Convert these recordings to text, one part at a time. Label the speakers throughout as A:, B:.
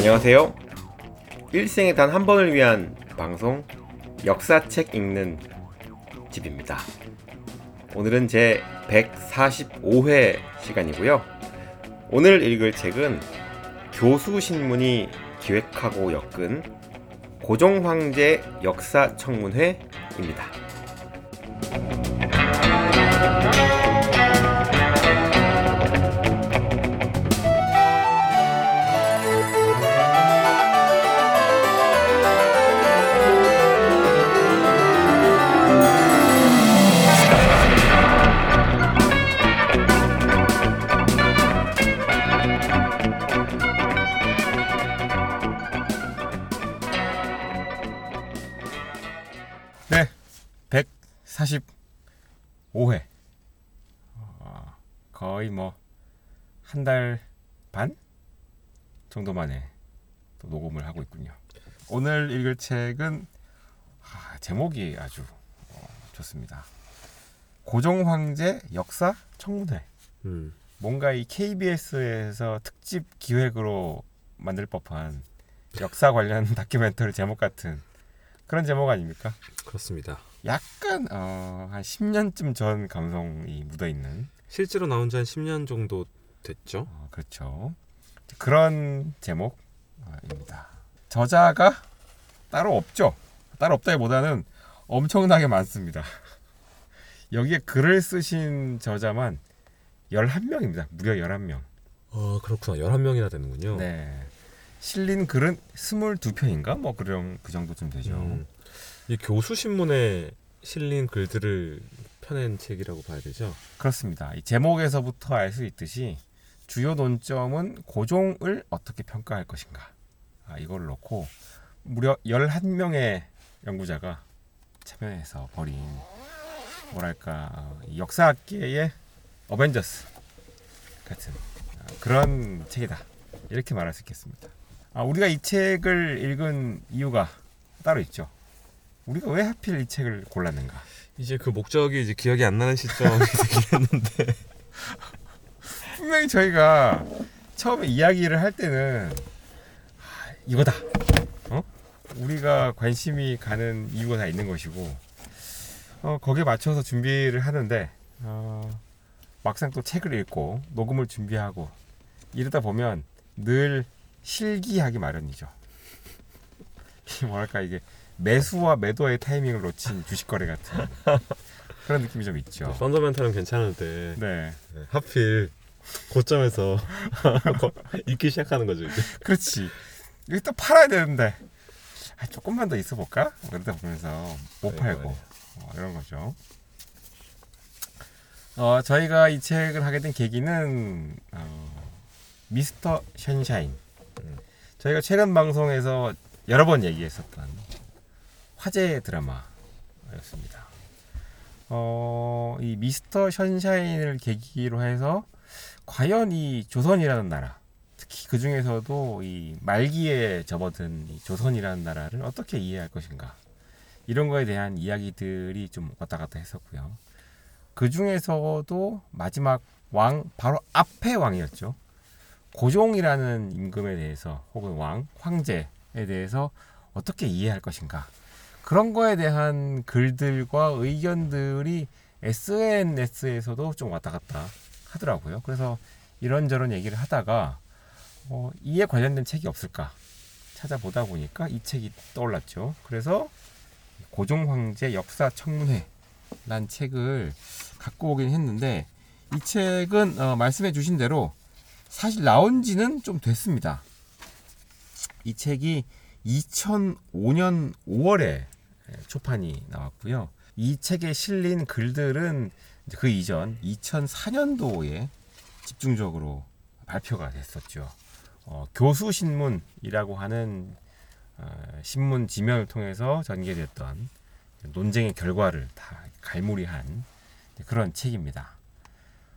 A: 안녕하세요. 일생에 단 한 번을 위한 방송 역사책 읽는 집입니다. 오늘은 제 145회 시간이고요. 오늘 읽을 책은 교수신문이 기획하고 엮은 고종황제 역사청문회입니다. 정도 만에 또 녹음을 하고 있군요. 오늘 읽을 책은 아, 제목이 아주 어, 좋습니다. 고종 황제 역사 청문회.
B: 음.
A: 뭔가 이 KBS에서 특집 기획으로 만들 법한 역사 관련 다큐멘터리 제목 같은 그런 제목 아닙니까?
B: 그렇습니다.
A: 약간 어, 한 10년쯤 전 감성이 묻어 있는
B: 실제로 나온 지 한 10년 정도 됐죠.
A: 어, 그렇죠. 그런 제목입니다. 저자가 따로 없죠. 따로 없다기보다는 엄청나게 많습니다. 여기에 글을 쓰신 저자만 11명입니다. 무려 11명.
B: 어, 그렇구나. 11명이나 되는군요.
A: 네. 실린 글은 22편인가? 뭐 그런 그 정도쯤 되죠.
B: 음. 이 교수 신문에 실린 글들을 펴낸 책이라고 봐야 되죠.
A: 그렇습니다. 이 제목에서부터 알 수 있듯이 주요 논점은 고종을 어떻게 평가할 것인가. 아, 이걸 놓고 무려 11명의 연구자가 참여해서 벌인 뭐랄까 어, 이 역사학계의 어벤져스 같은 아, 그런 책이다. 이렇게 말할 수 있겠습니다. 아, 우리가 이 책을 읽은 이유가 따로 있죠. 우리가 왜 하필 이 책을 골랐는가?
B: 이제 그 목적이 이제 기억이 안 나는 시점이 되긴 했는데.
A: 분명히 저희가 처음에 이야기를 할 때는 아, 이거다. 어? 우리가 관심이 가는 이유가 다 있는 것이고 어, 거기에 맞춰서 준비를 하는데 어, 막상 또 책을 읽고 녹음을 준비하고 이러다 보면 늘 실기하기 마련이죠. 이 뭐랄까 이게 매수와 매도의 타이밍을 놓친 주식 거래 같은 그런 느낌이 좀 있죠.
B: 펀더멘탈은 괜찮은데
A: 네.
B: 네, 하필 고점에서 읽기 시작하는 거죠. 이제.
A: 그렇지. 여기 또 팔아야 되는데 아, 조금만 더 있어 볼까? 그러다 보면서 못
B: 네,
A: 팔고. 어, 이런 거죠. 어, 저희가 이 책을 하게 된 계기는 어, 미스터 션샤인.
B: 음.
A: 저희가 최근 방송에서 여러 번 얘기했었던 화제 드라마였습니다. 어, 이 미스터 션샤인을 계기로 해서 과연 이 조선이라는 나라, 특히 그 중에서도 이 말기에 접어든 이 조선이라는 나라를 어떻게 이해할 것인가 이런 거에 대한 이야기들이 좀 왔다 갔다 했었고요. 그 중에서도 마지막 왕 바로 앞에 왕이었죠. 고종이라는 임금에 대해서 혹은 왕 황제에 대해서 어떻게 이해할 것인가 그런 거에 대한 글들과 의견들이 SNS에서도 좀 왔다 갔다 하더라고요. 그래서 이런저런 얘기를 하다가 어, 이에 관련된 책이 없을까 찾아보다 보니까 이 책이 떠올랐죠. 그래서 고종 황제 역사 청문회란 책을 갖고 오긴 했는데 이 책은 어, 말씀해 주신 대로 사실 나온 지는 좀 됐습니다. 이 책이 2005년 5월에 초판이 나왔고요. 이 책에 실린 글들은 그 이전 2004년도에 집중적으로 발표가 됐었죠. 어, 교수 신문이라고 하는 어, 신문 지면을 통해서 전개됐던 논쟁의 결과를 다 갈무리한 그런 책입니다.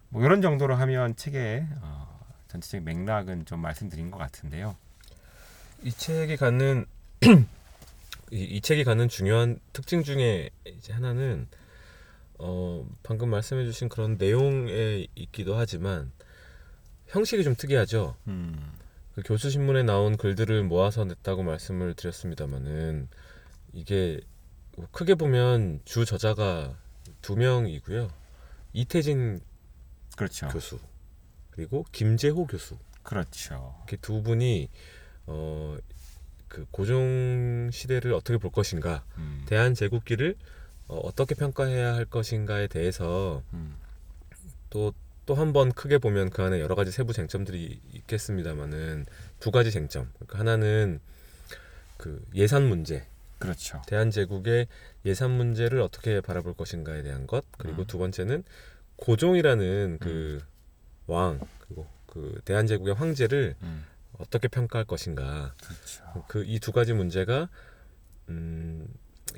A: 뭐 이런 정도로 하면 책의 어, 전체적인 맥락은 좀 말씀드린 것 같은데요.
B: 이 책이 갖는 이, 이 책이 갖는 중요한 특징 중에 이제 하나는 어, 방금 말씀해주신 그런 내용에 있기도 하지만 형식이 좀 특이하죠.
A: 음.
B: 그 교수 신문에 나온 글들을 모아서 냈다고 말씀을 드렸습니다만은 이게 뭐 크게 보면 주 저자가 두 명이고요. 이태진
A: 그렇죠.
B: 교수 그리고 김재호 교수
A: 그렇죠.
B: 이렇게 두 분이 어 그 고종 시대를 어떻게 볼 것인가,
A: 음.
B: 대한 제국기를 어, 어떻게 평가해야 할 것인가에 대해서
A: 음.
B: 또또 한 번 크게 보면 그 안에 여러 가지 세부 쟁점들이 있겠습니다만은 두 가지 쟁점. 그러니까 하나는 그 예산 문제,
A: 그렇죠.
B: 대한 제국의 예산 문제를 어떻게 바라볼 것인가에 대한 것. 그리고
A: 음.
B: 두 번째는 고종이라는 그왕 그리고 그 대한 제국의 황제를
A: 음.
B: 어떻게 평가할 것인가.
A: 그렇죠.
B: 그이 두 가지 문제가 음,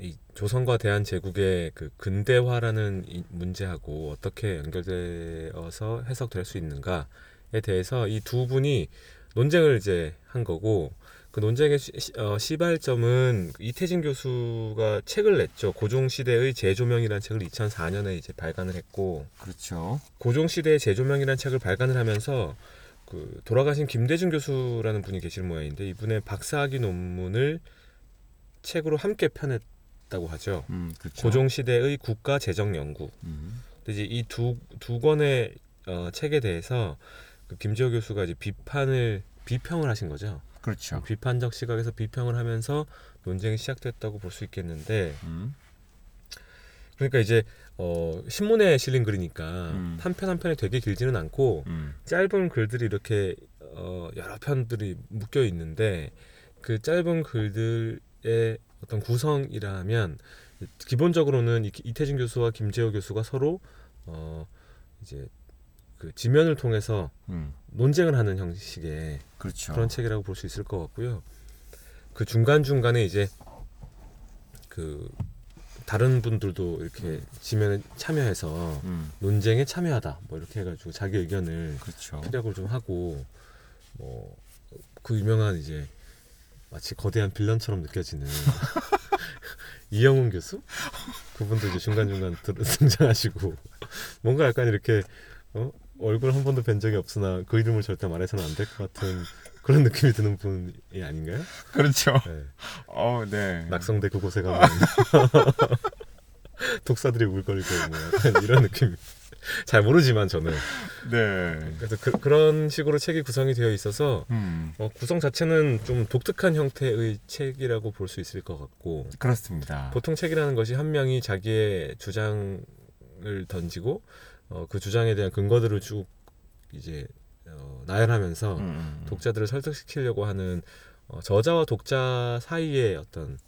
B: 이 조선과 대한 제국의 그 근대화라는 이 문제하고 어떻게 연결되어서 해석될 수 있는가에 대해서 이 두 분이 논쟁을 이제 한 거고 그 논쟁의 시, 시- 어, 시발점은 이태진 교수가 책을 냈죠. 고종 시대의 재조명이라는 책을 2004년에 이제 발간을 했고
A: 그렇죠.
B: 고종 시대의 재조명이라는 책을 발간을 하면서 그 돌아가신 김대중 교수라는 분이 계실 모양인데 이분의 박사학위 논문을 책으로 함께 펴 냈다고 하죠.
A: 음, 그렇죠.
B: 고종 시대의 국가 재정 연구.
A: 음.
B: 근데 이제 이 두 두 권의 어, 책에 대해서 그 김지호 교수가 이제 비판을 비평을 하신 거죠.
A: 그렇죠.
B: 비판적 시각에서 비평을 하면서 논쟁이 시작됐다고 볼 수 있겠는데
A: 음.
B: 그러니까 이제 어, 신문에 실린 글이니까
A: 음.
B: 한편 한 편이 되게 길지는 않고
A: 음.
B: 짧은 글들이 이렇게 어, 여러 편들이 묶여 있는데 그 짧은 글들의 어떤 구성이라면 기본적으로는 이- 이태진 교수와 김재호 교수가 서로 어, 이제 그 지면을 통해서
A: 음.
B: 논쟁을 하는 형식의
A: 그렇죠.
B: 그런 책이라고 볼 수 있을 것 같고요. 그 중간 중간에 이제 그 다른 분들도 이렇게 지면에 참여해서
A: 음.
B: 논쟁에 참여하다 뭐 이렇게 해가지고 자기 의견을
A: 그렇죠.
B: 피력을 좀 하고 뭐 그 유명한 이제 마치 거대한 빌런처럼 느껴지는 이영훈 교수 그분도 이제 중간 중간 등장하시고 뭔가 약간 이렇게 어? 얼굴 한 번도 뵌 적이 없으나 그 이름을 절대 말해서는 안 될 것 같은 그런 느낌이 드는 분이 아닌가요?
A: 그렇죠.
B: 네.
A: 어, 네.
B: 낙성대 그곳에 가면 독사들이 울거리고 뭐 약간 이런 느낌. 잘 모르지만 저는
A: 네.
B: 그래서 그, 그런 식으로 책이 구성이 되어 있어서
A: 음.
B: 어, 구성 자체는 좀 독특한 형태의 책이라고 볼 수 있을 것 같고
A: 그렇습니다.
B: 보통 책이라는 것이 한 명이 자기의 주장을 던지고 어, 그 주장에 대한 근거들을 쭉 이제 어, 나열하면서
A: 음, 음.
B: 독자들을 설득시키려고 하는 어, 저자와 독자 사이의 어떤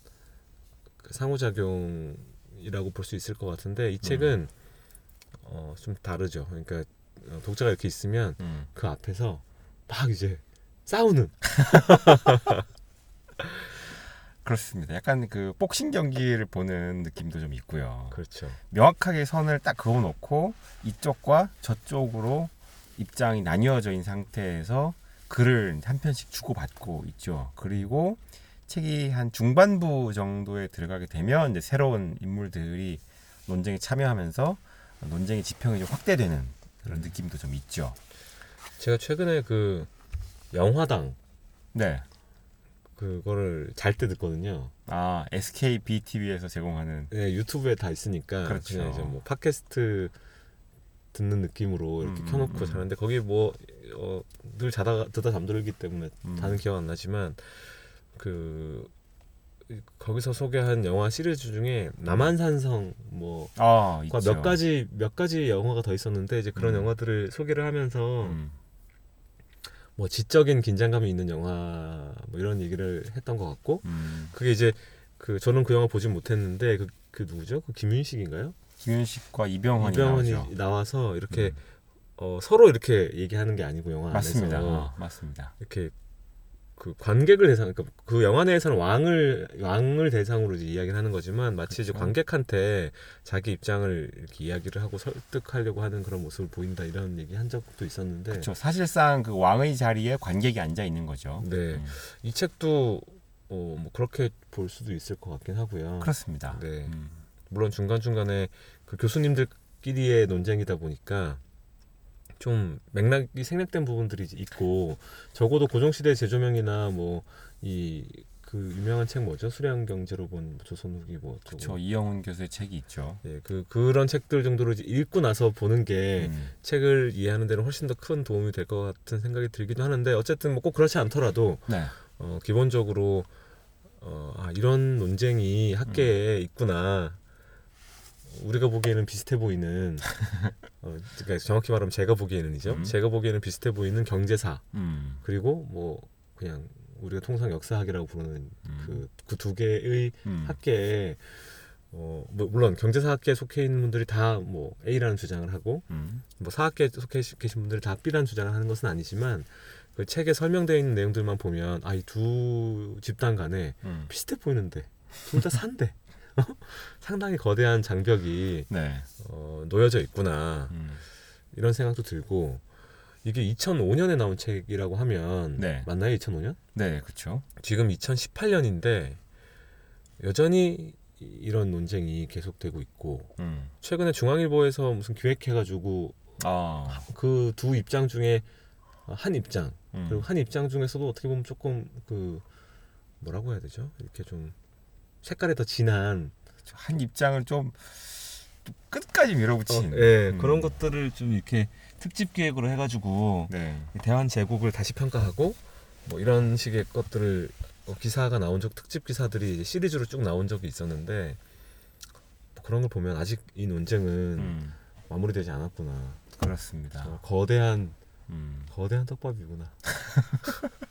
B: 그 상호작용이라고 볼 수 있을 것 같은데 이 책은 어, 좀 다르죠. 그러니까 어, 독자가 이렇게 있으면
A: 음.
B: 그 앞에서 막 이제 싸우는
A: 그렇습니다. 약간 그 복싱 경기를 보는 느낌도 좀 있고요.
B: 그렇죠.
A: 명확하게 선을 딱 그어 놓고 이쪽과 저쪽으로 입장이 나뉘어져 있는 상태에서 글을 한 편씩 주고받고 있죠. 그리고 책이 한 중반부 정도에 들어가게 되면 이제 새로운 인물들이 논쟁에 참여하면서 논쟁의 지평이 좀 확대되는 그런 느낌도 좀 있죠.
B: 제가 최근에 그 영화당
A: 네.
B: 그거를 잘 때 듣거든요.
A: 아 SK BTV에서 제공하는
B: 네, 유튜브에 다 있으니까
A: 그렇죠.
B: 그냥 이제 뭐 팟캐스트 듣는 느낌으로 이렇게
A: 음,
B: 켜놓고
A: 음.
B: 자는데 거기 뭐늘 자다가 듣다 잠들기 때문에
A: 음.
B: 다는 기억 안 나지만 그 거기서 소개한 영화 시리즈 중에 남한산성
A: 뭐아
B: 몇. 가지 몇 가지 영화가 더 있었는데 이제 그런
A: 음.
B: 영화들을 소개를 하면서
A: 음.
B: 뭐 지적인 긴장감이 있는 영화 뭐 이런 얘기를 했던 것 같고
A: 음.
B: 그게 이제 그 저는 그 영화 보진 못했는데 그, 그 누구죠? 그 김윤식인가요?
A: 김윤식과 이병헌이,
B: 이병헌이
A: 나오죠.
B: 나와서 이렇게
A: 음.
B: 어, 서로 이렇게 얘기하는 게 아니고 영화
A: 맞습니다.
B: 안에서
A: 어, 맞습니다.
B: 이렇게 그 관객을 대상 그러니까 그 영화 내에서는 왕을 왕을 대상으로 이제 이야기를 하는 거지만 마치 이제
A: 그렇죠.
B: 관객한테 자기 입장을 이렇게 이야기를 하고 설득하려고 하는 그런 모습을 보인다 이런 얘기 한 적도 있었는데
A: 그렇죠. 사실상 그 왕의 자리에 관객이 앉아 있는 거죠.
B: 네.
A: 음.
B: 이 책도 어, 뭐 그렇게 볼 수도 있을 것 같긴 하고요.
A: 그렇습니다.
B: 네.
A: 음.
B: 물론 중간 중간에 그 교수님들끼리의 논쟁이다 보니까 좀 맥락이 생략된 부분들이 있고 적어도 고종시대 재조명이나 뭐이 그 유명한 책 뭐죠 수량 경제로 본 조선 후기 뭐.
A: 저 이영훈 교수의 책이 있죠.
B: 예, 그 그런 책들 정도로 이제 읽고 나서 보는 게
A: 음.
B: 책을 이해하는 데는 훨씬 더 큰 도움이 될 것 같은 생각이 들기도 하는데 어쨌든 뭐 꼭 그렇지 않더라도
A: 네.
B: 어, 기본적으로 어, 아, 이런 논쟁이 학계에 있구나. 우리가 보기에는 비슷해 보이는 어, 그러니까 정확히 말하면 제가 보기에는이죠.
A: 음.
B: 제가 보기에는 비슷해 보이는 경제사
A: 음.
B: 그리고 뭐 그냥 우리가 통상 역사학이라고 부르는
A: 음.
B: 그그두 개의
A: 음.
B: 학계에 어, 뭐 물론 경제사학계에 속해 있는 분들이 다 뭐 A라는 주장을 하고
A: 음.
B: 뭐 사학계에 속해 계신 분들이 다 B라는 주장을 하는 것은 아니지만 그 책에 설명되어 있는 내용들만 보면 아 이 두 집단 간에
A: 음.
B: 비슷해 보이는데 둘 다 산대 어? 상당히 거대한 장벽이
A: 네.
B: 어, 놓여져 있구나
A: 음.
B: 이런 생각도 들고 이게 2005년에 나온 책이라고 하면
A: 네.
B: 맞나요 2005년?
A: 네, 그렇죠.
B: 지금 2018년인데 여전히 이- 이런 논쟁이 계속되고 있고
A: 음.
B: 최근에 중앙일보에서 무슨 기획해가지고
A: 아.
B: 그두 입장 중에 한 입장
A: 음.
B: 그리고 한 입장 중에서도 어떻게 보면 조금 그 뭐라고 해야 되죠? 이렇게 좀 색깔이 더 진한.
A: 한 입장을 좀 끝까지 밀어붙인.
B: 어, 예,
A: 음.
B: 그런 것들을 좀 이렇게 특집 기획으로 해가지고
A: 네.
B: 대한 제국을 다시 평가하고 뭐 이런 식의 것들을 어, 기사가 나온 적 특집 기사들이 시리즈로 쭉 나온 적이 있었는데 뭐 그런 걸 보면 아직 이 논쟁은
A: 음.
B: 마무리되지 않았구나.
A: 그렇습니다.
B: 어, 거대한
A: 음.
B: 거대한 떡밥이구나.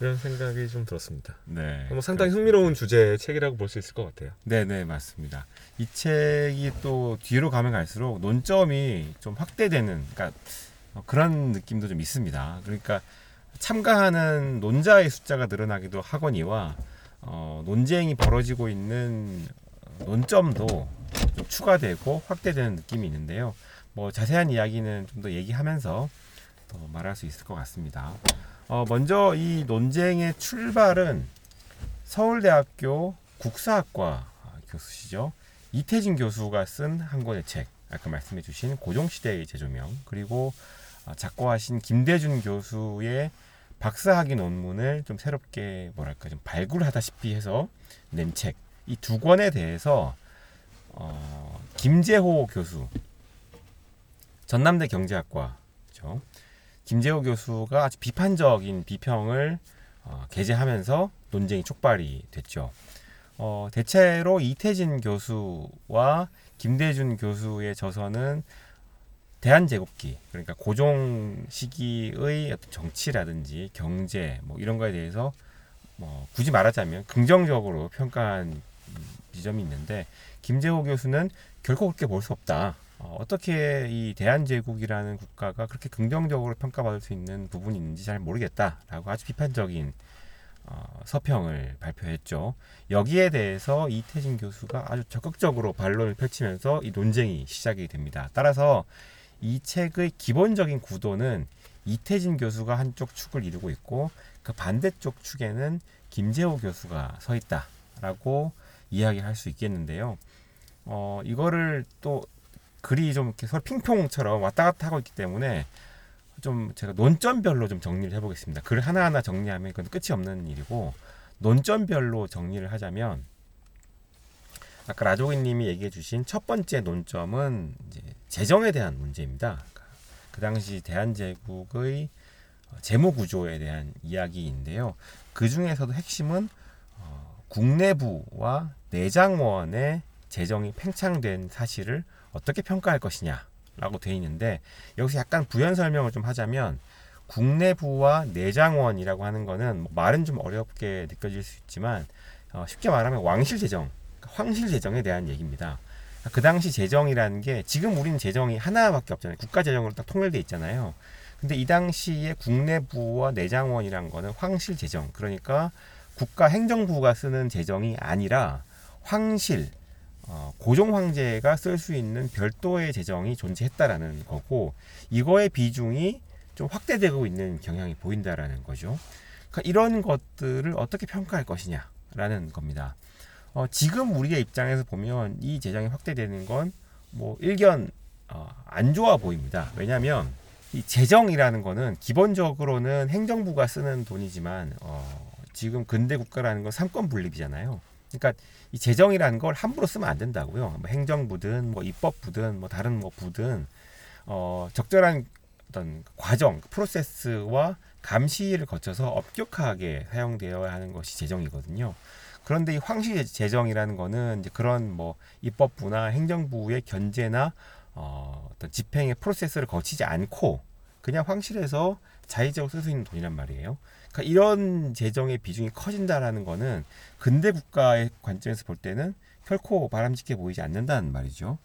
B: 이런 생각이 좀 들었습니다.
A: 네.
B: 뭐 상당히
A: 그렇습니다.
B: 흥미로운 주제의 책이라고 볼 수 있을 것 같아요.
A: 네, 네, 맞습니다. 이 책이 또 뒤로 가면 갈수록 논점이 좀 확대되는, 그러니까 어, 그런 느낌도 좀 있습니다. 그러니까 참가하는 논자의 숫자가 늘어나기도 하거니와 어, 논쟁이 벌어지고 있는 어, 논점도 좀 추가되고 확대되는 느낌이 있는데요. 뭐 자세한 이야기는 좀 더 얘기하면서 더 말할 수 있을 것 같습니다. 어, 먼저 이 논쟁의 출발은 서울대학교 국사학과 교수시죠. 이태진 교수가 쓴 한 권의 책, 아까 말씀해 주신 고종시대의 재조명, 그리고 어, 작고하신 김대준 교수의 박사학위 논문을 좀 새롭게 뭐랄까 좀 발굴하다시피 해서 낸 책, 이 두 권에 대해서 어, 김재호 교수, 전남대 경제학과죠. 김재호 교수가 아주 비판적인 비평을 어, 게재하면서 논쟁이 촉발이 됐죠. 어, 대체로 이태진 교수와 김대준 교수의 저서는 대한제국기 그러니까 고종 시기의 어떤 정치라든지 경제 뭐 이런 거에 대해서 뭐 굳이 말하자면 긍정적으로 평가한 음, 지점이 있는데 김재호 교수는 결코 그렇게 볼 수 없다. 어, 어떻게 이 대한제국이라는 국가가 그렇게 긍정적으로 평가받을 수 있는 부분이 있는지 잘 모르겠다라고 아주 비판적인 어, 서평을 발표했죠. 여기에 대해서 이태진 교수가 아주 적극적으로 반론을 펼치면서 이 논쟁이 시작이 됩니다. 따라서 이 책의 기본적인 구도는 이태진 교수가 한쪽 축을 이루고 있고 그 반대쪽 축에는 김재호 교수가 서 있다라고 이야기할 수 있겠는데요. 어, 이거를 또 글이 좀 이렇게 서로 핑퐁처럼 왔다 갔다 하고 있기 때문에 좀 제가 논점별로 좀 정리를 해보겠습니다. 글 하나하나 정리하면 그건 끝이 없는 일이고 논점별로 정리를 하자면 아까 라조기님이 얘기해주신 첫 번째 논점은 이제 재정에 대한 문제입니다. 그 당시 대한제국의 재무 구조에 대한 이야기인데요. 그 중에서도 핵심은 어, 국내부와 내장원의 재정이 팽창된 사실을 어떻게 평가할 것이냐라고 돼 있는데 여기서 약간 부연 설명을 좀 하자면 국내부와 내장원이라고 하는 거는 뭐 말은 좀 어렵게 느껴질 수 있지만 어, 쉽게 말하면 왕실 재정, 그러니까 황실 재정에 대한 얘기입니다. 그 당시 재정이라는 게 지금 우리는 재정이 하나밖에 없잖아요. 국가 재정으로 딱 통일돼 있잖아요. 근데 이 당시에 국내부와 내장원이란 거는 황실 재정, 그러니까 국가 행정부가 쓰는 재정이 아니라 황실, 어, 고종 황제가 쓸 수 있는 별도의 재정이 존재했다라는 거고 이거의 비중이 좀 확대되고 있는 경향이 보인다라는 거죠. 그러니까 이런 것들을 어떻게 평가할 것이냐라는 겁니다. 어, 지금 우리의 입장에서 보면 이 재정이 확대되는 건 뭐 일견 어, 안 좋아 보입니다. 왜냐하면 이 재정이라는 거는 기본적으로는 행정부가 쓰는 돈이지만 어, 지금 근대 국가라는 건 삼권 분립이잖아요. 그러니까 이 재정이라는 걸 함부로 쓰면 안 된다고요. 뭐 행정부든 뭐 입법부든 뭐 다른 뭐 부든 어, 적절한 어떤 과정, 프로세스와 감시를 거쳐서 엄격하게 사용되어야 하는 것이 재정이거든요. 그런데 이 황실 재정이라는 거는 이제 그런 뭐 입법부나 행정부의 견제나 어, 어떤 집행의 프로세스를 거치지 않고 그냥 황실에서 자의적으로 쓸 수 있는 돈이란 말이에요. 그러니까 이런 재정의 비중이 커진다라는 거는 근대 국가의 관점에서 볼 때는 결코 바람직해 보이지 않는다는 말이죠.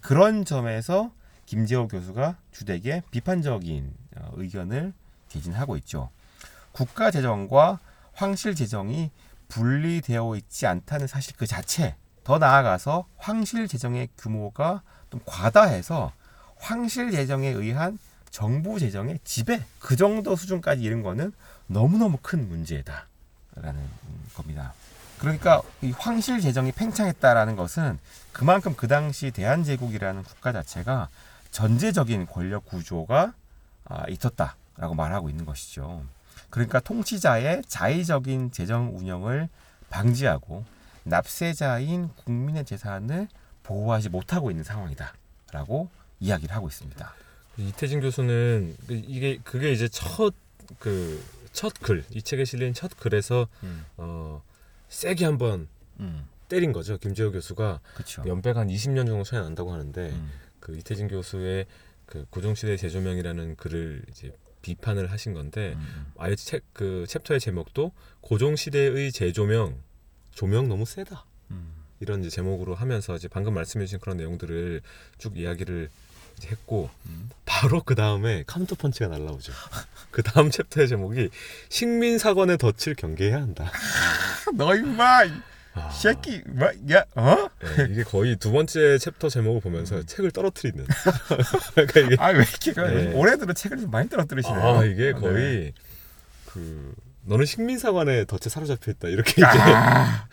A: 그런 점에서 김재호 교수가 주되게 비판적인 어, 의견을 개진하고 있죠. 국가 재정과 황실 재정이 분리되어 있지 않다는 사실 그 자체, 더 나아가서 황실 재정의 규모가 좀 과다해서 황실 재정에 의한 정부 재정의 지배 그 정도 수준까지 이른 거는 너무너무 큰 문제다라는 음, 겁니다. 그러니까 이 황실 재정이 팽창했다라는 것은 그만큼 그 당시 대한제국이라는 국가 자체가 전제적인 권력 구조가 아, 있었다라고 말하고 있는 것이죠. 그러니까 통치자의 자의적인 재정 운영을 방지하고 납세자인 국민의 재산을 보호하지 못하고 있는 상황이다라고 이야기를 하고 있습니다.
B: 이태진 교수는 그 이게 그게 이제 첫 그 첫 글, 이 책에 실린 첫 글에서
A: 음,
B: 어 세게 한번
A: 음,
B: 때린 거죠. 김재호 교수가
A: 그렇죠.
B: 연배가 한 20년 정도 차이 난다고 하는데
A: 음,
B: 그 이태진 교수의 그 고종시대 재조명이라는 글을 이제 비판을 하신 건데
A: 음,
B: 아예 책 그 챕터의 제목도 고종시대의 재조명 조명 너무 세다.
A: 음,
B: 이런 이제 제목으로 하면서 이제 방금 말씀해주신 그런 내용들을 쭉 이야기를 했고
A: 음.
B: 바로 그 다음에 카운터 펀치가 날라오죠. 그 다음 챕터의 제목이 식민 사관의 덫을 경계해야 한다.
A: 너 임마 이
B: 아,
A: 새끼 뭐야 어?
B: 네, 이게 거의 두 번째 챕터 제목을 보면서
A: 음.
B: 책을 떨어뜨리는. 그러니까 이게
A: 아왜 이렇게 그
B: 네.
A: 올해 들어 책을 좀 많이 떨어뜨리시네요.
B: 아 이게
A: 네.
B: 거의 그 너는 식민 사관의 덫에 사로잡혀 있다 이렇게 이제
A: 아,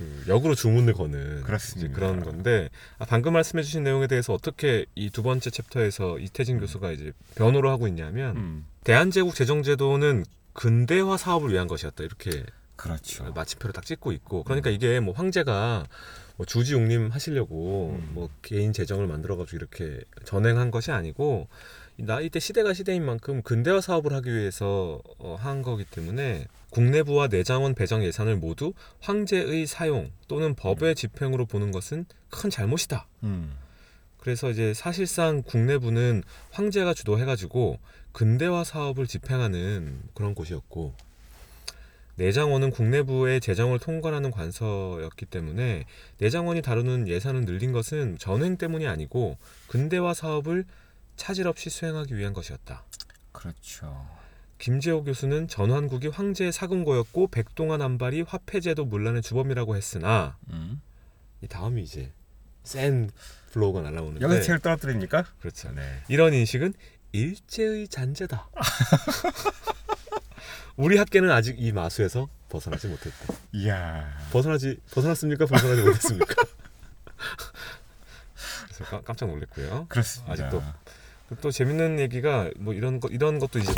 B: 그 역으로 주문을 거는
A: 그렇습니다.
B: 그런 건데 아, 방금 말씀해주신 내용에 대해서 어떻게 이 두 번째 챕터에서 이태진 교수가 이제 변호를 하고 있냐면
A: 음,
B: 대한제국 재정제도는 근대화 사업을 위한 것이었다 이렇게
A: 그렇죠.
B: 마침표를 딱 찍고 있고 그러니까 이게 뭐 황제가 뭐 주지웅림 하시려고
A: 음.
B: 뭐 개인 재정을 만들어가지고 이렇게 전행한 것이 아니고 나 이때 시대가 시대인 만큼 근대화 사업을 하기 위해서 어, 한 거기 때문에 국내부와 내장원 배정 예산을 모두 황제의 사용 또는 법의 집행으로 보는 것은 큰 잘못이다.
A: 음,
B: 그래서 이제 사실상 국내부는 황제가 주도해가지고 근대화 사업을 집행하는 그런 곳이었고 내장원은 국내부의 재정을 통관하는 관서였기 때문에 내장원이 다루는 예산을 늘린 것은 전횡 때문이 아니고 근대화 사업을 차질 없이 수행하기 위한 것이었다.
A: 그렇죠.
B: 김재호 교수는 전환국이 황제의 사금고였고 백동화 남발이 화폐제도 문란의 주범이라고 했으나
A: 음.
B: 이 다음이 이제 센 blow가 날라오는데
A: 여기서 책을 떨어뜨립니까?
B: 그렇죠.
A: 네.
B: 이런 인식은 일제의 잔재다. 우리 학계는 아직 이 마수에서 벗어나지 못했다.
A: 이야.
B: 벗어나지 벗어났습니까? 벗어나지 못했습니까? 그래서 깜- 깜짝 놀랐고요.
A: 그렇습니다.
B: 아직도. 또 재밌는 얘기가 뭐 이런 거 이런 것도 이제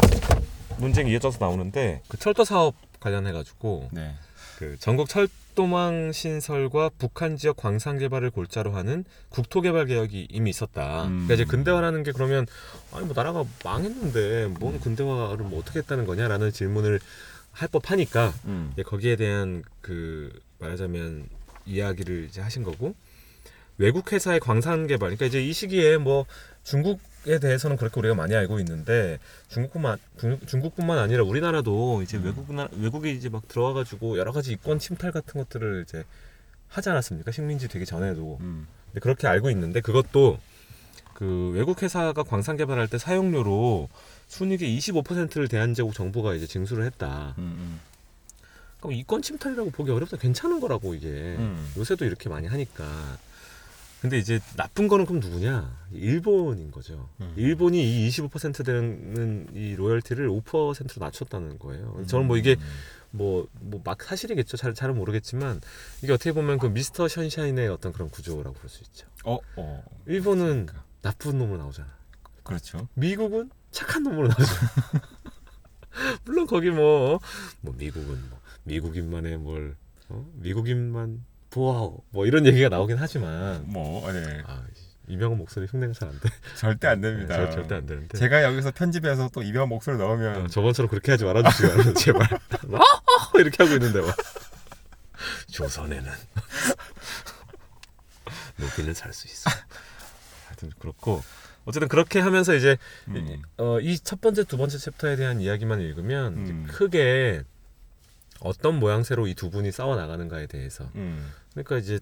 B: 논쟁이 이어져서 나오는데 그 철도 사업 관련해 가지고
A: 네.
B: 그 전국 철도망 신설과 북한 지역 광산 개발을 골자로 하는 국토 개발 개혁이 이미 있었다.
A: 음.
B: 그러니까 이제 근대화라는 게 그러면 아니 뭐 나라가 망했는데 뭔 근대화를 뭐 어떻게 했다는 거냐라는 질문을 할 법하니까
A: 음.
B: 이제 거기에 대한 그 말하자면 이야기를 이제 하신 거고 외국 회사의 광산 개발 그러니까 이제 이 시기에 뭐 중국 에 대해서는 그렇게 우리가 많이 알고 있는데 중국뿐만 중- 중국뿐만 아니라 우리나라도 이제
A: 음.
B: 외국 외국이 이제 막 들어와 가지고 여러 가지 이권 침탈 같은 것들을 이제 하지 않았습니까 식민지 되기 전에도
A: 음.
B: 근데 그렇게 알고 있는데 그것도 그 외국 회사가 광산 개발할 때 사용료로 순이익의 25%를 대한제국 정부가 이제 징수를 했다.
A: 음.
B: 그럼 이권 침탈이라고 보기 어렵다. 괜찮은 거라고 이게.
A: 음.
B: 요새도 이렇게 많이 하니까. 근데 이제 나쁜 거는 그럼 누구냐? 일본인 거죠.
A: 음.
B: 일본이 이 25% 되는 이 로열티를 5%로 낮췄다는 거예요. 저는 뭐 이게 뭐 뭐 막 사실이겠죠. 잘 잘은 모르겠지만 이게 어떻게 보면 그 미스터 션샤인의 어떤 그런 구조라고 볼 수 있죠.
A: 어, 어.
B: 일본은 나쁜 놈으로 나오잖아.
A: 그렇죠.
B: 미국은 착한 놈으로 나오죠. 물론 거기 뭐, 뭐 미국은 뭐 미국인만의 뭘 어? 미국인만 보아오 뭐 이런 얘기가 나오긴 하지만
A: 뭐 네.
B: 아, 이명호 목소리 흉내가 잘 안 돼.
A: 절대 안 됩니다.
B: 절- 절대 안 되는데.
A: 제가 여기서 편집해서 또 이병헌 목소리 넣으면
B: 어, 저번처럼 그렇게 하지 말아주시고 제발 아! 이렇게 하고 있는데 막 조선에는 노비는 살 수 있어. 하여튼 그렇고 어쨌든 그렇게 하면서 이제
A: 음.
B: 어, 이 첫 번째 두 번째 챕터에 대한 이야기만 읽으면
A: 음.
B: 크게 어떤 모양새로 이 두 분이 싸워 나가는가에 대해서
A: 음.
B: 그러니까 이제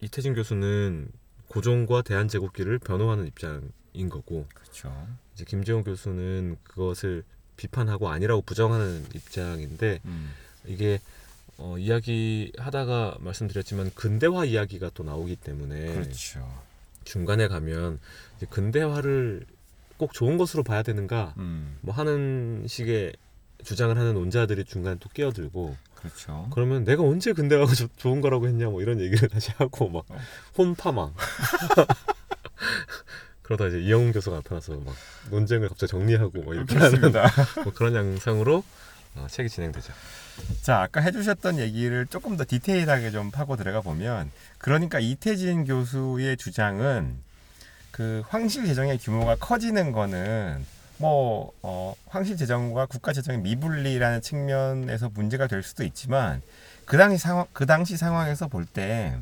B: 이태진 교수는 고종과 대한제국기를 변호하는 입장인 거고
A: 그렇죠.
B: 이제 김재용 교수는 그것을 비판하고 아니라고 부정하는 입장인데
A: 음.
B: 이게 어, 이야기 하다가 말씀드렸지만 근대화 이야기가 또 나오기 때문에
A: 그렇죠.
B: 중간에 가면 근대화를 꼭 좋은 것으로 봐야 되는가
A: 음.
B: 뭐 하는 식의 주장을 하는 논자들이 중간에 또 끼어들고
A: 그렇죠.
B: 그러면 내가 언제 근대화가 조- 좋은 거라고 했냐 뭐 이런 얘기를 다시 하고 막
A: 어.
B: 혼파망 그러다 이제 이영훈 교수가 나타나서 막 논쟁을 갑자기 정리하고 뭐 이렇게 하는
A: 그렇습니다.
B: 뭐 그런 양상으로 어, 책이 진행되죠.
A: 자, 아까 해주셨던 얘기를 조금 더 디테일하게 좀 파고 들어가 보면, 그러니까 이태진 교수의 주장은 그 황실 재정의 규모가 커지는 거는 뭐 어, 황실 재정과 국가 재정의 미분리라는 측면에서 문제가 될 수도 있지만 그 당시 상황 그 당시 상황에서 볼때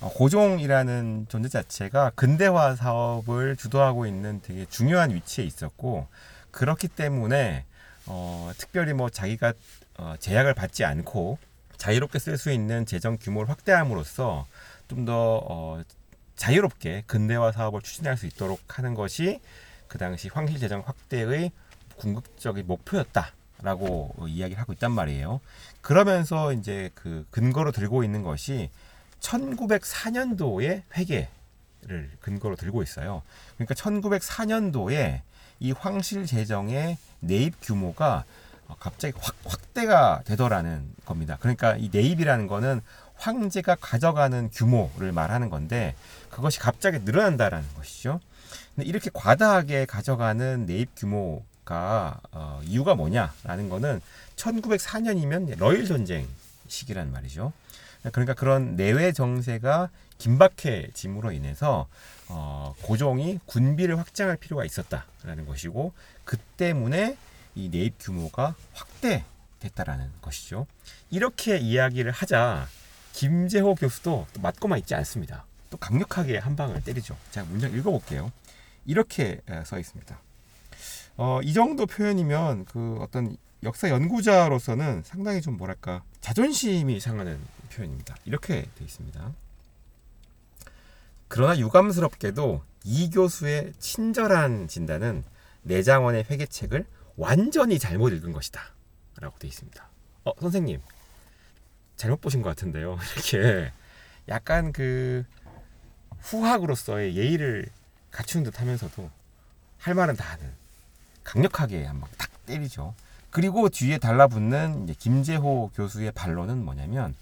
A: 어, 고종이라는 존재 자체가 근대화 사업을 주도하고 있는 되게 중요한 위치에 있었고 그렇기 때문에 어, 특별히 뭐 자기가 어, 제약을 받지 않고 자유롭게 쓸 수 있는 재정 규모를 확대함으로써 좀더 어, 자유롭게 근대화 사업을 추진할 수 있도록 하는 것이 그 당시 황실 재정 확대의 궁극적인 목표였다라고 어, 이야기를 하고 있단 말이에요. 그러면서 이제 그 근거로 들고 있는 것이 1904년도의 회계를 근거로 들고 있어요. 그러니까 1904년도에 이 황실 재정의 내입 규모가 어, 갑자기 확 확대가 되더라는 겁니다. 그러니까 이 내입이라는 거는 황제가 가져가는 규모를 말하는 건데 그것이 갑자기 늘어난다라는 것이죠. 이렇게 과다하게 가져가는 내입 규모가 어, 이유가 뭐냐라는 거는 1904년이면 러일 전쟁 시기란 말이죠. 그러니까 그런 내외 정세가 긴박해짐으로 인해서 어, 고종이 군비를 확장할 필요가 있었다라는 것이고 그 때문에 이 내입 규모가 확대됐다라는 것이죠. 이렇게 이야기를 하자 김재호 교수도 또 맞고만 있지 않습니다. 또 강력하게 한 방을 때리죠. 제가 문장 읽어볼게요. 이렇게 에, 써 있습니다. 어, 이 정도 표현이면 그 어떤 역사 연구자로서는 상당히 좀 뭐랄까 자존심이 상하는 표현입니다. 이렇게 돼 있습니다. 그러나 유감스럽게도 이 교수의 친절한 진단은 내장원의 회계책을 완전히 잘못 읽은 것이다. 라고 돼 있습니다. 어, 선생님. 잘못 보신 것 같은데요. 이렇게 약간 그 후학으로서의 예의를 갖춘 듯 하면서도 할 말은 다 하는 강력하게 한번 딱 때리죠. 그리고 뒤에 달라붙는 김재호 교수의 반론은 뭐냐면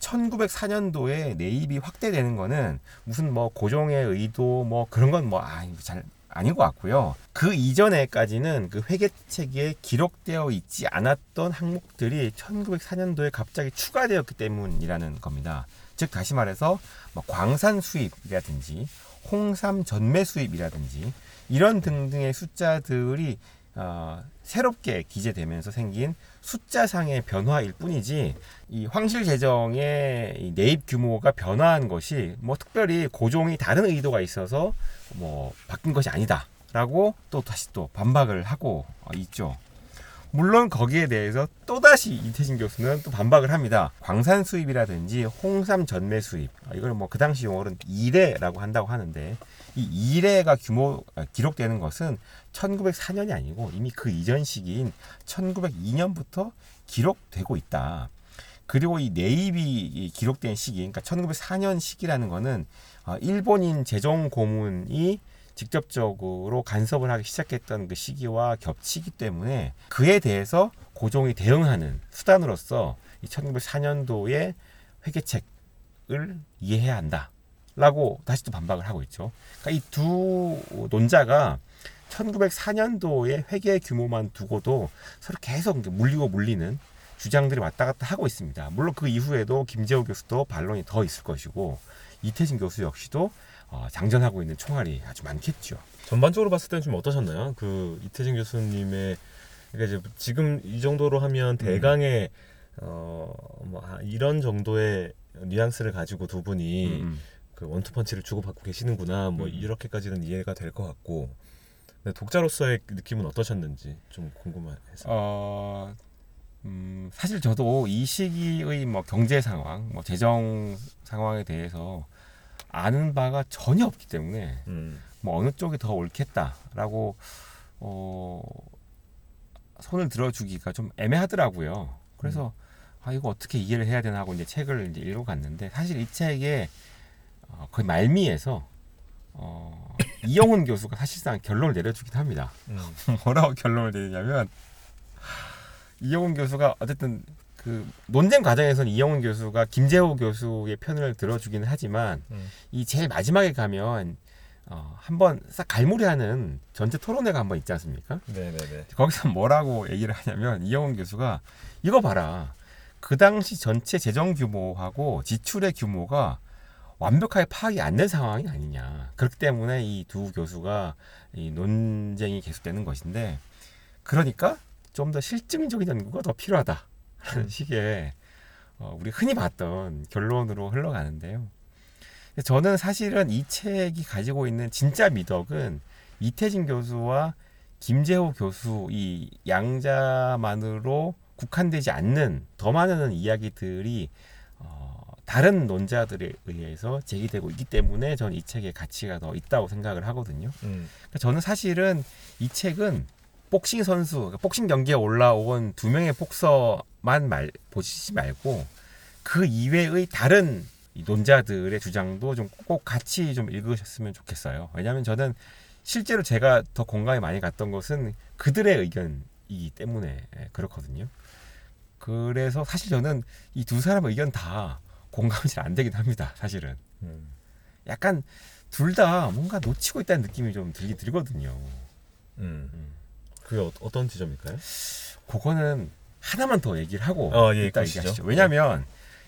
A: 1904년도에 내입이 확대되는 거는 무슨 뭐 고종의 의도 뭐 그런 건 뭐 아, 잘 아닌 것 같고요. 그 이전에까지는 그 회계책에 기록되어 있지 않았던 항목들이 1904년도에 갑자기 추가되었기 때문이라는 겁니다. 즉 다시 말해서 뭐 광산 수입이라든지 홍삼 전매 수입이라든지 이런 등등의 숫자들이 어, 새롭게 기재되면서 생긴 숫자상의 변화일 뿐이지 이 황실 재정의 이 내입 규모가 변화한 것이 뭐 특별히 고종이 다른 의도가 있어서 뭐 바뀐 것이 아니다라고 또 다시 또 반박을 하고 어, 있죠. 물론 거기에 대해서 또다시 이태진 교수는 또 반박을 합니다. 광산 수입이라든지 홍삼 전매 수입 아, 이걸 뭐 그 당시 용어로는 이래라고 한다고 하는데 이 이래가 규모 아, 기록되는 것은 1904년이 아니고 이미 그 이전 시기인 1902년부터 기록되고 있다. 그리고 이 내입이 이 기록된 시기, 그러니까 1904년 시기라는 거는 어, 일본인 재정 고문이 직접적으로 간섭을 하기 시작했던 그 시기와 겹치기 때문에 그에 대해서 고종이 대응하는 수단으로서 이 1904년도의 회계책을 이해해야 한다. 라고 다시 또 반박을 하고 있죠. 그러니까 이 두 논자가 1904년도에 회계 규모만 두고도 서로 계속 물리고 물리는 주장들이 왔다 갔다 하고 있습니다. 물론 그 이후에도 김재호 교수도 반론이 더 있을 것이고 이태진 교수 역시도 어, 장전하고 있는 총알이 아주 많겠죠.
B: 전반적으로 봤을 때는 좀 어떠셨나요? 그 이태진 교수님의 그러니까 이제 지금 이 정도로 하면 대강의 어뭐 이런 정도의 뉘앙스를 가지고 두 분이
A: 음,
B: 그 원투펀치를 주고받고 계시는구나 뭐
A: 음.
B: 이렇게까지는 이해가 될 것 같고 근데 독자로서의 느낌은 어떠셨는지 좀 궁금해서
A: 어, 음, 사실 저도 이 시기의 뭐 경제 상황, 뭐 재정 상황에 대해서 아는 바가 전혀 없기 때문에
B: 음,
A: 뭐 어느 쪽이 더 옳겠다라고 어, 손을 들어주기가 좀 애매하더라고요. 그래서 아 이거 어떻게 이해를 해야 되나 하고 이제 책을 이제 읽어갔는데 사실 이 책의 어, 거의 말미에서 어, 이영훈 교수가 사실상 결론을 내려주긴 합니다.
B: 음,
A: 뭐라고 결론을 내리냐면 이영훈 교수가 어쨌든 그 논쟁 과정에서는 이영훈 교수가 김재호 교수의 편을 들어주기는 하지만
B: 음.
A: 이 제일 마지막에 가면 어, 한번 싹 갈무리하는 전체 토론회가 한번 있지 않습니까?
B: 네네네
A: 거기서 뭐라고 얘기를 하냐면 이영훈 교수가 이거 봐라 그 당시 전체 재정 규모하고 지출의 규모가 완벽하게 파악이 안 된 상황이 아니냐 그렇기 때문에 이 두 교수가 이 논쟁이 계속되는 것인데 그러니까 좀 더 실증적인 연구가 더 필요하다
B: 음.
A: 식의 어, 우리 흔히 봤던 결론으로 흘러가는데요. 저는 사실은 이 책이 가지고 있는 진짜 미덕은 이태진 교수와 김재호 교수 이 양자만으로 국한되지 않는 더 많은 이야기들이 어, 다른 논자들에 의해서 제기되고 있기 때문에 저는 이 책의 가치가 더 있다고 생각을 하거든요.
B: 음,
A: 그러니까 저는 사실은 이 책은 복싱 선수, 그러니까 복싱 경기에 올라온 두 명의 복서만 말, 보시지 말고 그 이외의 다른 이 논자들의 주장도 좀 꼭 같이 좀 읽으셨으면 좋겠어요. 왜냐하면 저는 실제로 제가 더 공감이 많이 갔던 것은 그들의 의견이기 때문에 예, 그렇거든요. 그래서 사실 저는 이 두 사람의 의견 다 공감이 잘 안 되긴 합니다. 사실은
B: 음.
A: 약간 둘 다 뭔가 놓치고 있다는 느낌이 좀 들긴 들거든요.
B: 음.
A: 음.
B: 그게 어, 어떤 지점일까요?
A: 그거는 하나만 더 얘기를 하고
B: 어, 예,
A: 이따
B: 그러시죠.
A: 얘기하시죠. 왜냐하면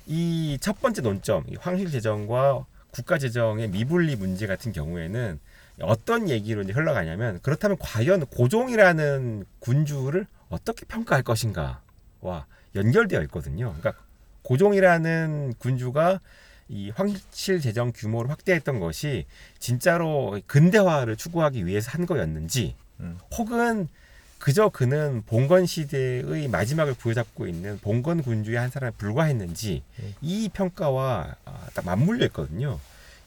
A: 이 첫 번째 논점, 이 황실 재정과 국가 재정의 미분리 문제 같은 경우에는 어떤 얘기로 이제 흘러가냐면 그렇다면 과연 고종이라는 군주를 어떻게 평가할 것인가와 연결되어 있거든요. 그러니까 고종이라는 군주가 이 황실 재정 규모를 확대했던 것이 진짜로 근대화를 추구하기 위해서 한 거였는지
B: 음.
A: 혹은 그저 그는 봉건 시대의 마지막을 부여잡고 있는 봉건 군주의 한 사람에 불과했는지
B: 음.
A: 이 평가와 아, 딱 맞물려 있거든요.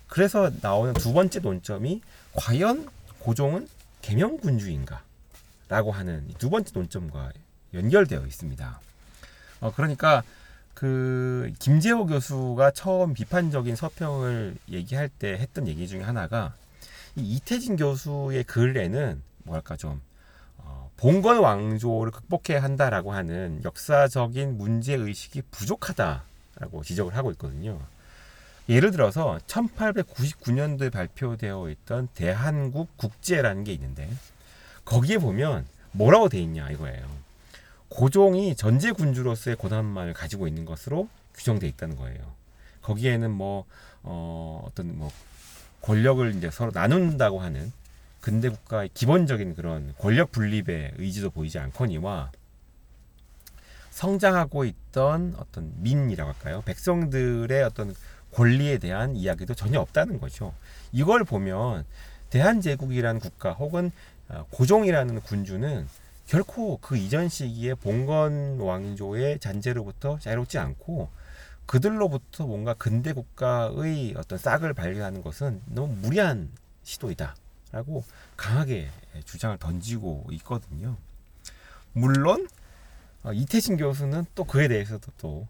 A: 그래서 나오는 두 번째 논점이 과연 고종은 개명 군주인가라고 하는 이두 번째 논점과 연결되어 있습니다. 어, 그러니까 그 김재호 교수가 처음 비판적인 서평을 얘기할 때 했던 얘기 중에 하나가 이 이태진 교수의 글에는 뭐랄까 좀 어, 봉건 왕조를 극복해야 한다라고 하는 역사적인 문제 의식이 부족하다라고 지적을 하고 있거든요. 예를 들어서 1899년도에 발표되어 있던 대한국 국제라는 게 있는데 거기에 보면 뭐라고 돼 있냐 이거예요. 고종이 전제 군주로서의 고난만을 가지고 있는 것으로 규정돼 있다는 거예요. 거기에는 뭐 어, 어떤 뭐 권력을 이제 서로 나눈다고 하는 근대 국가의 기본적인 그런 권력 분립의 의지도 보이지 않거니와 성장하고 있던 어떤 민이라고 할까요? 백성들의 어떤 권리에 대한 이야기도 전혀 없다는 거죠. 이걸 보면 대한제국이라는 국가 혹은 어, 고종이라는 군주는 결코 그 이전 시기에 봉건 왕조의 잔재로부터 자유롭지 않고 그들로부터 뭔가 근대 국가의 어떤 싹을 발견하는 것은 너무 무리한 시도이다 라고 강하게 주장을 던지고 있거든요. 물론 어, 이태진 교수는 또 그에 대해서도 또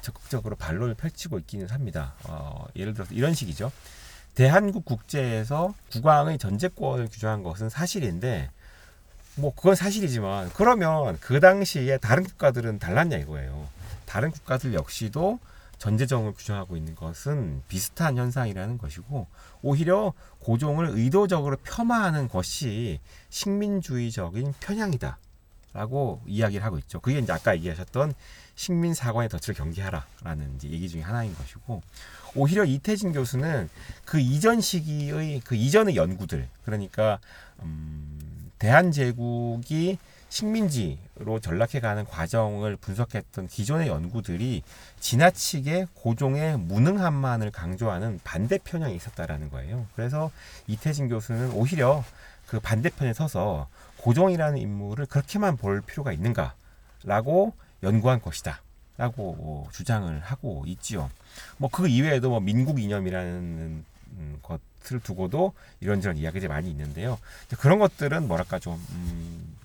A: 적극적으로 반론을 펼치고 있기는 합니다. 어, 예를 들어서 이런 식이죠. 대한국 국제에서 국왕의 전제권을 규정한 것은 사실인데 뭐 그건 사실이지만 그러면 그 당시에 다른 국가들은 달랐냐 이거예요. 다른 국가들 역시도 전제정을 규정하고 있는 것은 비슷한 현상이라는 것이고 오히려 고종을 의도적으로 폄하하는 것이 식민주의적인 편향이다 라고 이야기를 하고 있죠. 그게 이제 아까 얘기하셨던 식민 사관의 덫을 경계하라라는 얘기 중에 하나인 것이고 오히려 이태진 교수는 그 이전 시기의 그 이전의 연구들 그러니까 음, 대한제국이 식민지 로 전락해가는 과정을 분석했던 기존의 연구들이 지나치게 고종의 무능함만을 강조하는 반대 편향이 있었다라는 거예요. 그래서 이태진 교수는 오히려 그 반대편에 서서 고종이라는 인물을 그렇게만 볼 필요가 있는가라고 연구한 것이다. 라고 주장을 하고 있지요. 뭐 그 이외에도 뭐 민국 이념이라는 음, 것을 두고도 이런저런 이야기들이 많이 있는데요. 그런 것들은 뭐랄까 좀 음,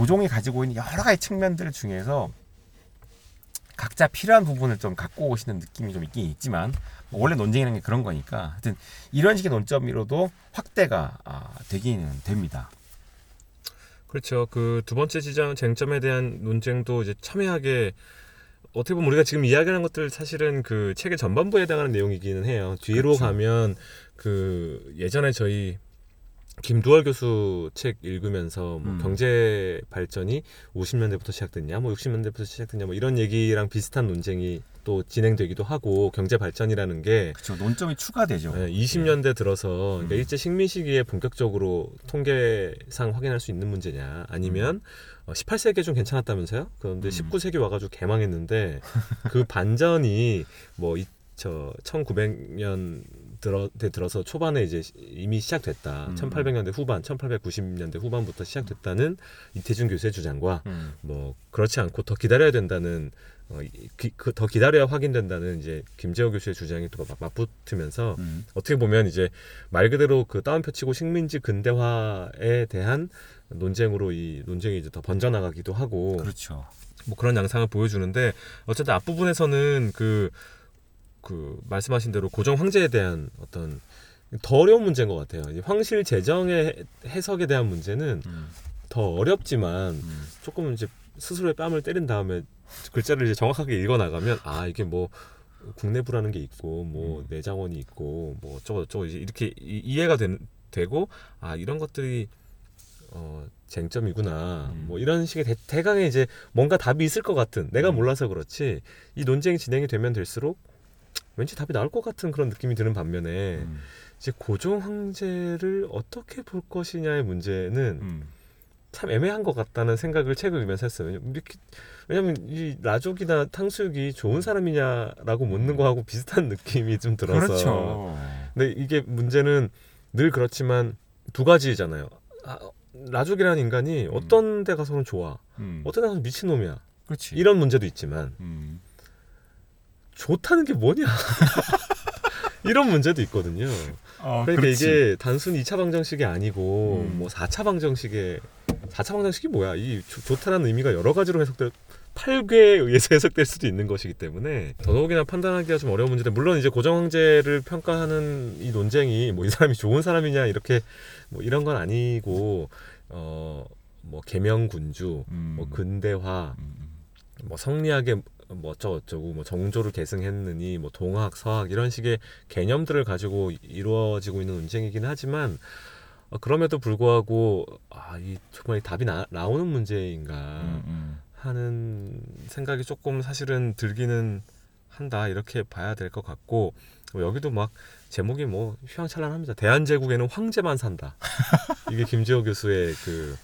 A: 고종이 가지고 있는 여러 가지 측면들 중에서 각자 필요한 부분을 좀 갖고 오시는 느낌이 좀 있긴 있지만 뭐 원래 논쟁이라는 게 그런 거니까 하여튼 이런 식의 논점으로도 확대가 아, 되기는 됩니다.
B: 그렇죠. 그 두 번째 지점 쟁점에 대한 논쟁도 이제 첨예하게 어떻게 보면 우리가 지금 이야기하는 것들 사실은 그 책의 전반부에 해당하는 내용이기는 해요. 뒤로
A: 그렇죠.
B: 가면 그 예전에 저희 김두월 교수 책 읽으면서 뭐
A: 음.
B: 경제 발전이 50년대부터 시작됐냐, 뭐 60년대부터 시작됐냐, 뭐 이런 얘기랑 비슷한 논쟁이 또 진행되기도 하고 경제 발전이라는 게
A: 그렇죠. 논점이 추가되죠.
B: 네, 20년대 들어서 그러니까
A: 음.
B: 일제 식민 시기에 본격적으로 통계상 확인할 수 있는 문제냐 아니면 어, 18세기 좀 괜찮았다면서요? 그런데
A: 음.
B: 19세기 와가지고 개망했는데 그 반전이 뭐 이 저 1900년 들어 대 들어서 초반에 이제 이미 시작됐다.
A: 음.
B: 1800년대 후반, 1890년대 후반부터 시작됐다는 이태준 교수의 주장과
A: 음.
B: 뭐 그렇지 않고 더 기다려야 된다는 어, 이- 기- 그, 더 기다려야 확인된다는 이제 김재호 교수의 주장이 또 맞- 맞붙으면서
A: 음.
B: 어떻게 보면 이제 말 그대로 그 따옴표 치고 식민지 근대화에 대한 논쟁으로 이 논쟁이 이제 더 번져나가기도 하고
A: 그렇죠.
B: 뭐 그런 양상을 보여주는데 어쨌든 앞부분에서는 그, 그 말씀하신 대로 고정 황제에 대한 어떤 더 어려운 문제인 것 같아요. 이 황실 재정의 해- 해석에 대한 문제는
A: 음.
B: 더 어렵지만
A: 음.
B: 조금 이제 스스로의 뺨을 때린 다음에 글자를 이제 정확하게 읽어 나가면 아 이게 뭐 국내부라는 게 있고 뭐
A: 음.
B: 내장원이 있고 뭐 어쩌고 저쩌고 이제 이렇게 이- 이해가 된, 되고 아 이런 것들이 어 쟁점이구나
A: 음.
B: 뭐 이런 식의 대, 대강의 이제 뭔가 답이 있을 것 같은 내가
A: 음.
B: 몰라서 그렇지 이 논쟁이 진행이 되면 될수록 왠지 답이 나올 것 같은 그런 느낌이 드는 반면에
A: 음.
B: 이제 고종 황제를 어떻게 볼 것이냐의 문제는
A: 음.
B: 참 애매한 것 같다는 생각을 책을 읽으면서 했어요. 왜냐면 왜냐면 이 라족이나 탕수육이 좋은 사람이냐라고 묻는 거하고 비슷한 느낌이 좀 들어서.
A: 그렇죠.
B: 근데 이게 문제는 늘 그렇지만 두 가지잖아요. 아, 라족이라는 인간이 어떤 데 가서는 좋아,
A: 음.
B: 어떤 데 가서 미친 놈이야.
A: 그렇지.
B: 이런 문제도 있지만
A: 음.
B: 좋다는 게 뭐냐? 이런 문제도 있거든요.
A: 어,
B: 그러니까
A: 그렇지.
B: 이게 단순히 2차 방정식이 아니고
A: 음.
B: 뭐 4차 방정식의 4차 방정식이 뭐야? 이 좋- 좋다는 의미가 여러 가지로 해석될 8궤에 의해서 해석될 수도 있는 것이기 때문에 더더욱이나 판단하기가 좀 어려운 문제인데 물론 이제 고정 황제를 평가하는 이 논쟁이 뭐 이 사람이 좋은 사람이냐 이렇게 뭐 이런 건 아니고 어뭐 계명군주
A: 음.
B: 뭐 근대화
A: 음.
B: 뭐 성리학의 뭐 어쩌고저쩌고 뭐 정조를 계승했느니 뭐 동학 서학 이런 식의 개념들을 가지고 이루어지고 있는 논쟁이긴 하지만 어, 그럼에도 불구하고 아이 정말 이 답이 나, 나오는 문제인가
A: 음. 음.
B: 하는 생각이 조금 사실은 들기는 한다 이렇게 봐야 될 것 같고 뭐 여기도 막 제목이 뭐 휘황찬란합니다 대한제국에는 황제만 산다 이게 김재호 교수의 그,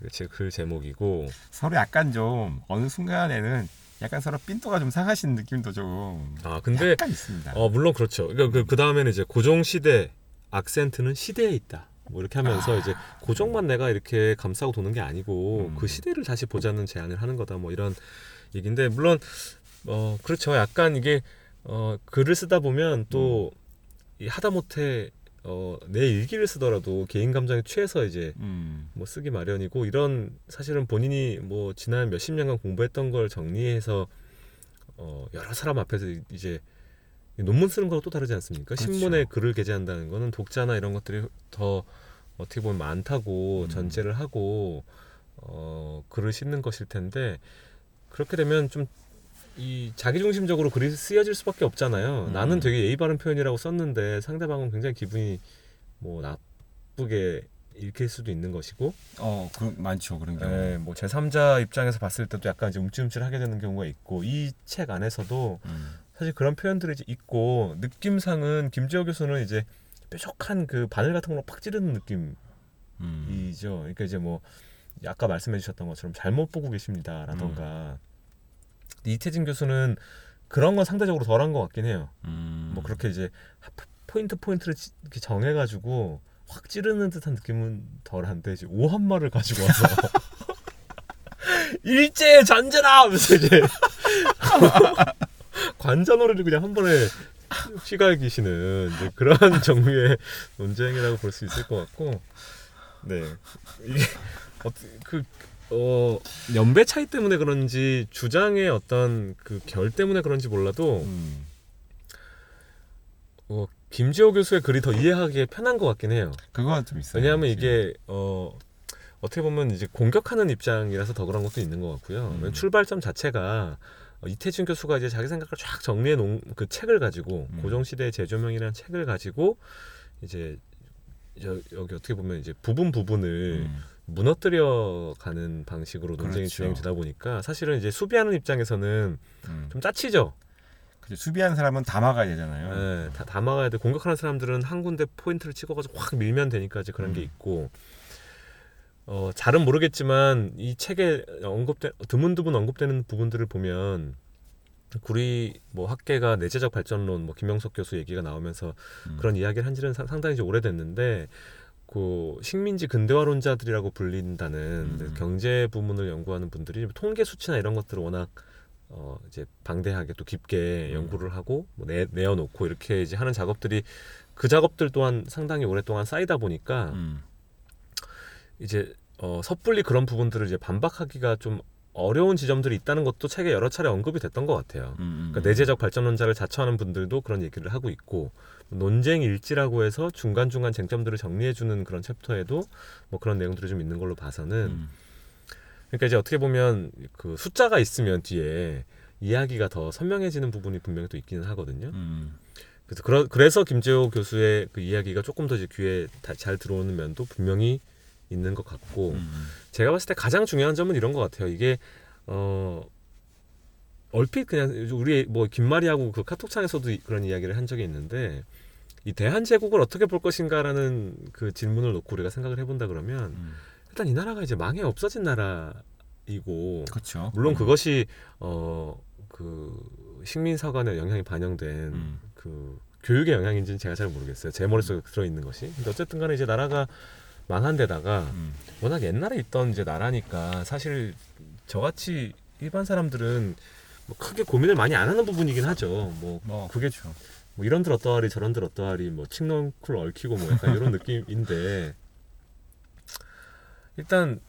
B: 그, 제- 그 제목이고
A: 서로 약간 좀 어느 순간에는 약간 서로 삔또가 좀 상하신 느낌도 좀
B: 아 근데
A: 약간 있습니다.
B: 어 물론 그렇죠. 그러니까 그, 그 다음에는 이제 고종 시대 악센트는 시대에 있다. 뭐 이렇게 하면서 이제 고종만 내가 이렇게 감싸고 도는 게 아니고
A: 음.
B: 그 시대를 다시 보자는 제안을 하는 거다. 뭐 이런 얘기인데 물론 어 그렇죠. 약간 이게 어 글을 쓰다 보면 또이 하다못해 어 내 일기를 쓰더라도 개인 감정에 취해서 이제
A: 음.
B: 뭐 쓰기 마련이고 이런 사실은 본인이 뭐 지난 몇십 년간 공부했던 걸 정리해서 어 여러 사람 앞에서 이제 논문 쓰는 거랑 또 다르지 않습니까?
A: 그렇죠.
B: 신문에 글을 게재한다는 거는 독자나 이런 것들이 더 어떻게 보면 많다고
A: 음.
B: 전제를 하고 어 글을 싣는 것일 텐데 그렇게 되면 좀 이 자기중심적으로 글이 쓰여질 수밖에 없잖아요.
A: 음.
B: 나는 되게 예의 바른 표현이라고 썼는데 상대방은 굉장히 기분이 뭐 나쁘게 읽힐 수도 있는 것이고,
A: 어, 그 많죠 그런 경우.
B: 예, 뭐 제 3자 입장에서 봤을 때도 약간 이제 움찔움찔하게 되는 경우가 있고 이 책 안에서도
A: 음.
B: 사실 그런 표현들이 이제 있고 느낌상은 김지호 교수는 이제 뾰족한 그 바늘 같은 걸로 팍 찌르는 느낌이죠.
A: 음.
B: 그러니까 이제 뭐 아까 말씀해 주셨던 것처럼 잘못 보고 계십니다라던가 이태진 교수는 그런 건 상대적으로 덜한 것 같긴 해요.
A: 음.
B: 뭐 그렇게 이제 포인트 포인트를 찌- 이렇게 정해가지고 확 찌르는 듯한 느낌은 덜한데 이제 오한말을 가지고 와서 일제 잔재라 하면서 이제 관자놀이를 그냥 한 번에 휘갈기시는 그런 종류의 논쟁이라고 볼 수 있을 것 같고 네 이게 그, 어, 연배 차이 때문에 그런지 주장의 어떤 그 결 때문에 그런지 몰라도
A: 음.
B: 어, 김지호 교수의 글이 더 이해하기에 편한 것 같긴 해요.
A: 그건 좀 있어요.
B: 왜냐하면. 이게 어, 어떻게 보면 이제 공격하는 입장이라서 더 그런 것도 있는 것 같고요.
A: 음.
B: 출발점 자체가 어, 이태준 교수가 이제 자기 생각을 쫙 정리해 놓은 그 책을 가지고
A: 음.
B: 고종 시대의 재조명이라는 책을 가지고 이제 여, 여기 어떻게 보면 이제 부분 부분을
A: 음.
B: 무너뜨려 가는 방식으로 논쟁이
A: 그렇죠.
B: 진행되다 보니까 사실은 이제 수비하는 입장에서는
A: 음.
B: 좀 짜치죠.
A: 그죠. 수비하는 사람은 다 막아야 되잖아요.
B: 네, 다, 다 막아야 돼. 공격하는 사람들은 한 군데 포인트를 찍어가지고 확 밀면 되니까 이제 그런 게
A: 음.
B: 있고. 어, 잘은 모르겠지만 이 책에 언급된 드문드문 언급되는 부분들을 보면 구리 뭐 학계가 내재적 발전론 뭐 김영석 교수 얘기가 나오면서
A: 음.
B: 그런 이야기를 한지는 상- 상당히 이제 오래됐는데 그 식민지 근대화론자들이라고 불린다는
A: 음.
B: 경제 부문을 연구하는 분들이 통계 수치나 이런 것들을 워낙 어 이제 방대하게 또 깊게
A: 음.
B: 연구를 하고 뭐 내, 내어놓고 이렇게 이제 하는 작업들이 그 작업들 또한 상당히 오랫동안 쌓이다 보니까
A: 음.
B: 이제 어 섣불리 그런 부분들을 이제 반박하기가 좀 어려운 지점들이 있다는 것도 책에 여러 차례 언급이 됐던 것 같아요.
A: 음.
B: 그러니까 내재적 발전론자를 자처하는 분들도 그런 얘기를 하고 있고 논쟁 일지라고 해서 중간 중간 쟁점들을 정리해 주는 그런 챕터에도 뭐 그런 내용들이 좀 있는 걸로 봐서는
A: 음.
B: 그러니까 이제 어떻게 보면 그 숫자가 있으면 뒤에 이야기가 더 선명해지는 부분이 분명히 또 있기는 하거든요.
A: 음.
B: 그래서 그러, 그래서 김재호 교수의 그 이야기가 조금 더 이제 귀에 다- 잘 들어오는 면도 분명히 있는 것 같고
A: 음.
B: 제가 봤을 때 가장 중요한 점은 이런 것 같아요. 이게 어 얼핏 그냥 우리 뭐 김마리하고 그 카톡창에서도 이- 그런 이야기를 한 적이 있는데 이 대한 제국을 어떻게 볼 것인가라는 그 질문을 놓고 우리가 생각을 해본다 그러면
A: 음.
B: 일단 이 나라가 이제 망해 없어진 나라이고
A: 그렇죠.
B: 물론
A: 음.
B: 그것이 어 그 식민 사관의 영향이 반영된
A: 음.
B: 그 교육의 영향인지는 제가 잘 모르겠어요. 제 머릿속에 들어 있는 것이. 근데 어쨌든 간에 이제 나라가 망한 데다가
A: 음.
B: 워낙 옛날에 있던 이제 나라니까 사실 저같이 일반 사람들은 뭐 크게 고민을 많이 안 하는 부분이긴 하죠. 뭐,
A: 뭐
B: 그게
A: 그렇죠.
B: 뭐 이런들 어떠하리 저런들 어떠하리 뭐 칡넝쿨 얽히고 뭐 약간 이런 느낌인데 일단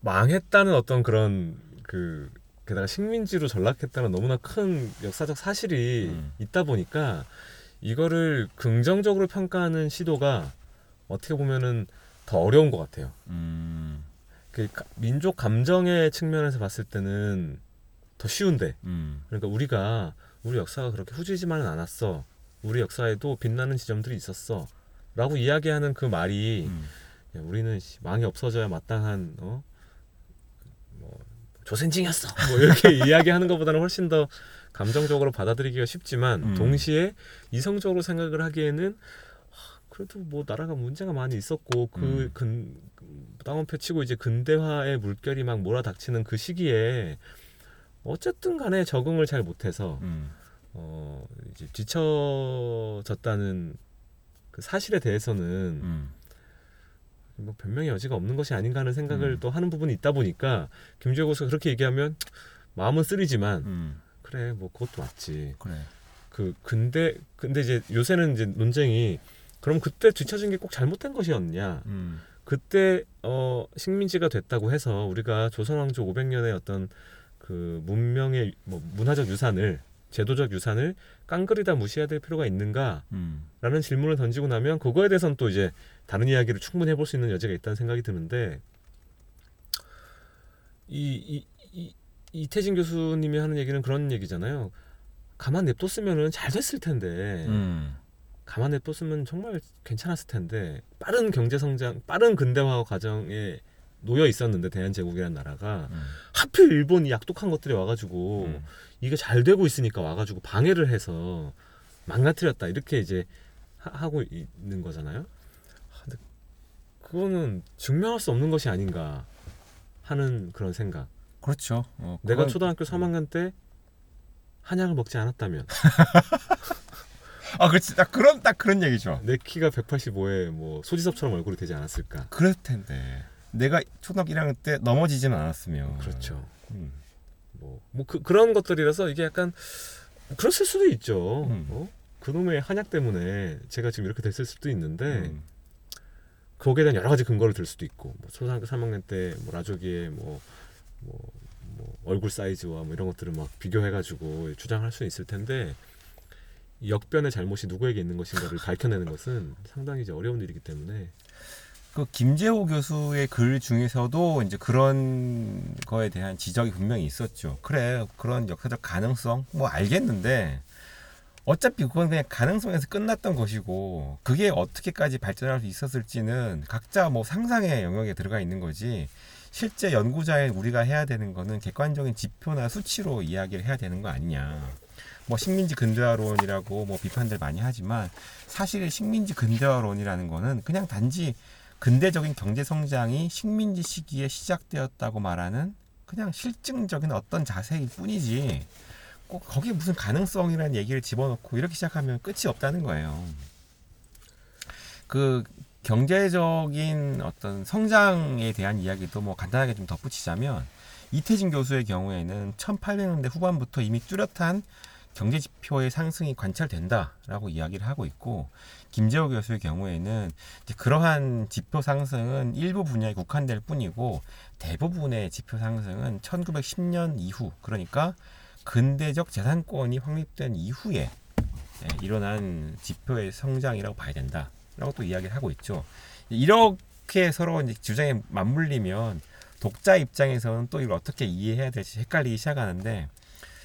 B: 망했다는 어떤 그런 그 게다가 식민지로 전락했다는 너무나 큰 역사적 사실이
A: 음.
B: 있다 보니까 이거를 긍정적으로 평가하는 시도가 어떻게 보면은 더 어려운 것 같아요.
A: 음.
B: 그 가- 민족 감정의 측면에서 봤을 때는 더 쉬운데
A: 음.
B: 그러니까 우리가 우리 역사가 그렇게 후지지만은 않았어 우리 역사에도 빛나는 지점들이 있었어 라고 이야기하는 그 말이
A: 음.
B: 야, 우리는 씨, 망이 없어져야 마땅한 어? 뭐 조센징이었어 뭐 이렇게 이야기하는 것보다는 훨씬 더 감정적으로 받아들이기가 쉽지만
A: 음.
B: 동시에 이성적으로 생각을 하기에는 하, 그래도 뭐 나라가 문제가 많이 있었고 그
A: 음.
B: 근 땅원 펼치고 이제 근대화의 물결이 막 몰아닥치는 그 시기에 어쨌든 간에 적응을 잘 못해서
A: 음.
B: 어 이제 뒤처졌다는 그 사실에 대해서는
A: 음.
B: 뭐 변명의 여지가 없는 것이 아닌가 하는 생각을
A: 음.
B: 또 하는 부분이 있다 보니까 김재호 교수가 그렇게 얘기하면 마음은 쓰리지만
A: 음.
B: 그래 뭐 그것도 맞지
A: 그래.
B: 그 근데 근데 이제 요새는 이제 논쟁이 그럼 그때 뒤처진 게 꼭 잘못된 것이었냐
A: 음.
B: 그때 어 식민지가 됐다고 해서 우리가 조선 왕조 500년의 어떤 그 문명의 뭐 문화적 유산을 제도적 유산을 깡그리다 무시해야 될 필요가 있는가라는
A: 음.
B: 질문을 던지고 나면 그거에 대해서는 또 이제 다른 이야기를 충분히 해볼 수 있는 여지가 있다는 생각이 드는데 이 이 이 이태진 교수님이 하는 얘기는 그런 얘기잖아요. 가만 냅뒀으면은 잘 됐을 텐데
A: 음.
B: 가만 냅뒀으면 정말 괜찮았을 텐데 빠른 경제 성장, 빠른 근대화 과정에 놓여 있었는데 대한제국이라는 나라가
A: 음.
B: 하필 일본이 약독한 것들이 와가지고
A: 음.
B: 이게 잘 되고 있으니까 와가지고 방해를 해서 망가뜨렸다 이렇게 이제 하, 고 있는 거잖아요. 아, 근데 그거는 증명할 수 없는 것이 아닌가 하는 그런 생각.
A: 그렇죠. 어,
B: 내가
A: 그건-
B: 초등학교 3학년 때 한약을 먹지 않았다면
A: 아 그렇지. 딱 그런 딱 그런 얘기죠.
B: 내 키가 185에 뭐 소지섭처럼 얼굴이 되지 않았을까.
A: 그럴 텐데 내가 초등학교 1학년 때 넘어지지는 않았으면
B: 그렇죠.
A: 음.
B: 뭐, 뭐 그, 그런 것들이라서 이게 약간 그랬을 수도 있죠.
A: 음.
B: 어? 그놈의 한약 때문에 제가 지금 이렇게 됐을 수도 있는데
A: 음.
B: 거기에 대한 여러 가지 근거를 들 수도 있고 뭐 초등학교 3학년 때 뭐 라조기의 뭐, 뭐, 뭐 얼굴 사이즈와 뭐 이런 것들을 막 비교해가지고 주장할 수 있을 텐데 이 역변의 잘못이 누구에게 있는 것인가를 밝혀내는 것은 상당히 이제 어려운 일이기 때문에
A: 그 김재호 교수의 글 중에서도 이제 그런 거에 대한 지적이 분명히 있었죠. 그래 그런 역사적 가능성 뭐 알겠는데 어차피 그건 그냥 가능성에서 끝났던 것이고 그게 어떻게까지 발전할 수 있었을지는 각자 뭐 상상의 영역에 들어가 있는 거지 실제 연구자인 우리가 해야 되는 거는 객관적인 지표나 수치로 이야기를 해야 되는 거 아니냐. 뭐 식민지 근대화론이라고 뭐 비판들 많이 하지만 사실 식민지 근대화론이라는 거는 그냥 단지 근대적인 경제 성장이 식민지 시기에 시작되었다고 말하는 그냥 실증적인 어떤 자세일 뿐이지 꼭 거기에 무슨 가능성이라는 얘기를 집어넣고 이렇게 시작하면 끝이 없다는 거예요. 그 경제적인 어떤 성장에 대한 이야기도 뭐 간단하게 좀 덧붙이자면 이태진 교수의 경우에는 1800년대 후반부터 이미 뚜렷한 경제 지표의 상승이 관찰된다라고 이야기를 하고 있고 김재호 교수의 경우에는 그러한 지표 상승은 일부 분야에 국한될 뿐이고 대부분의 지표 상승은 1910년 이후 그러니까 근대적 재산권이 확립된 이후에 예, 일어난 지표의 성장이라고 봐야 된다라고 또 이야기를 하고 있죠. 이렇게 서로 이제 주장에 맞물리면 독자 입장에서는 또 이걸 어떻게 이해해야 될지 헷갈리기 시작하는데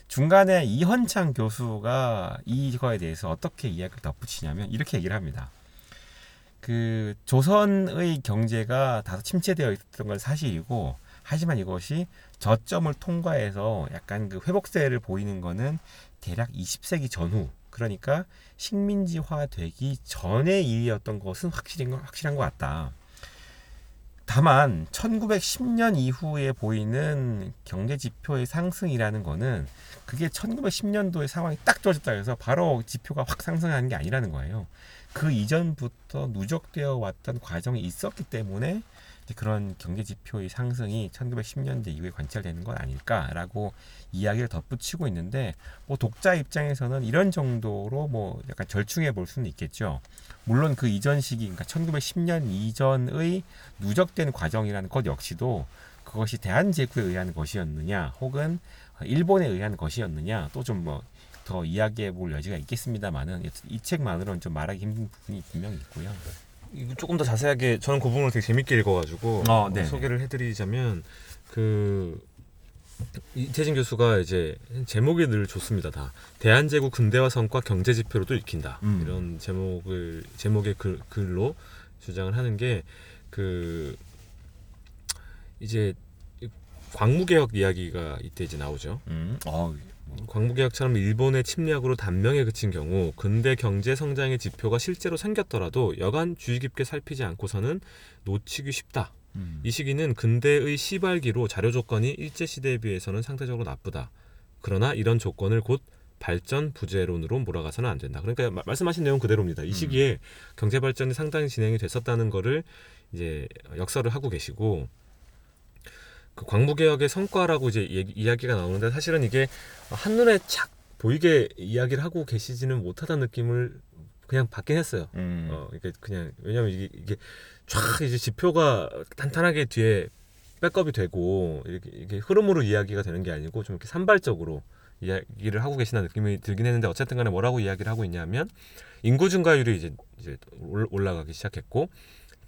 A: 중간에 이헌창 교수가 이거에 대해서 어떻게 이야기를 덧붙이냐면 이렇게 얘기를 합니다. 그 조선의 경제가 다소 침체되어 있었던 건 사실이고 하지만 이것이 저점을 통과해서 약간 그 회복세를 보이는 거는 대략 20세기 전후 그러니까 식민지화 되기 전의 일이었던 것은 확실한 건 확실한 것 같다. 다만 1910년 이후에 보이는 경제 지표의 상승이라는 거는 그게 1910년도의 상황이 딱 좋아졌다 해서 바로 지표가 확 상승하는 게 아니라는 거예요. 그 이전부터 누적되어 왔던 과정이 있었기 때문에 그런 경제 지표의 상승이 1910년대 이후에 관찰되는 건 아닐까라고 이야기를 덧붙이고 있는데 뭐 독자 입장에서는 이런 정도로 뭐 약간 절충해 볼 수는 있겠죠. 물론 그 이전 시기 그러니까 1910년 이전의 누적된 과정이라는 것 역시도 그것이 대한제국에 의한 것이었느냐 혹은 일본에 의한 것이었느냐 또 좀 뭐 더 이야기해 볼 여지가 있겠습니다만은 이 책만으로는 좀 말하기 힘든 부분이 분명히 있고요.
B: 이거 조금 더 자세하게 저는 그 부분을 되게 재밌게 읽어가지고
A: 어,
B: 어. 소개를 해드리자면 그 이태진 교수가 이제 제목이 늘 좋습니다. 다 대한제국 근대화 성과 경제 지표로도 읽힌다
A: 음.
B: 이런 제목을 제목의 글, 글로 주장을 하는 게 그 이제 이 광무개혁 이야기가 이때 이제 나오죠.
A: 음, 어,
B: 광무개혁처럼 일본의 침략으로 단명에 그친 경우 근대 경제 성장의 지표가 실제로 생겼더라도 여간 주의 깊게 살피지 않고서는 놓치기 쉽다.
A: 음.
B: 이 시기는 근대의 시발기로 자료 조건이 일제 시대에 비해서는 상대적으로 나쁘다. 그러나 이런 조건을 곧 발전 부재론으로 몰아가서는 안 된다. 그러니까 마- 말씀하신 내용 그대로입니다. 이
A: 음.
B: 시기에 경제 발전이 상당히 진행이 됐었다는 거를 이제 역설을 하고 계시고 그 광무개혁의 성과라고 이제 얘기- 이야기가 나오는데 사실은 이게 한눈에 착 보이게 이야기를 하고 계시지는 못하다는 느낌을 그냥 받긴 했어요.
A: 음.
B: 어, 이게 그냥 왜냐면 이게 이게 쫙 이제 지표가 탄탄하게 뒤에 백업이 되고 이렇게 이게 흐름으로 이야기가 되는 게 아니고 좀 이렇게 산발적으로 이야기를 하고 계시다는 느낌이 들긴 했는데 어쨌든 간에 뭐라고 이야기를 하고 있냐면 인구 증가율이 이제 이제 올- 올라가기 시작했고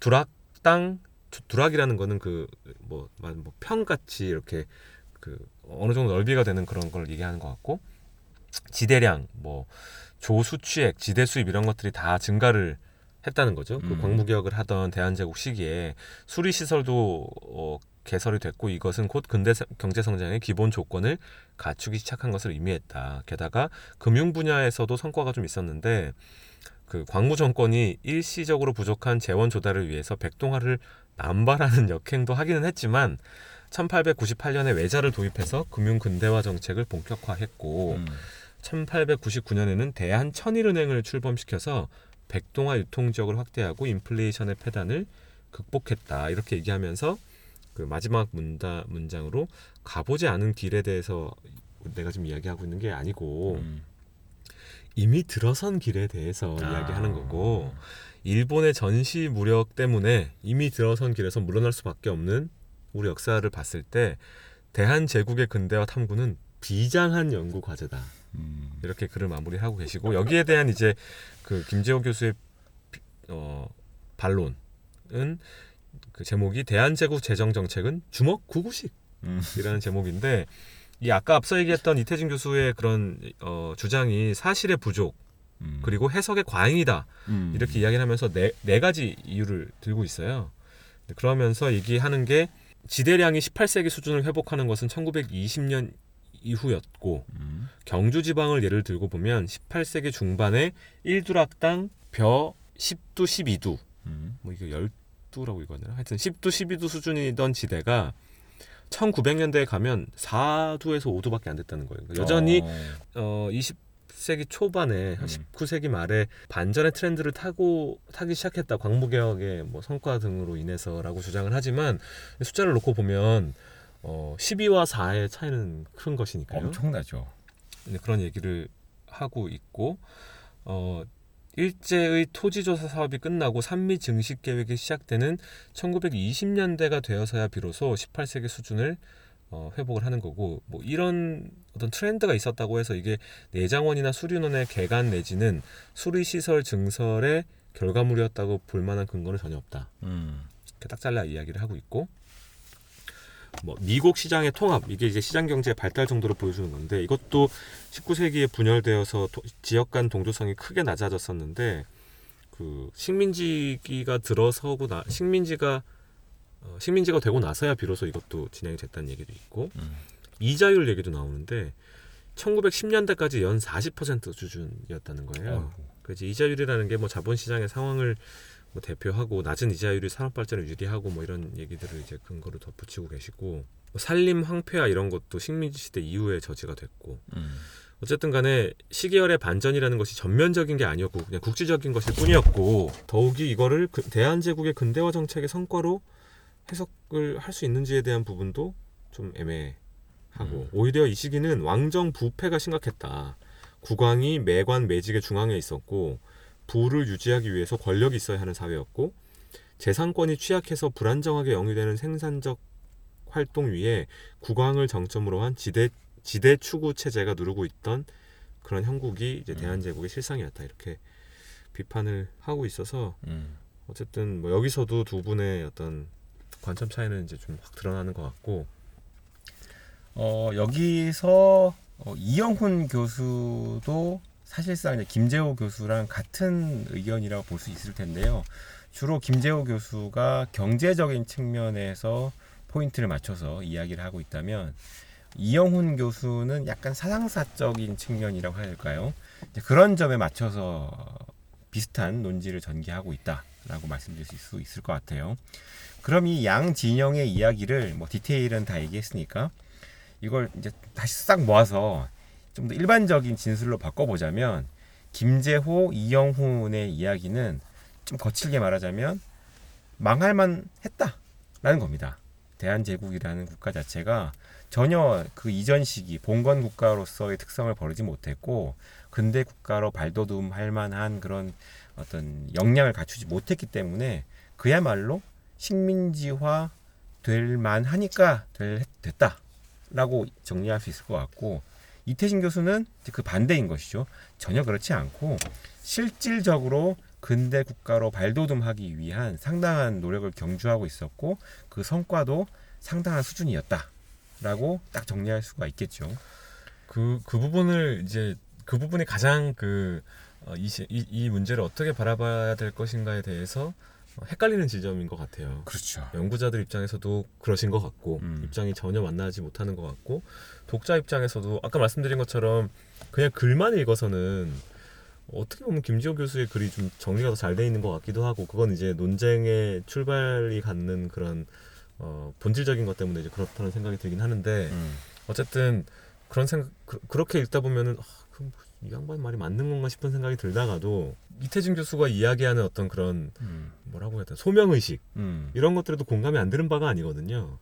B: 두락당 두- 두락이라는 거는 그뭐 뭐 평같이 이렇게 그 어느 정도 넓이가 되는 그런 걸 얘기하는 것 같고 지대량 뭐 조수취액 지대 수입 이런 것들이 다 증가를 했다는 거죠. 그
A: 음.
B: 광무 개혁을 하던 대한제국 시기에 수리 시설도 어, 개설이 됐고 이것은 곧 근대 세- 경제 성장의 기본 조건을 갖추기 시작한 것을 의미했다. 게다가 금융 분야에서도 성과가 좀 있었는데 그 광무 정권이 일시적으로 부족한 재원 조달을 위해서 백동화를 남발하는 역행도 하기는 했지만 1898년에 외자를 도입해서 금융 근대화 정책을 본격화했고
A: 음.
B: 1899년에는 대한 천일은행을 출범시켜서 백동화 유통 지역을 확대하고 인플레이션의 패단을 극복했다. 이렇게 얘기하면서 그 마지막 문다, 문장으로 가보지 않은 길에 대해서 내가 지금 이야기하고 있는 게 아니고
A: 음.
B: 이미 들어선 길에 대해서
A: 아.
B: 이야기하는 거고 일본의 전시 무력 때문에 이미 들어선 길에서 물러날 수밖에 없는 우리 역사를 봤을 때 대한 제국의 근대화 탐구는 비장한 연구 과제다.
A: 음.
B: 이렇게 글을 마무리하고 계시고 여기에 대한 이제 그 김재호 교수의 비- 어, 반론은 그 제목이 대한제국 재정 정책은 주먹 구구식이라는
A: 음.
B: 제목인데 이 아까 앞서 얘기했던 이태진 교수의 그런 어, 주장이 사실의 부족
A: 음.
B: 그리고 해석의 과잉이다
A: 음.
B: 이렇게 이야기를 하면서 네, 네 가지 이유를 들고 있어요. 그러면서 얘기하는 게 지대량이 18세기 수준을 회복하는 것은 1920년 이후였고
A: 음.
B: 경주 지방을 예를 들고 보면 18세기 중반에 1두락당 벼 10두 12두
A: 음.
B: 뭐 이거 10두라고 읽었나요? 하여튼 10두 12두 수준이던 지대가 1900년대에 가면 4두에서 5두밖에 안 됐다는 거예요. 그러니까 여전히
A: 어.
B: 어 20 세기 초반에 한
A: 음.
B: 19세기 말에 반전의 트렌드를 타고 타기 시작했다 광무 개혁의 뭐 성과 등으로 인해서라고 주장을 하지만 숫자를 놓고 보면 어 12와 4의 차이는 큰 것이니까요.
A: 엄청나죠.
B: 이제 그런 얘기를 하고 있고 어 일제의 토지조사 사업이 끝나고 산미 증식 계획이 시작되는 1920년대가 되어서야 비로소 18세기 수준을 어, 회복을 하는 거고 뭐 이런 어떤 트렌드가 있었다고 해서 이게 내장원이나 수리논의 개간 내지는 수리 시설 증설의 결과물이었다고 볼 만한 근거는 전혀 없다.
A: 음.
B: 이렇게 딱 잘라 이야기를 하고 있고 뭐 미국 시장의 통합 이게 이제 시장 경제의 발달 정도를 보여주는 건데 이것도 19세기에 분열되어서 도- 지역 간 동조성이 크게 낮아졌었는데 그 식민지기가 들어서고 나 식민지가 어, 식민지가 되고 나서야 비로소 이것도 진행이 됐다는 얘기도 있고
A: 음.
B: 이자율 얘기도 나오는데 1910년대까지 연 40% 수준이었다는 거예요. 그래서 이자율이라는 게 뭐 자본시장의 상황을 뭐 대표하고 낮은 이자율이 산업 발전을 유리하고 뭐 이런 얘기들을 이제 근거로 덧붙이고 계시고 뭐 산림 황폐화 이런 것도 식민지 시대 이후에 저지가 됐고
A: 음.
B: 어쨌든 간에 시계열의 반전이라는 것이 전면적인 게 아니었고 그냥 국지적인 것일 뿐이었고 더욱이 이거를 그 대한제국의 근대화 정책의 성과로 해석을 할 수 있는지에 대한 부분도 좀 애매하고
A: 음.
B: 오히려 이 시기는 왕정 부패가 심각했다. 국왕이 매관 매직의 중앙에 있었고 부를 유지하기 위해서 권력이 있어야 하는 사회였고 재산권이 취약해서 불안정하게 영위되는 생산적 활동 위에 국왕을 정점으로 한 지대 지대 추구 체제가 누르고 있던 그런 형국이 이제
A: 음.
B: 대한제국의 실상이었다 이렇게 비판을 하고 있어서
A: 음.
B: 어쨌든 뭐 여기서도 두 분의 어떤 관점 차이는 이제 좀 확 드러나는 것 같고
A: 어, 여기서 어, 이영훈 교수도 사실상 이제 김재호 교수랑 같은 의견이라고 볼 수 있을 텐데요. 주로 김재호 교수가 경제적인 측면에서 포인트를 맞춰서 이야기를 하고 있다면 이영훈 교수는 약간 사상사적인 측면이라고 해야 될까요? 그런 점에 맞춰서 비슷한 논지를 전개하고 있다라고 말씀드릴 수 있을 것 같아요. 그럼 이 양 진영의 이야기를 뭐 디테일은 다 얘기했으니까 이걸 이제 다시 싹 모아서 좀 더 일반적인 진술로 바꿔보자면 김재호, 이영훈의 이야기는 좀 거칠게 말하자면 망할만 했다라는 겁니다. 대한제국이라는 국가 자체가 전혀 그 이전 시기 봉건 국가로서의 특성을 버리지 못했고 근대 국가로 발돋움할 만한 그런 어떤 역량을 갖추지 못했기 때문에 그야말로 식민지화 될 만하니까 될, 됐다라고 정리할 수 있을 것 같고 이태진 교수는 그 반대인 것이죠. 전혀 그렇지 않고 실질적으로 근대 국가로 발돋움하기 위한 상당한 노력을 경주하고 있었고 그 성과도 상당한 수준이었다. 라고 딱 정리할 수가 있겠죠.
B: 그, 그 부분을 이제 그 부분이 가장 그, 어, 이, 시- 이, 이 문제를 어떻게 바라봐야 될 것인가에 대해서 어, 헷갈리는 지점인 것 같아요.
A: 그렇죠.
B: 연구자들 입장에서도 그러신 것 같고
A: 음.
B: 입장이 전혀 만나지 못하는 것 같고 독자 입장에서도 아까 말씀드린 것처럼 그냥 글만 읽어서는 어떻게 보면 김지호 교수의 글이 좀 정리가 더 잘 돼 있는 것 같기도 하고 그건 이제 논쟁의 출발이 갖는 그런 어, 본질적인 것 때문에 이제 그렇다는 생각이 들긴 하는데
A: 음.
B: 어쨌든 그런 생각 그, 그렇게 읽다 보면은 아, 그럼 이 양반 말이 맞는 건가 싶은 생각이 들다가도 이태준 교수가 이야기하는 어떤 그런
A: 음.
B: 뭐라고 해야 되나 소명 의식
A: 음.
B: 이런 것들에도 공감이 안 되는 바가 아니거든요.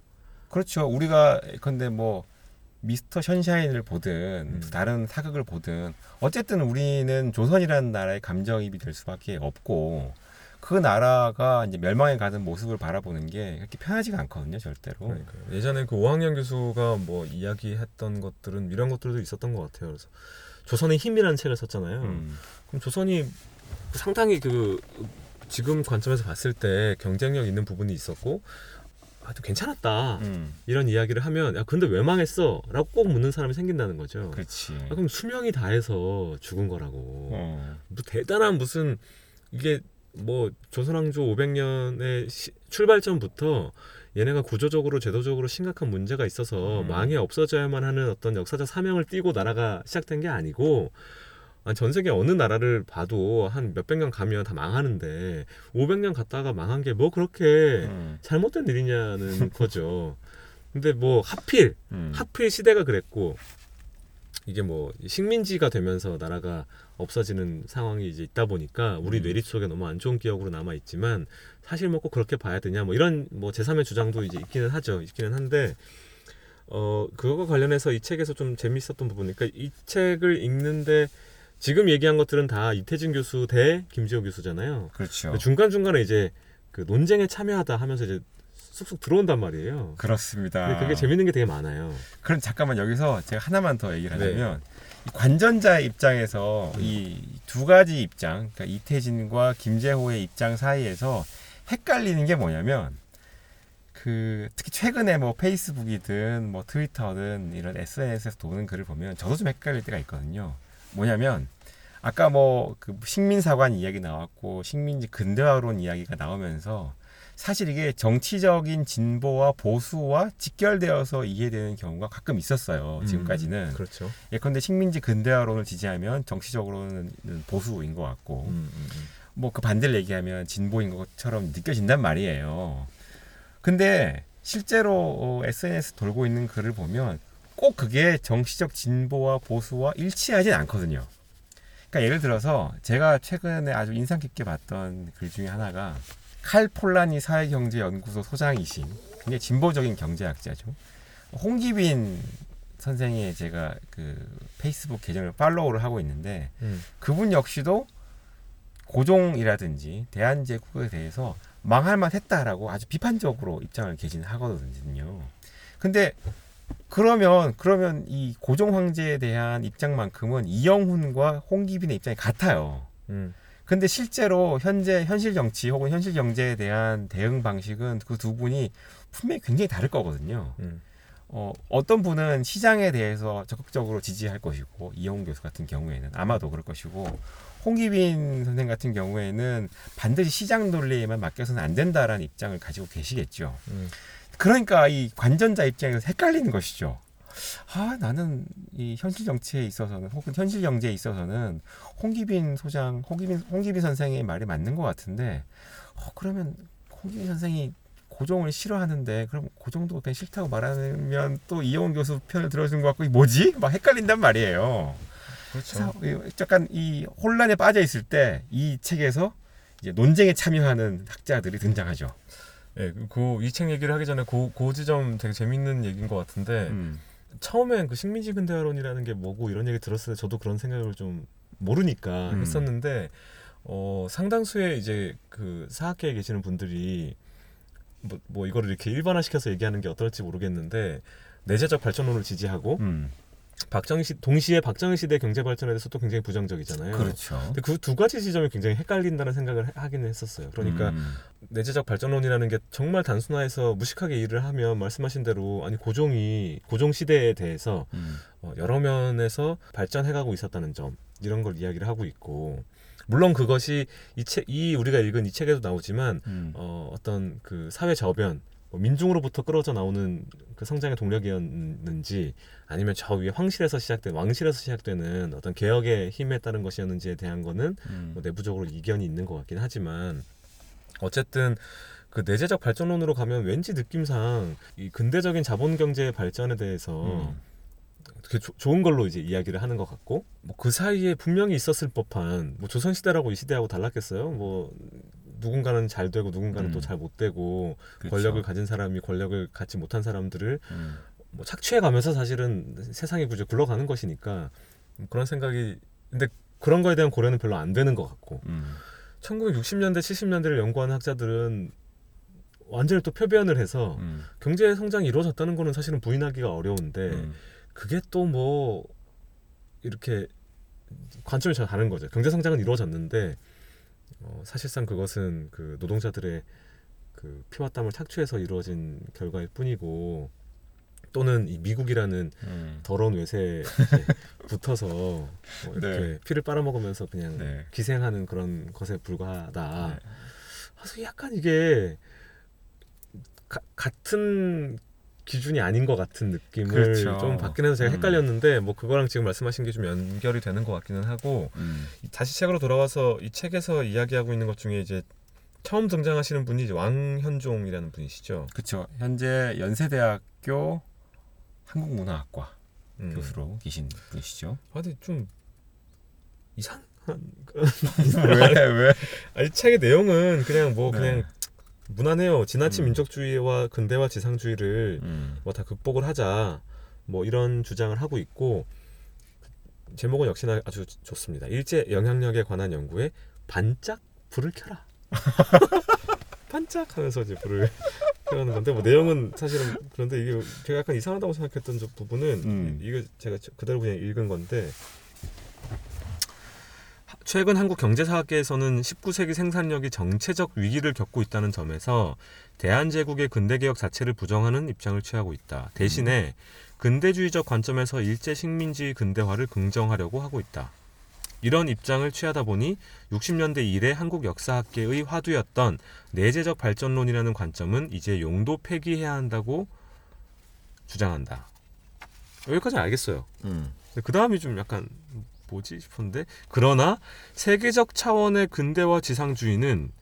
A: 그렇죠. 우리가 근데 뭐 미스터 션샤인을 보든
B: 음.
A: 다른 사극을 보든 어쨌든 우리는 조선이라는 나라에 감정입이 될 수밖에 없고 그 나라가 이제 멸망에 가는 모습을 바라보는 게 그렇게 편하지가 않거든요, 절대로.
B: 그러니까요. 예전에 그 오학년 교수가 뭐 이야기했던 것들은 이런 것들도 있었던 것 같아요. 그래서 조선의 힘이라는 책을 썼잖아요.
A: 음.
B: 그럼 조선이 상당히 그 지금 관점에서 봤을 때 경쟁력 있는 부분이 있었고 아주 괜찮았다
A: 음.
B: 이런 이야기를 하면 야 근데 왜 망했어?라고 꼭 묻는 사람이 생긴다는 거죠.
A: 그렇지.
B: 아, 그럼 수명이 다해서 죽은 거라고.
A: 어.
B: 뭐 대단한 무슨 이게 뭐 조선왕조 500년의 시, 출발점부터 얘네가 구조적으로 제도적으로 심각한 문제가 있어서
A: 음.
B: 망해 없어져야만 하는 어떤 역사적 사명을 띠고 나라가 시작된 게 아니고 아, 전 세계 어느 나라를 봐도 한 몇백 년 가면 다 망하는데 500년 갔다가 망한 게 뭐 그렇게
A: 음.
B: 잘못된 일이냐는 거죠. 근데 뭐 하필
A: 음.
B: 하필 시대가 그랬고 이게 뭐 식민지가 되면서 나라가 없어지는 상황이 이제 있다 보니까 우리
A: 음.
B: 뇌리 속에 너무 안 좋은 기억으로 남아 있지만 사실 뭐꼭 그렇게 봐야 되냐 뭐 이런 뭐 제3의 주장도 이제 있기는 하죠 있기는 한데 어 그거와 관련해서 이 책에서 좀 재밌었던 부분 그러니까 이 책을 읽는데 지금 얘기한 것들은 다 이태준 교수 대 김지호 교수잖아요
A: 그렇죠.
B: 중간 중간에 이제 그 논쟁에 참여하다 하면서 이제 쑥쑥 들어온단 말이에요.
A: 그렇습니다.
B: 근데 그게 재밌는 게 되게 많아요.
A: 그럼 잠깐만 여기서 제가 하나만 더 얘기를
B: 네.
A: 하자면 이 관전자의 입장에서
B: 음.
A: 이두 가지 입장, 그러니까 이태진과 김재호의 입장 사이에서 헷갈리는 게 뭐냐면 그 특히 최근에 뭐 페이스북이든 뭐 트위터든 이런 SNS에서 도는 글을 보면 저도 좀 헷갈릴 때가 있거든요. 뭐냐면 아까 뭐 그 식민 사관 이야기 나왔고 식민지 근대화론 이야기가 나오면서 사실 이게 정치적인 진보와 보수와 직결되어서 이해되는 경우가 가끔 있었어요. 지금까지는.
B: 그렇죠.
A: 예컨대 식민지 근대화론을 지지하면 정치적으로는 보수인 것 같고
B: 음, 음, 음.
A: 뭐 그 반대를 얘기하면 진보인 것처럼 느껴진단 말이에요. 근데 실제로 어, SNS 돌고 있는 글을 보면 꼭 그게 정치적 진보와 보수와 일치하진 않거든요. 그러니까 예를 들어서 제가 최근에 아주 인상 깊게 봤던 글 중에 하나가 칼 폴라니 사회경제연구소 소장이신 굉장히 진보적인 경제학자죠. 홍기빈 선생의 제가 그 페이스북 계정을 팔로우를 하고 있는데
B: 음.
A: 그분 역시도 고종이라든지 대한제국에 대해서 망할 만 했다라고 아주 비판적으로 입장을 개진 하거든요. 근데 그러면 그러면 이 고종 황제에 대한 입장만큼은 이영훈과 홍기빈의 입장이 같아요.
B: 음.
A: 근데 실제로 현재 현실 정치 혹은 현실 경제에 대한 대응 방식은 그 두 분이 분명히 굉장히 다를 거거든요.
B: 음.
A: 어, 어떤 분은 시장에 대해서 적극적으로 지지할 것이고 이영훈 교수 같은 경우에는 아마도 그럴 것이고 홍기빈 선생 같은 경우에는 반드시 시장 논리에만 맡겨서는 안 된다라는 입장을 가지고 계시겠죠.
B: 음.
A: 그러니까 이 관전자 입장에서 헷갈리는 것이죠. 아 나는 이 현실 정치에 있어서는 혹은 현실 경제에 있어서는 홍기빈 소장, 홍기빈 홍기빈 선생의 말이 맞는 것 같은데 어, 그러면 홍기빈 선생이 고종을 싫어하는데 그럼 고종도 그냥 싫다고 말하면 또 이영훈 교수 편을 들어주는 것 같고 뭐지? 막 헷갈린단 말이에요.
B: 그렇죠.
A: 약간 이 혼란에 빠져 있을 때 이 책에서 이제 논쟁에 참여하는 학자들이 등장하죠.
B: 예, 그이 책 얘기를 하기 전에 그, 그 지점 되게 재밌는 얘기인 것 같은데
A: 음.
B: 처음엔 그 식민지 근대화론이라는 게 뭐고 이런 얘기 들었을 때 저도 그런 생각을 좀 모르니까
A: 음.
B: 했었는데 어, 상당수의 이제 그 사학계에 계시는 분들이 뭐, 뭐 이거를 이렇게 일반화시켜서 얘기하는 게 어떨지 모르겠는데 내재적 발전론을 지지하고
A: 음.
B: 박정희 시 동시에 박정희 시대 경제 발전에 대해서 또 굉장히 부정적이잖아요.
A: 그렇죠.
B: 근데 그 두 가지 지점이 굉장히 헷갈린다는 생각을 하- 하기는 했었어요. 그러니까
A: 음.
B: 내재적 발전론이라는 게 정말 단순화해서 무식하게 일을 하면 말씀하신 대로 아니 고종이 고종 시대에 대해서
A: 음.
B: 어, 여러 면에서 발전해가고 있었다는 점 이런 걸 이야기를 하고 있고 물론 그것이 이 책 이 우리가 읽은 이 책에도 나오지만
A: 음.
B: 어, 어떤 그 사회 저변 뭐 민중으로부터 끌어져 나오는 그 성장의 동력이었는지 아니면 저 위에 황실에서 시작된 왕실에서 시작되는 어떤 개혁의 힘에 따른 것이었는지에 대한 거는
A: 음.
B: 뭐 내부적으로 이견이 있는 것 같긴 하지만 어쨌든 그 내재적 발전론으로 가면 왠지 느낌상 이 근대적인 자본 경제의 발전에 대해서
A: 음.
B: 되게 조- 좋은 걸로 이제 이야기를 하는 것 같고 뭐 그 사이에 분명히 있었을 법한 뭐 조선 시대라고 이 시대하고 달랐겠어요 뭐 누군가는 잘 되고 누군가는
A: 음.
B: 또잘 못 되고
A: 그렇죠.
B: 권력을 가진 사람이 권력을 갖지 못한 사람들을
A: 음.
B: 뭐 착취해 가면서 사실은 세상이 구조 굴러가는 것이니까 그런 생각이 근데 그런 거에 대한 고려는 별로 안 되는 것 같고
A: 음.
B: 1960년대 70년대를 연구하는 학자들은 완전히 또 표변을 해서
A: 음.
B: 경제 성장이 이루어졌다는 거는 사실은 부인하기가 어려운데
A: 음.
B: 그게 또 뭐 이렇게 관점이 잘 다른 거죠. 경제 성장은 이루어졌는데 어, 사실상 그것은 그 노동자들의 그 피와 땀을 착취해서 이루어진 결과일 뿐이고 또는 이 미국이라는
A: 음.
B: 더러운 외세에 붙어서 뭐 이렇게
A: 네.
B: 피를 빨아먹으면서 그냥
A: 네.
B: 기생하는 그런 것에 불과하다.
A: 네.
B: 그래서 약간 이게 가- 같은 기준이 아닌 것 같은 느낌을
A: 그렇죠.
B: 좀 받긴 해서 제가
A: 음.
B: 헷갈렸는데 뭐 그거랑 지금 말씀하신 게 좀 연결이 되는 것 같기는 하고
A: 음.
B: 다시 책으로 돌아와서 이 책에서 이야기하고 있는 것 중에 이제 처음 등장하시는 분이 이제 왕현종이라는 분이시죠.
A: 그렇죠. 현재 연세대학교 한국문화학과
B: 음.
A: 교수로 계신 분이시죠.
B: 아, 근데 좀 이상한
A: 왜 왜?
B: 아니 책의 내용은 그냥 뭐
A: 네.
B: 그냥 무난해요. 지나친
A: 음.
B: 민족주의와 근대화 지상주의를
A: 음.
B: 뭐다 극복을 하자 뭐 이런 주장을 하고 있고 제목은 역시나 아주 좋습니다. 일제 영향력에 관한 연구에 반짝 불을 켜라. 반짝하면서 이제 불을 켜는 건데 뭐 내용은 사실은 그런데 이게 제가 약간 이상하다고 생각했던 저 부분은
A: 음.
B: 이- 이거 제가 그대로 그냥 읽은 건데 최근 한국 경제사학계에서는 19세기 생산력이 정체적 위기를 겪고 있다는 점에서 대한제국의 근대개혁 자체를 부정하는 입장을 취하고 있다. 대신에 근대주의적 관점에서 일제 식민지 근대화를 긍정하려고 하고 있다. 이런 입장을 취하다 보니 60년대 이래 한국 역사학계의 화두였던 내재적 발전론이라는 관점은 이제 용도 폐기해야 한다고 주장한다. 여기까지는 알겠어요.
A: 음.
B: 그 다음이 좀 약간 뭐지 싶은데 그러나 세계적 차원의 근대화 지상주의는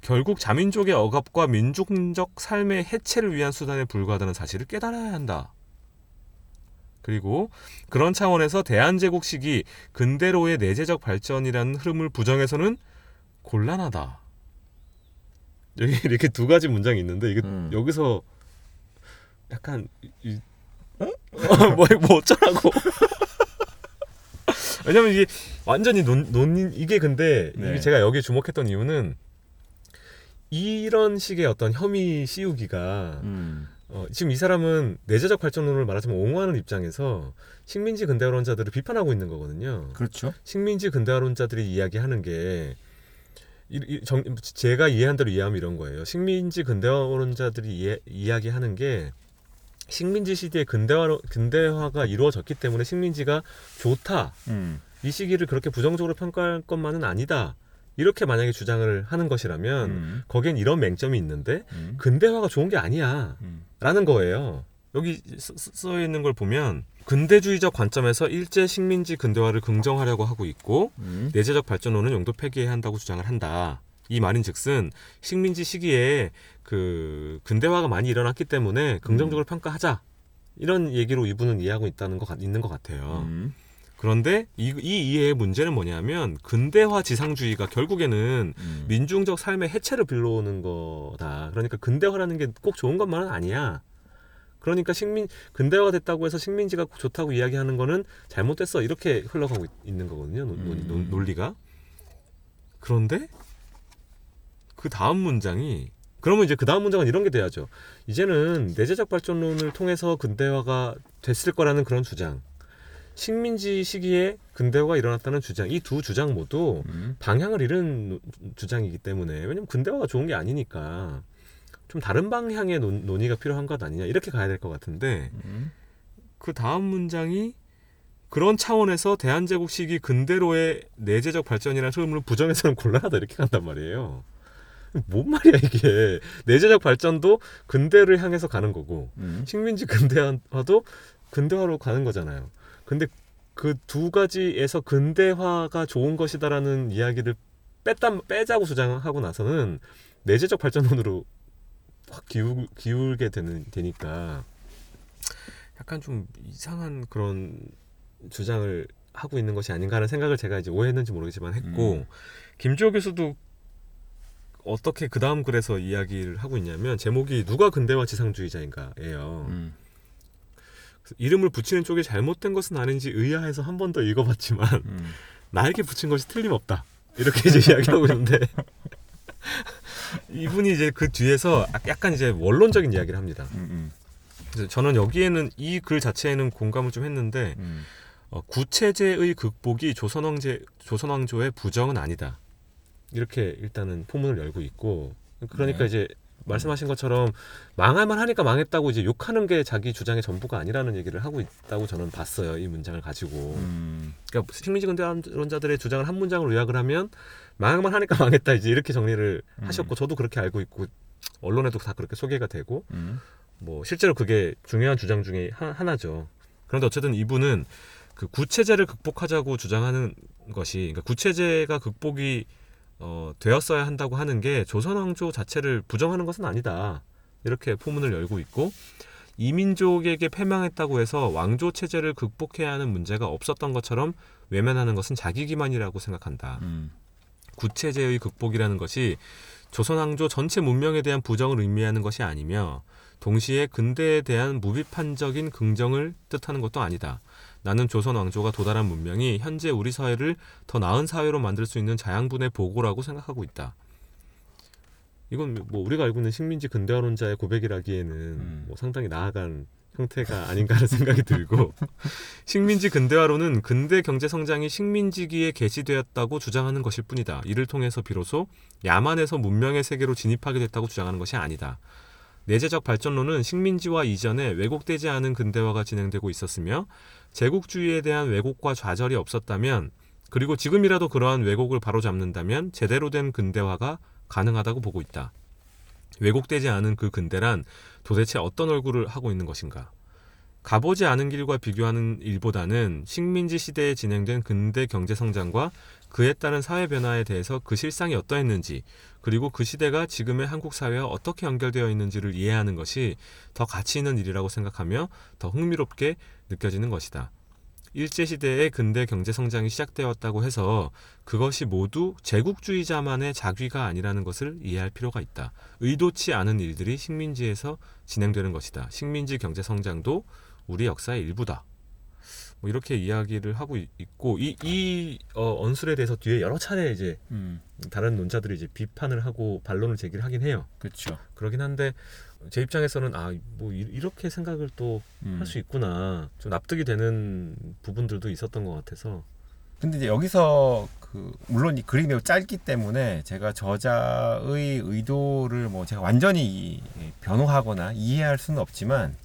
B: 결국 자민족의 억압과 민족적 삶의 해체를 위한 수단에 불과하다는 사실을 깨달아야 한다. 그리고 그런 차원에서 대한제국 시기 근대로의 내재적 발전이라는 흐름을 부정해서는 곤란하다. 여기 이렇게 두 가지 문장이 있는데 이게
A: 음.
B: 여기서 약간 이, 어? 뭐, 뭐 어쩌라고 왜냐면 이게 완전히 논, 논 이게 근데
A: 네.
B: 이게 제가 여기에 주목했던 이유는 이런 식의 어떤 혐의 씌우기가
A: 음.
B: 어, 지금 이 사람은 내재적 발전론을 말하자면 옹호하는 입장에서 식민지 근대화론자들을 비판하고 있는 거거든요.
A: 그렇죠.
B: 식민지 근대화론자들이 이야기하는 게 이, 이, 정, 제가 이해한 대로 이해하면 이런 거예요. 식민지 근대화론자들이 이해, 이야기하는 게 식민지 시대에 근대화 근대화가 이루어졌기 때문에 식민지가 좋다.
A: 음.
B: 이 시기를 그렇게 부정적으로 평가할 것만은 아니다. 이렇게 만약에 주장을 하는 것이라면
A: 음.
B: 거기엔 이런 맹점이 있는데
A: 음.
B: 근대화가 좋은 게 아니야.
A: 음.
B: 라는 거예요. 여기 써, 써 있는 걸 보면 근대주의적 관점에서 일제 식민지 근대화를 긍정하려고 하고 있고
A: 음.
B: 내재적 발전론은 용도 폐기해야 한다고 주장을 한다. 이 말인즉슨 식민지 시기에 그 근대화가 많이 일어났기 때문에 긍정적으로 평가하자 이런 얘기로 이분은 이해하고 있다는 것 같- 있는 것 같아요.
A: 음.
B: 그런데 이, 이 이해의 문제는 뭐냐면 근대화 지상주의가 결국에는
A: 음.
B: 민중적 삶의 해체를 빌려오는 거다. 그러니까 근대화라는 게 꼭 좋은 것만은 아니야. 그러니까 식민 근대화가 됐다고 해서 식민지가 좋다고 이야기하는 거는 잘못됐어. 이렇게 흘러가고 있- 있는 거거든요. 논, 논-
A: 음.
B: 논- 논리가. 그런데 그 다음 문장이 그러면 이제 그 다음 문장은 이런 게 돼야죠. 이제는 내재적 발전론을 통해서 근대화가 됐을 거라는 그런 주장. 식민지 시기에 근대화가 일어났다는 주장, 이 두 주장 모두
A: 음.
B: 방향을 잃은 노- 주장이기 때문에 왜냐면 근대화가 좋은 게 아니니까 좀 다른 방향의 논, 논의가 필요한 것 아니냐 이렇게 가야 될 것 같은데
A: 음.
B: 그 다음 문장이 그런 차원에서 대한제국 시기 근대로의 내재적 발전이라는 흐름을 부정해서는 곤란하다 이렇게 간단 말이에요. 뭔 말이야 이게 내재적 발전도 근대를 향해서 가는 거고
A: 음.
B: 식민지 근대화도 근대화로 가는 거잖아요. 근데 그 두 가지에서 근대화가 좋은 것이다라는 이야기를 뺐다 빼자고 주장하고 나서는 내재적 발전론으로 확 기울, 기울게 되는 되니까 약간 좀 이상한 그런 주장을 하고 있는 것이 아닌가 하는 생각을 제가 이제 오해했는지 모르겠지만 했고
A: 음.
B: 김주호 교수도 어떻게 그 다음 글에서 이야기를 하고 있냐면 제목이 누가 근대화 지상주의자인가예요.
A: 음.
B: 이름을 붙이는 쪽이 잘못된 것은 아닌지 의아해서 한 번 더 읽어봤지만
A: 음.
B: 나에게 붙인 것이 틀림없다 이렇게 이제 이야기하고 있는데 이분이 이제 그 뒤에서 약간 이제 원론적인 이야기를 합니다.
A: 음.
B: 그래서 저는 여기에는 이 글 자체에는 공감을 좀 했는데
A: 음.
B: 어, 구체제의 극복이 조선왕제 조선왕조의 부정은 아니다. 이렇게 일단은 포문을 열고 있고 그러니까
A: 네.
B: 이제 말씀하신 것처럼 망할만 하니까 망했다고 이제 욕하는 게 자기 주장의 전부가 아니라는 얘기를 하고 있다고 저는 봤어요 이 문장을 가지고
A: 음.
B: 그러니까 식민지 근대론자들의 주장을 한 문장으로 요약을 하면 망할만 하니까 망했다 이제 이렇게 정리를
A: 음.
B: 하셨고 저도 그렇게 알고 있고 언론에도 다 그렇게 소개가 되고
A: 음.
B: 뭐 실제로 그게 중요한 주장 중에 하, 하나죠. 그런데 어쨌든 이분은 그 구체제를 극복하자고 주장하는 것이 그러니까 구체제가 극복이 어, 되었어야 한다고 하는 게 조선 왕조 자체를 부정하는 것은 아니다. 이렇게 포문을 열고 있고 이민족에게 패망했다고 해서 왕조 체제를 극복해야 하는 문제가 없었던 것처럼 외면하는 것은 자기 기만이라고 생각한다.
A: 음.
B: 구체제의 극복이라는 것이 조선왕조 전체 문명에 대한 부정을 의미하는 것이 아니며 동시에 근대에 대한 무비판적인 긍정을 뜻하는 것도 아니다. 나는 조선 왕조가 도달한 문명이 현재 우리 사회를 더 나은 사회로 만들 수 있는 자양분의 보고라고 생각하고 있다. 이건 뭐 우리가 알고 있는 식민지 근대화론자의 고백이라기에는
A: 음.
B: 뭐 상당히 나아간 형태가 아닌가 하는 생각이 들고 식민지 근대화론은 근대 경제 성장이 식민지기에 개시되었다고 주장하는 것일 뿐이다. 이를 통해서 비로소 야만에서 문명의 세계로 진입하게 됐다고 주장하는 것이 아니다. 내재적 발전론은 식민지화 이전에 왜곡되지 않은 근대화가 진행되고 있었으며 제국주의에 대한 왜곡과 좌절이 없었다면 그리고 지금이라도 그러한 왜곡을 바로잡는다면 제대로 된 근대화가 가능하다고 보고 있다. 왜곡되지 않은 그 근대란 도대체 어떤 얼굴을 하고 있는 것인가? 가보지 않은 길과 비교하는 일보다는 식민지 시대에 진행된 근대 경제 성장과 그에 따른 사회 변화에 대해서 그 실상이 어떠했는지 그리고 그 시대가 지금의 한국 사회와 어떻게 연결되어 있는지를 이해하는 것이 더 가치 있는 일이라고 생각하며 더 흥미롭게 느껴지는 것이다. 일제 시대의 근대 경제 성장이 시작되었다고 해서 그것이 모두 제국주의자만의 자귀가 아니라는 것을 이해할 필요가 있다. 의도치 않은 일들이 식민지에서 진행되는 것이다. 식민지 경제 성장도 우리 역사의 일부다. 뭐 이렇게 이야기를 하고 있- 있고 이, 이 어, 언술에 대해서 뒤에 여러 차례 이제
A: 음.
B: 다른 논자들이 이제 비판을 하고 반론을 제기를 하긴 해요.
A: 그렇죠.
B: 그러긴 한데 제 입장에서는 아 뭐 이렇게 생각을 또할
A: 음.
B: 수 있구나 좀 납득이 되는 부분들도 있었던 것 같아서
A: 근데 이제 여기서 그 물론 이 매우 짧기 때문에 제가 저자의 의도를 뭐 제가 완전히 이- 변호하거나 이해할 수는 없지만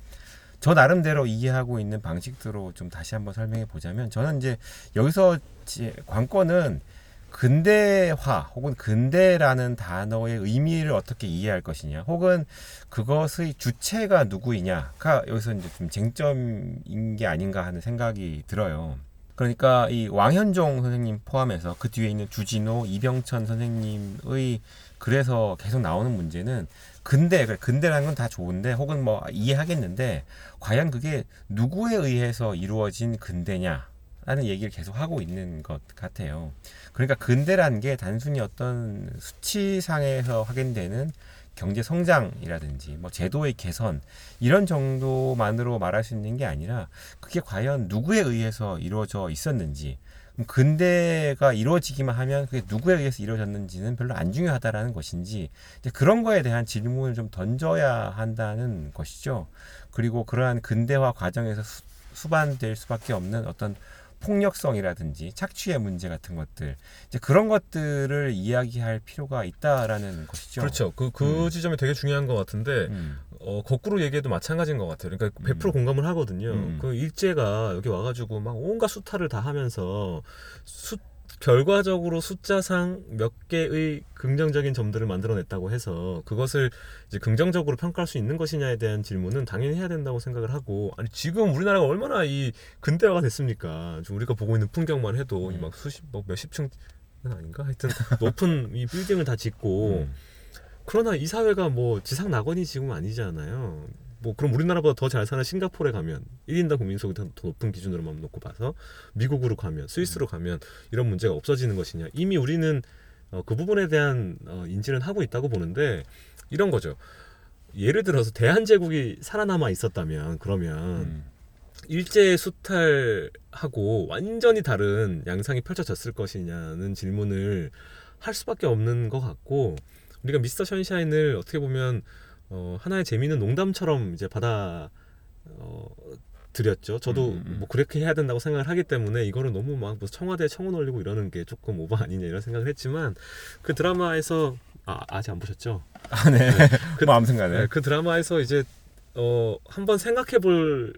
A: 저 나름대로 이해하고 있는 방식대로 좀 다시 한번 설명해 보자면 저는 이제 여기서 제 관건은 근대화 혹은 근대라는 단어의 의미를 어떻게 이해할 것이냐 혹은 그것의 주체가 누구이냐가 여기서 이제 좀 쟁점인 게 아닌가 하는 생각이 들어요. 그러니까 이 왕현종 선생님 포함해서 그 뒤에 있는 주진호, 이병천 선생님의 글에서 계속 나오는 문제는 근대, 그래, 근대라는 건 다 좋은데 혹은 뭐 이해하겠는데 과연 그게 누구에 의해서 이루어진 근대냐? 라는 얘기를 계속 하고 있는 것 같아요. 그러니까 근대라는 게 단순히 어떤 수치상에서 확인되는 경제 성장이라든지 뭐 제도의 개선 이런 정도만으로 말할 수 있는 게 아니라 그게 과연 누구에 의해서 이루어져 있었는지 근대가 이루어지기만 하면 그게 누구에 의해서 이루어졌는지는 별로 안 중요하다라는 것인지 그런 거에 대한 질문을 좀 던져야 한다는 것이죠. 그리고 그러한 근대화 과정에서 수- 수반될 수밖에 없는 어떤 폭력성이라든지 착취의 문제 같은 것들 이제 그런 것들을 이야기할 필요가 있다라는 것이죠.
B: 그렇죠. 그, 그
A: 음.
B: 지점이 되게 중요한 것 같은데
A: 음.
B: 어, 거꾸로 얘기해도 마찬가지인 것 같아요. 그러니까 100%
A: 음.
B: 공감을 하거든요.
A: 음.
B: 그 일제가 여기 와가지고 막 온갖 수탈을 다 하면서 수, 결과적으로 숫자상 몇 개의 긍정적인 점들을 만들어냈다고 해서 그것을 이제 긍정적으로 평가할 수 있는 것이냐에 대한 질문은 당연히 해야 된다고 생각을 하고 아니 지금 우리나라가 얼마나 이 근대화가 됐습니까? 지금 우리가 보고 있는 풍경만 해도
A: 음.
B: 이막 수십 뭐 몇십 층은 아닌가? 하여튼 높은 이 빌딩을 다 짓고
A: 음.
B: 그러나 이 사회가 뭐 지상 낙원이 지금 아니잖아요. 뭐 그럼 우리나라보다 더 잘 사는 싱가포르에 가면 1인당 국민 소득이 더 높은 기준으로만 놓고 봐서 미국으로 가면 스위스로 가면 이런 문제가 없어지는 것이냐 이미 우리는 어, 그 부분에 대한 어, 인지는 하고 있다고 보는데 이런 거죠. 예를 들어서 대한제국이 살아남아 있었다면 그러면
A: 음.
B: 일제 수탈하고 완전히 다른 양상이 펼쳐졌을 것이냐는 질문을 할 수밖에 없는 것 같고 우리가 미스터 션샤인을 어떻게 보면 어, 하나의 재미있는 농담처럼 이제 받아 어, 드렸죠. 저도
A: 음, 음.
B: 뭐 그렇게 해야 된다고 생각을 하기 때문에 이거를 너무 막 뭐 청와대 청원 올리고 이러는 게 조금 오버 아니냐 이런 생각을 했지만 그 드라마에서 아, 아직 안 보셨죠?
A: 아, 네.
B: 그-
A: 뭐 아무튼간에
B: 네, 그 드라마에서 이제 어 한번 생각해 볼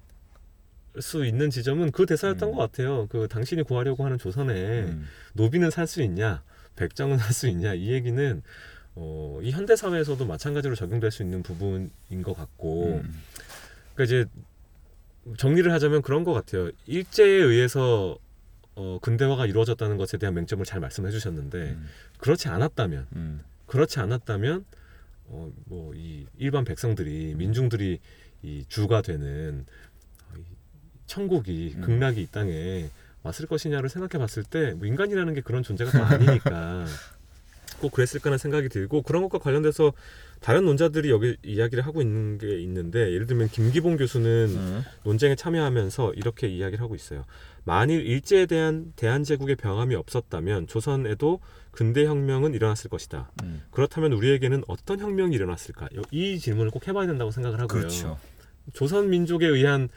B: 수 있는 지점은 그 대사였던
A: 음.
B: 것 같아요. 그 당신이 구하려고 하는 조선에
A: 음.
B: 노비는 살 수 있냐, 백정은 살 수 있냐 이 얘기는 어, 이 현대 사회에서도 마찬가지로 적용될 수 있는 부분인 것 같고,
A: 음.
B: 그러니까 이제 정리를 하자면 그런 것 같아요. 일제에 의해서 어, 근대화가 이루어졌다는 것에 대한 맹점을 잘 말씀해 주셨는데
A: 음.
B: 그렇지 않았다면
A: 음.
B: 그렇지 않았다면 어, 뭐 이 일반 백성들이 민중들이 이 주가 되는 천국이
A: 음.
B: 극락이 이 땅에 왔을 것이냐를 생각해 봤을 때 뭐 인간이라는 게 그런 존재가 또 아니니까 꼭 그랬을까라는 생각이 들고 그런 것과 관련돼서 다른 논자들이 여기 이야기를 하고 있는 게 있는데 예를 들면 김기봉 교수는
A: 음.
B: 논쟁에 참여하면서 이렇게 이야기를 하고 있어요. 만일 일제에 대한 대한제국의 병함이 없었다면 조선에도 근대 혁명은 일어났을 것이다.
A: 음.
B: 그렇다면 우리에게는 어떤 혁명이 일어났을까? 이 질문을 꼭 해봐야 된다고 생각을 하고요.
A: 그렇죠.
B: 조선 민족에 의한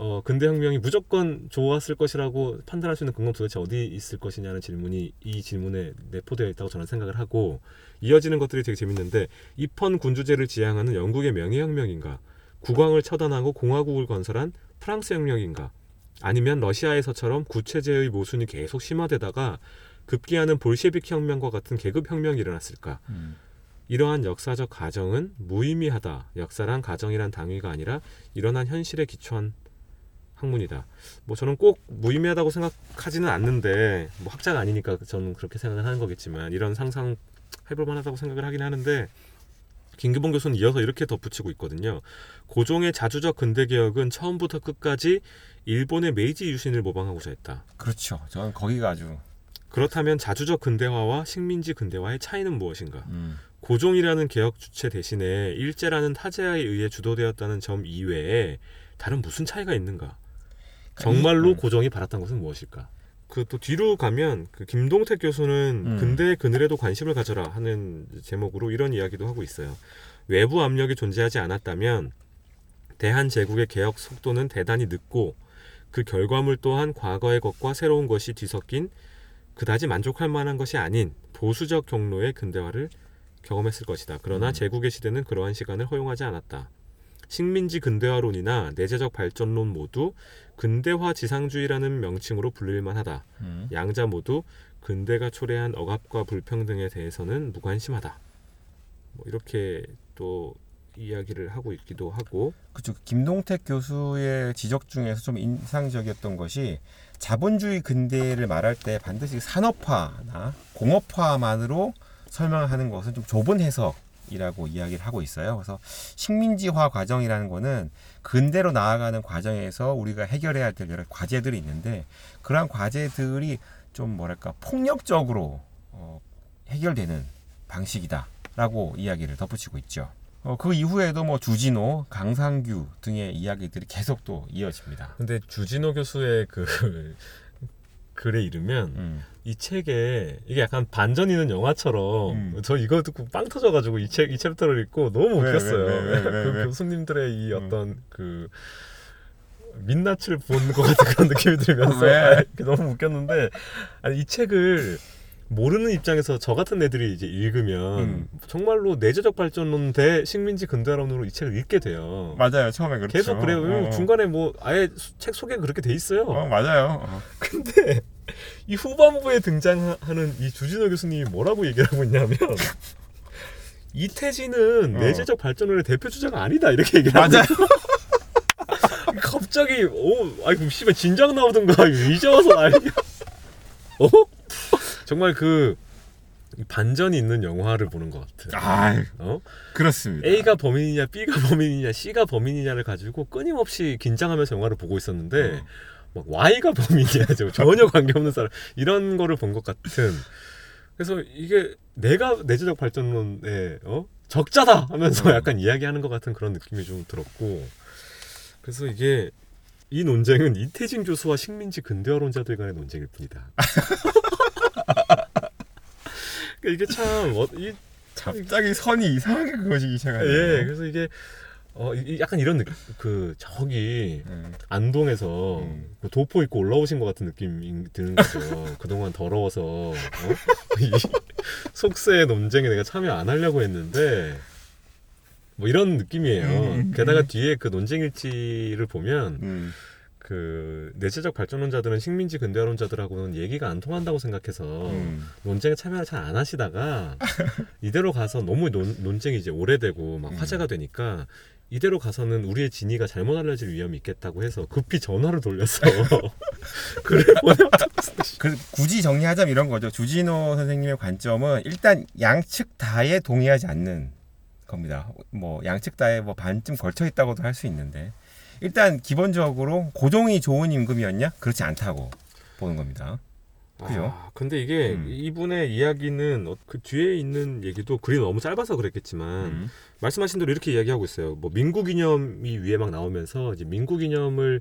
B: 어, 근대 혁명이 무조건 좋았을 것이라고 판단할 수 있는 근거 도대체 어디 있을 것이냐는 질문이 이 질문에 내포되어 있다고 저는 생각을 하고 이어지는 것들이 되게 재밌는데 입헌 군주제를 지향하는 영국의 명예혁명인가? 국왕을 처단하고 공화국을 건설한 프랑스 혁명인가? 아니면 러시아에서처럼 구체제의 모순이 계속 심화되다가 급기야는 볼셰빅 혁명과 같은 계급 혁명이 일어났을까?
A: 음.
B: 이러한 역사적 가정은 무의미하다. 역사란 가정이란 당위가 아니라 일어난 현실에 기초한 학문이다. 뭐 저는 꼭 무의미하다고 생각하지는 않는데 뭐 학자가 아니니까 저는 그렇게 생각을 하는 거겠지만 이런 상상 해볼 만하다고 생각을 하긴 하는데 김규봉 교수는 이어서 이렇게 덧붙이고 있거든요. 고종의 자주적 근대 개혁은 처음부터 끝까지 일본의 메이지 유신을 모방하고자 했다.
A: 그렇죠. 저는 거기가 아주
B: 그렇다면 자주적 근대화와 식민지 근대화의 차이는 무엇인가?
A: 음.
B: 고종이라는 개혁 주체 대신에 일제라는 타제에 의해 주도되었다는 점 이외에 다른 무슨 차이가 있는가? 정말로
A: 음.
B: 고종이 바랐던 것은 무엇일까? 그 또 뒤로 가면 그 김동택 교수는
A: 음.
B: 근대의 그늘에도 관심을 가져라 하는 제목으로 이런 이야기도 하고 있어요. 외부 압력이 존재하지 않았다면 대한 제국의 개혁 속도는 대단히 늦고 그 결과물 또한 과거의 것과 새로운 것이 뒤섞인 그다지 만족할 만한 것이 아닌 보수적 경로의 근대화를 경험했을 것이다. 그러나
A: 음.
B: 제국의 시대는 그러한 시간을 허용하지 않았다. 식민지 근대화론이나 내재적 발전론 모두 근대화 지상주의라는 명칭으로 불릴만 하다.
A: 음.
B: 양자 모두 근대가 초래한 억압과 불평등에 대해서는 무관심하다. 뭐 이렇게 또 이야기를 하고 있기도 하고
A: 그쪽 김동택 교수의 지적 중에서 좀 인상적이었던 것이 자본주의 근대를 말할 때 반드시 산업화나 공업화만으로 설명하는 것은 좀 좁은 해석 이라고 이야기를 하고 있어요. 그래서 식민지화 과정이라는 거는 근대로 나아가는 과정에서 우리가 해결해야 될 여러 과제들이 있는데 그러한 과제들이 좀 뭐랄까 폭력적으로 어, 해결되는 방식이다라고 이야기를 덧붙이고 있죠. 어, 그 이후에도 뭐 주진호, 강상규 등의 이야기들이 계속 또 이어집니다.
B: 근데 주진호 교수의 그 글에 이르면
A: 음.
B: 이 책에 이게 약간 반전 있는 영화처럼
A: 음.
B: 저 이거 듣고 빵 터져가지고 이 책 이 챕터를 읽고 너무
A: 왜,
B: 웃겼어요.
A: 왜, 왜, 왜, 왜,
B: 그
A: 왜?
B: 교수님들의 이
A: 음.
B: 어떤 그 민낯을 본 것 같은 그런 느낌이 들면서
A: 왜?
B: 아, 너무 웃겼는데 아니, 이 책을 모르는 입장에서 저 같은 애들이 이제 읽으면
A: 음.
B: 정말로 내재적 발전론 대 식민지 근대화론으로 이 책을 읽게 돼요.
A: 맞아요. 처음에 그렇죠.
B: 계속 그래요. 왜냐면
A: 어.
B: 중간에 뭐 아예 수- 책 소개가 그렇게 돼 있어요.
A: 어, 맞아요. 어.
B: 근데 이 후반부에 등장하는 이 주진호 교수님이 뭐라고 얘기를 하고 있냐면 이태진은
A: 어.
B: 내재적 발전론의 대표 주자가 아니다 이렇게 얘기를 하고
A: 맞아요.
B: 갑자기 오 아이고 씨발 진작 나오던가 이제 와서 난리야 어 정말 그 반전이 있는 영화를 보는 것 같아
A: 아,
B: 어
A: 그렇습니다.
B: A가 범인이냐 B가 범인이냐 C가 범인이냐를 가지고 끊임없이 긴장하면서 영화를 보고 있었는데
A: 어.
B: 막 Y가 범인이야 저 전혀 관계없는 사람 이런 거를 본 것 같은 그래서 이게 내가 내재적 발전론에 어 적자다 하면서
A: 음.
B: 약간 이야기하는 것 같은 그런 느낌이 좀 들었고 그래서 이게 이 논쟁은 이태진 교수와 식민지 근대화론자들 간의 논쟁일 뿐이다. 그러니까 이게 참 어, 이, 참
A: 갑자기 선이 이상하게 그어지기 시작하네요.
B: 예, 그래서 이게 어 이- 약간 이런 느낌 그 저기
A: 음.
B: 안동에서
A: 음.
B: 그 도포 입고 올라오신 것 같은 느낌이 드는 거죠. 그동안 더러워서 어? 이 속세 논쟁에 내가 참여 안 하려고 했는데 뭐 이런 느낌이에요.
A: 음.
B: 게다가 뒤에 그 논쟁 일지를 보면
A: 음.
B: 그 내재적 발전론자들은 식민지 근대화론자들하고는 얘기가 안 통한다고 생각해서
A: 음.
B: 논쟁에 참여를 잘 안 하시다가 이대로 가서 너무 논, 논쟁이 이제 오래되고 막
A: 음.
B: 화제가 되니까 이대로 가서는 우리의 진위가 잘못 알려질 위험이 있겠다고 해서 급히 전화를 돌려서 글을 보냈다.
A: 그 굳이 정리하자면 이런 거죠. 주진호 선생님의 관점은 일단 양측 다에 동의하지 않는 겁니다. 뭐 양측 다에 뭐 반쯤 걸쳐 있다고도 할 수 있는데 일단 기본적으로 고종이 좋은 임금이었냐? 그렇지 않다고 보는 겁니다. 그죠?
B: 아, 근데 이게
A: 음.
B: 이분의 이야기는 어, 그 뒤에 있는 얘기도 글이 너무 짧아서 그랬겠지만
A: 음.
B: 말씀하신 대로 이렇게 이야기하고 있어요. 뭐 민국이념이 위에 막 나오면서 이제 민국이념을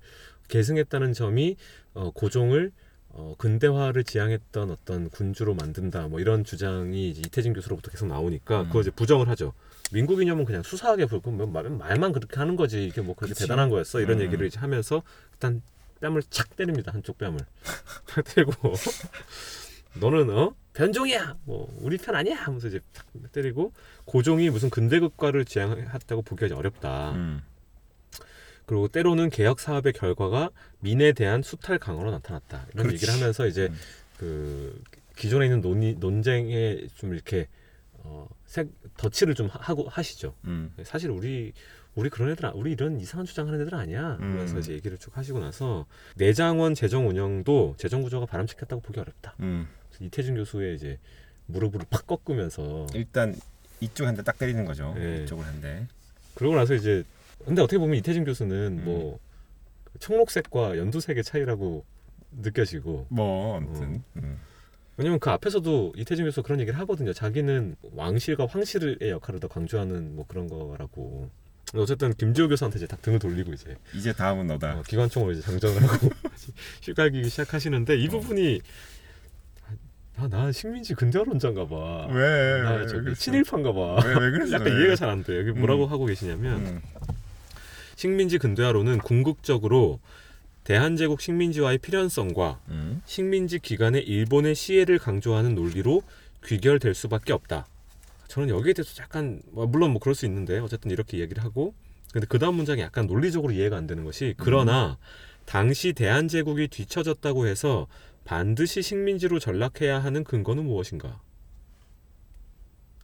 B: 계승했다는 점이 어, 고종을 어, 근대화를 지향했던 어떤 군주로 만든다. 뭐 이런 주장이 이제 이태진 교수로부터 계속 나오니까
A: 음.
B: 그거 이제 부정을 하죠. 민국 이념은 그냥 수사하게 불고 뭐 말- 말만 그렇게 하는 거지 이게 뭐 그렇게
A: 그치.
B: 대단한 거였어 이런
A: 음.
B: 얘기를 이제 하면서 일단 뺨을 착 때립니다 한쪽 뺨을 착 때리고 너는 어 변종이야 뭐 우리 편 아니야 하면서 이제 탁 때리고 고종이 무슨 근대국가를 지향했다고 보기가 어렵다.
A: 음.
B: 그리고 때로는 개혁 사업의 결과가 민에 대한 수탈 강화로 나타났다. 이런
A: 그렇지.
B: 얘기를 하면서 이제
A: 음.
B: 그 기존에 있는 논의, 논쟁에 좀 이렇게 어, 색, 덧칠을 좀 하- 하고 하시죠.
A: 음.
B: 사실 우리 우리 그런 애들 아- 우리 이런 이상한 주장하는 애들 아니야.
A: 음.
B: 이제 얘기를 쭉 하시고 나서 내장원 재정 운영도 재정 구조가 바람직했다고 보기 어렵다.
A: 음.
B: 그래서 이태준 교수의 이제 무릎을 팍 꺾으면서
A: 일단 이쪽 한 대 딱 때리는 거죠.
B: 네.
A: 이쪽을 한 대.
B: 그러고 나서 이제 근데 어떻게 보면 이태준 교수는
A: 음.
B: 뭐 청록색과 연두색의 차이라고 느껴지고
A: 뭐 아무튼.
B: 어.
A: 음.
B: 왜냐면 그 앞에서도 이태준 교수 가 그런 얘기를 하거든요. 자기는 왕실과 황실의 역할을 더 강조하는 뭐 그런 거라고. 어쨌든 김지호 교수한테 이제 딱 등을 돌리고 이제
A: 이제 다음은 너다.
B: 어, 기관총으로 이제 장전을 하고 휘갈기기 시작하시는데 이
A: 어.
B: 부분이 아, 나 식민지 근대화론자인가 봐.
A: 왜?
B: 나
A: 왜,
B: 저기? 친일파인가 봐.
A: 왜, 왜 그랬어?
B: 약간
A: 왜?
B: 이해가 잘 안 돼. 여기 뭐라고
A: 음.
B: 하고 계시냐면
A: 음.
B: 식민지 근대화론은 궁극적으로 대한제국 식민지화의 필연성과
A: 음.
B: 식민지 기간의 일본의 시혜를 강조하는 논리로 귀결될 수밖에 없다. 저는 여기에 대해서 약간 뭐 물론 뭐 그럴 수 있는데 어쨌든 이렇게 얘기를 하고 근데 그 다음 문장이 약간 논리적으로 이해가 안 되는 것이 그러나 당시 대한제국이 뒤처졌다고 해서 반드시 식민지로 전락해야 하는 근거는 무엇인가?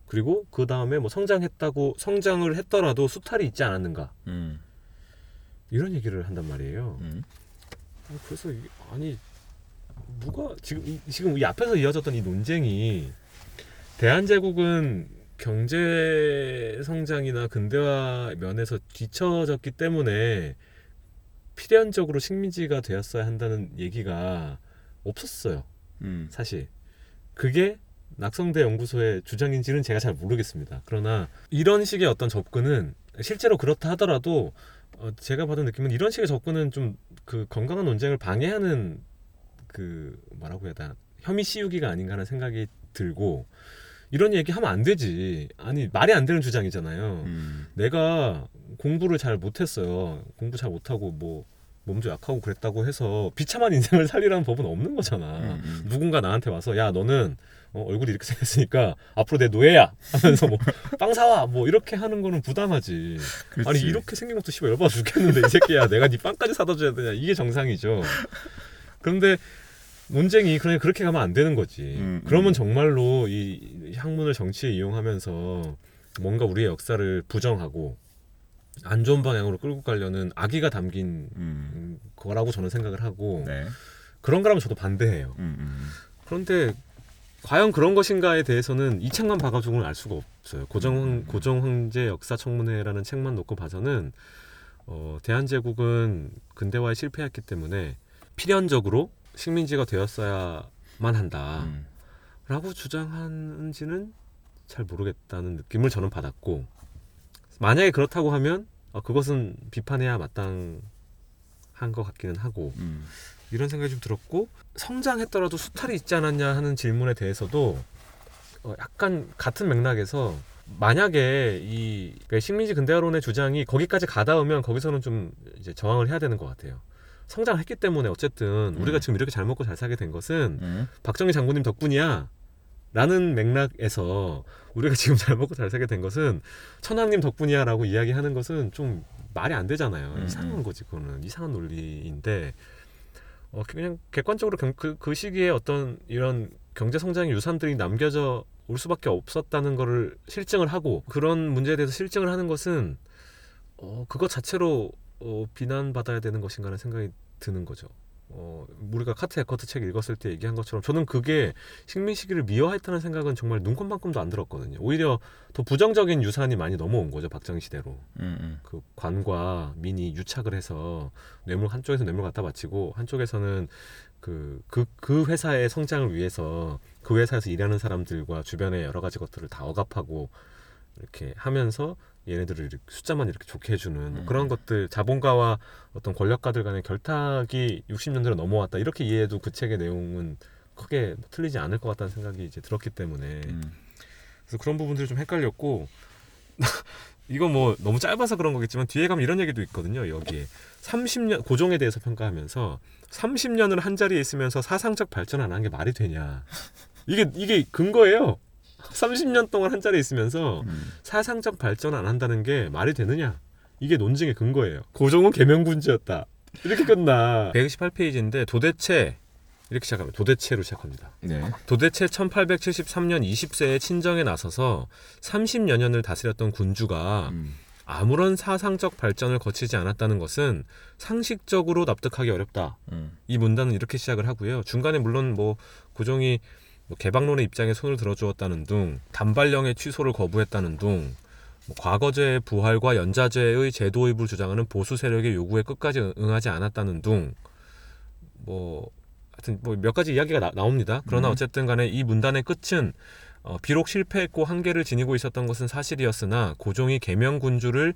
B: 그리고 그 다음에 뭐 성장했다고 성장을 했더라도 수탈이 있지 않았는가?
A: 음.
B: 이런 얘기를 한단 말이에요.
A: 음.
B: 아, 그래서 이게- 아니 누가 지금 이, 지금 이 앞에서 이어졌던 이 논쟁이 대한제국은 경제 성장이나 근대화 면에서 뒤처졌기 때문에 필연적으로 식민지가 되었어야 한다는 얘기가 없었어요.
A: 음.
B: 사실 그게 낙성대 연구소의 주장인지는 제가 잘 모르겠습니다. 그러나 이런 식의 어떤 접근은 실제로 그렇다 하더라도 어, 제가 받은 느낌은 이런 식의 접근은 좀 그 건강한 논쟁을 방해하는 그 뭐라고 해야 되나 혐의 씌우기가 아닌가 하는 생각이 들고 이런 얘기 하면 안 되지. 아니 말이 안 되는 주장이잖아요.
A: 음.
B: 내가 공부를 잘 못했어요. 공부 잘 못하고 뭐 몸도 약하고 그랬다고 해서 비참한 인생을 살리라는 법은 없는 거잖아.
A: 음, 음.
B: 누군가 나한테 와서 야 너는 어, 얼굴이 이렇게 생겼으니까 앞으로 내 노예야 하면서 뭐 빵 사와 뭐 이렇게 하는 거는 부담하지.
A: 그렇지.
B: 아니 이렇게 생긴 것도 씨발 열받아 죽겠는데 이 새끼야 내가 네 빵까지 사다 줘야 되냐 이게 정상이죠. 그런데 논쟁이 그냥 그렇게 가면 안 되는 거지.
A: 음,
B: 그러면
A: 음.
B: 정말로 이 학문을 정치에 이용하면서 뭔가 우리의 역사를 부정하고 안 좋은 방향으로 끌고 가려는 악의가 담긴
A: 음.
B: 음, 거라고 저는 생각을 하고
A: 네.
B: 그런 거라면 저도 반대해요.
A: 음, 음.
B: 그런데 과연 그런 것인가에 대해서는 이 책만 봐가지고는 알 수가 없어요. 고정 고정 황제 역사 청문회라는 책만 놓고 봐서는 어, 대한제국은 근대화에 실패했기 때문에 필연적으로 식민지가 되었어야만 한다라고
A: 음.
B: 주장하는지는 잘 모르겠다는 느낌을 저는 받았고 만약에 그렇다고 하면 어, 그것은 비판해야 마땅한 것 같기는 하고
A: 음.
B: 이런 생각이 좀 들었고 성장했더라도 수탈이 있지 않았냐 하는 질문에 대해서도 어, 약간 같은 맥락에서 만약에 이 그러니까 식민지 근대화론의 주장이 거기까지 가닿으면 거기서는 좀 이제 저항을 해야 되는 것 같아요. 성장을 했기 때문에 어쨌든 우리가
A: 음.
B: 지금 이렇게 잘 먹고 잘 살게 된 것은
A: 음.
B: 박정희 장군님 덕분이야. 라는 맥락에서 우리가 지금 잘 먹고 잘 살게 된 것은 천황님 덕분이야라고 이야기하는 것은 좀 말이 안 되잖아요.
A: 음,
B: 이상한
A: 음.
B: 거지 그거는 이상한 논리인데 어, 그냥 객관적으로 경- 그, 그 시기에 어떤 이런 경제 성장의 유산들이 남겨져 올 수밖에 없었다는 거를 실증을 하고 그런 문제에 대해서 실증을 하는 것은 어, 그것 자체로 어, 비난받아야 되는 것인가 하는 생각이 드는 거죠. 어, 우리가 카트 에커트 책 읽었을 때 얘기한 것처럼 저는 그게 식민 시기를 미화했다는 생각은 정말 눈곱만큼도 안 들었거든요. 오히려 더 부정적인 유산이 많이 넘어온 거죠 박정희 시대로.
A: 음, 음.
B: 그 관과 민이 유착을 해서 뇌물 한쪽에서 뇌물 갖다 바치고 한쪽에서는 그, 그, 그 회사의 성장을 위해서 그 회사에서 일하는 사람들과 주변의 여러 가지 것들을 다 억압하고 이렇게 하면서 얘네들을 이렇게 숫자만 이렇게 좋게 해주는
A: 음.
B: 그런 것들 자본가와 어떤 권력가들 간의 결탁이 60년대로 넘어왔다 이렇게 이해해도 그 책의 내용은 크게 틀리지 않을 것 같다는 생각이 이제 들었기 때문에
A: 음.
B: 그래서 그런 부분들이 좀 헷갈렸고 이거 뭐 너무 짧아서 그런 거겠지만 뒤에 가면 이런 얘기도 있거든요. 여기에 30년 고종에 대해서 평가하면서 30년을 한 자리에 있으면서 사상적 발전 안 한 게 말이 되냐. 이게 이게 근거예요. 30년 동안 한 자리에 있으면서
A: 음.
B: 사상적 발전 안 한다는 게 말이 되느냐. 이게 논증의 근거예요. 고종은 개명군주였다. 이렇게 끝나. 128페이지인데 도대체 이렇게 시작합니다. 도대체로 시작합니다.
A: 네.
B: 도대체 1873년 20세에 친정에 나서서 30여 년을 다스렸던 군주가
A: 음.
B: 아무런 사상적 발전을 거치지 않았다는 것은 상식적으로 납득하기 어렵다.
A: 음.
B: 이 문단은 이렇게 시작을 하고요. 중간에 물론 뭐 고종이 뭐 개방론의 입장에 손을 들어주었다는 둥, 단발령의 취소를 거부했다는 둥, 뭐 과거제의 부활과 연자제의 제도 입을 주장하는 보수 세력의 요구에 끝까지 응하지 않았다는 둥, 뭐 하여튼 뭐 몇 가지 이야기가 나, 나옵니다. 그러나
A: 음.
B: 어쨌든 간에 이 문단의 끝은 어, 비록 실패했고 한계를 지니고 있었던 것은 사실이었으나 고종이 계명군주를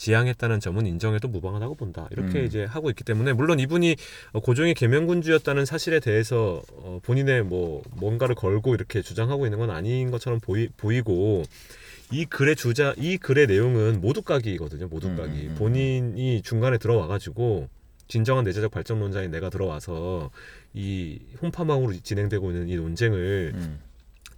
B: 지향했다는 점은 인정해도 무방하다고 본다. 이렇게
A: 음.
B: 이제 하고 있기 때문에 물론 이분이 어, 고종이 계명군주였다는 사실에 대해서 어, 본인의 뭐 뭔가를 걸고 이렇게 주장하고 있는 건 아닌 것처럼 보이, 보이고 이 글의 주자 이 글의 내용은 모두 까기거든요. 모두
A: 음,
B: 까기.
A: 음, 음.
B: 본인이 중간에 들어와 가지고 진정한 내재적 발전론자인 내가 들어와서 이 홈파망으로 진행되고 있는 이 논쟁을
A: 음.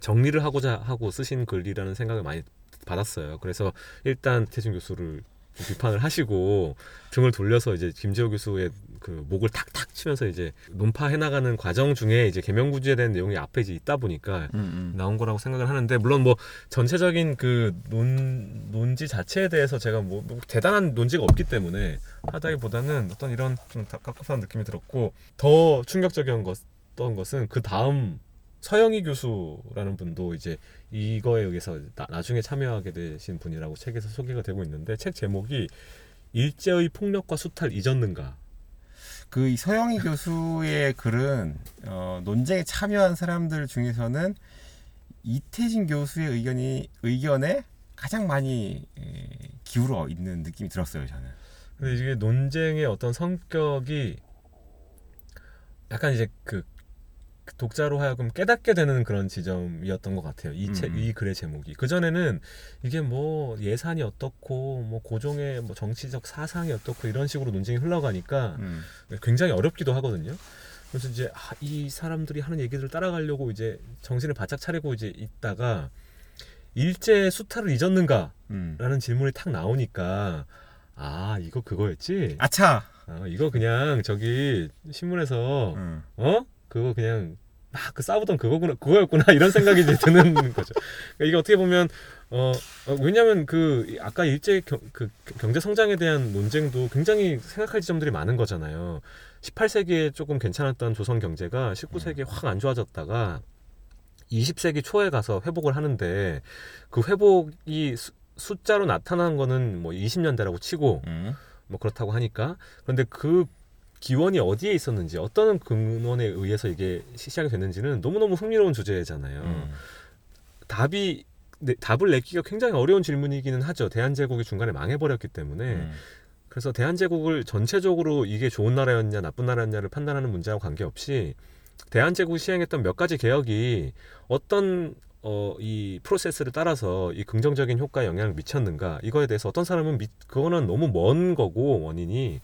B: 정리를 하고자 하고 쓰신 글이라는 생각을 많이 받았어요. 그래서 일단 태준 교수를 좀 비판을 하시고 등을 돌려서 이제 김재호 교수의 그 목을 탁탁 치면서 이제 논파해 나가는 과정 중에 이제 개명구주에 대한 내용이 앞에 이제 있다 보니까
A: 음. 음.
B: 나온 거라고 생각을 하는데 물론 뭐 전체적인 그 논 논지 자체에 대해서 제가 뭐, 뭐 대단한 논지가 없기 때문에 하다기보다는 어떤 이런 좀 깝깝한 느낌이 들었고 더 충격적인 것던 것은 그 다음 서영희 교수라는 분도 이제 이거에 의해서 나, 나중에 참여하게 되신 분이라고 책에서 소개가 되고 있는데 책 제목이 일제의 폭력과 수탈 잊었는가
A: 그이 서영희 교수의 글은 어, 논쟁에 참여한 사람들 중에서는 이태진 교수의 의견이 의견에 가장 많이 에, 기울어 있는 느낌이 들었어요 저는.
B: 근데 이게 논쟁의 어떤 성격이 약간 이제 그 독자로 하여금 깨닫게 되는 그런 지점이었던 것 같아요. 이, 책,
A: 음.
B: 이 글의 제목이 그 전에는 이게 뭐 예산이 어떻고 뭐 고종의 뭐 정치적 사상이 어떻고 이런 식으로 논쟁이 흘러가니까
A: 음.
B: 굉장히 어렵기도 하거든요. 그래서 이제 아, 이 사람들이 하는 얘기들을 따라가려고 이제 정신을 바짝 차리고 이제 있다가 일제 수탈을 잊었는가라는
A: 음.
B: 질문이 탁 나오니까 아 이거 그거였지.
A: 아차.
B: 아, 이거 그냥 저기 신문에서
A: 음.
B: 어 그거 그냥 막 그 싸우던 그거구나 그거였구나 이런 생각이 이제 드는 거죠. 그러니까 이게 어떻게 보면 어, 어, 왜냐하면 그 아까 일제 경, 그 경제 성장에 대한 논쟁도 굉장히 생각할 지점들이 많은 거잖아요. 18세기에 조금 괜찮았던 조선 경제가 19세기에 확 안 좋아졌다가 20세기 초에 가서 회복을 하는데 그 회복이 수, 숫자로 나타난 거는 뭐 20년대라고 치고
A: 음.
B: 뭐 그렇다고 하니까 그런데 그 기원이 어디에 있었는지 어떤 근원에 의해서 이게 시작이 됐는지는 너무너무 흥미로운 주제잖아요.
A: 음.
B: 답이 네, 답을 내기가 굉장히 어려운 질문이기는 하죠. 대한제국이 중간에 망해버렸기 때문에
A: 음.
B: 그래서 대한제국을 전체적으로 이게 좋은 나라였냐 나쁜 나라였냐를 판단하는 문제와 관계없이 대한제국이 시행했던 몇 가지 개혁이 어떤 어, 이 프로세스를 따라서 이 긍정적인 효과에 영향을 미쳤는가 이거에 대해서 어떤 사람은 미, 그거는 너무 먼 거고 원인이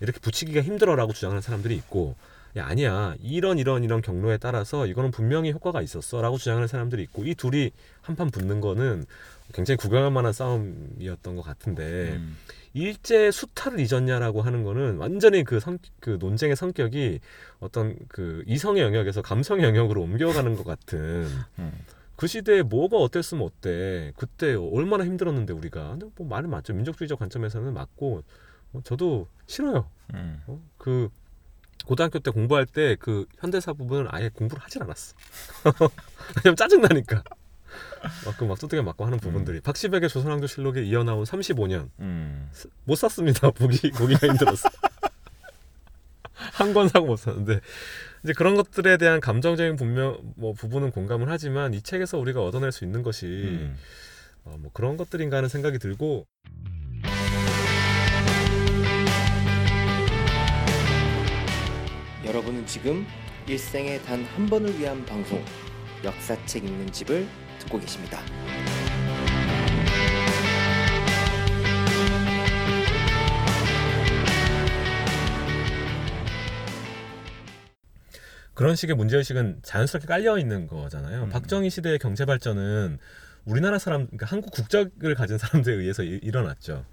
B: 이렇게 붙이기가 힘들어라고 주장하는 사람들이 있고 야 아니야 이런 이런 이런 경로에 따라서 이거는 분명히 효과가 있었어라고 주장하는 사람들이 있고 이 둘이 한판 붙는 거는 굉장히 구경할 만한 싸움이었던 것 같은데
A: 음.
B: 일제 수탈을 잊었냐라고 하는 거는 완전히 그, 성, 그 논쟁의 성격이 어떤 그 이성의 영역에서 감성의 영역으로 옮겨가는 것 같은
A: 음.
B: 그 시대에 뭐가 어땠으면 어때 그때 얼마나 힘들었는데 우리가 뭐 말은 맞죠 민족주의적 관점에서는 맞고 어, 저도 싫어요
A: 음.
B: 어? 그 고등학교 때 공부할 때 그 현대사 부분을 아예 공부를 하질 않았어 왜냐면 짜증 나니까 막그 막 두들겨 맞고 하는 부분들이 박시백의 조선왕조 실록에 이어나온 35년
A: 음.
B: 못 샀습니다. 보기 보기가 힘들었어. 한 권 사고 못 샀는데 이제 그런 것들에 대한 감정적인 분명 뭐 부분은 공감을 하지만 이 책에서 우리가 얻어낼 수 있는 것이
A: 음.
B: 어, 뭐 그런 것들인가 하는 생각이 들고
C: 여러분은 지금 일생에 단 한 번을 위한 방송 역사책 읽는 집을 듣고 계십니다.
B: 그런 식의 문제의식은 자연스럽게 깔려 있는 거잖아요.
A: 음.
B: 박정희 시대의 경제 발전은 우리나라 사람, 그러니까 한국 국적을 가진 사람들에 의해서 이- 일어났죠.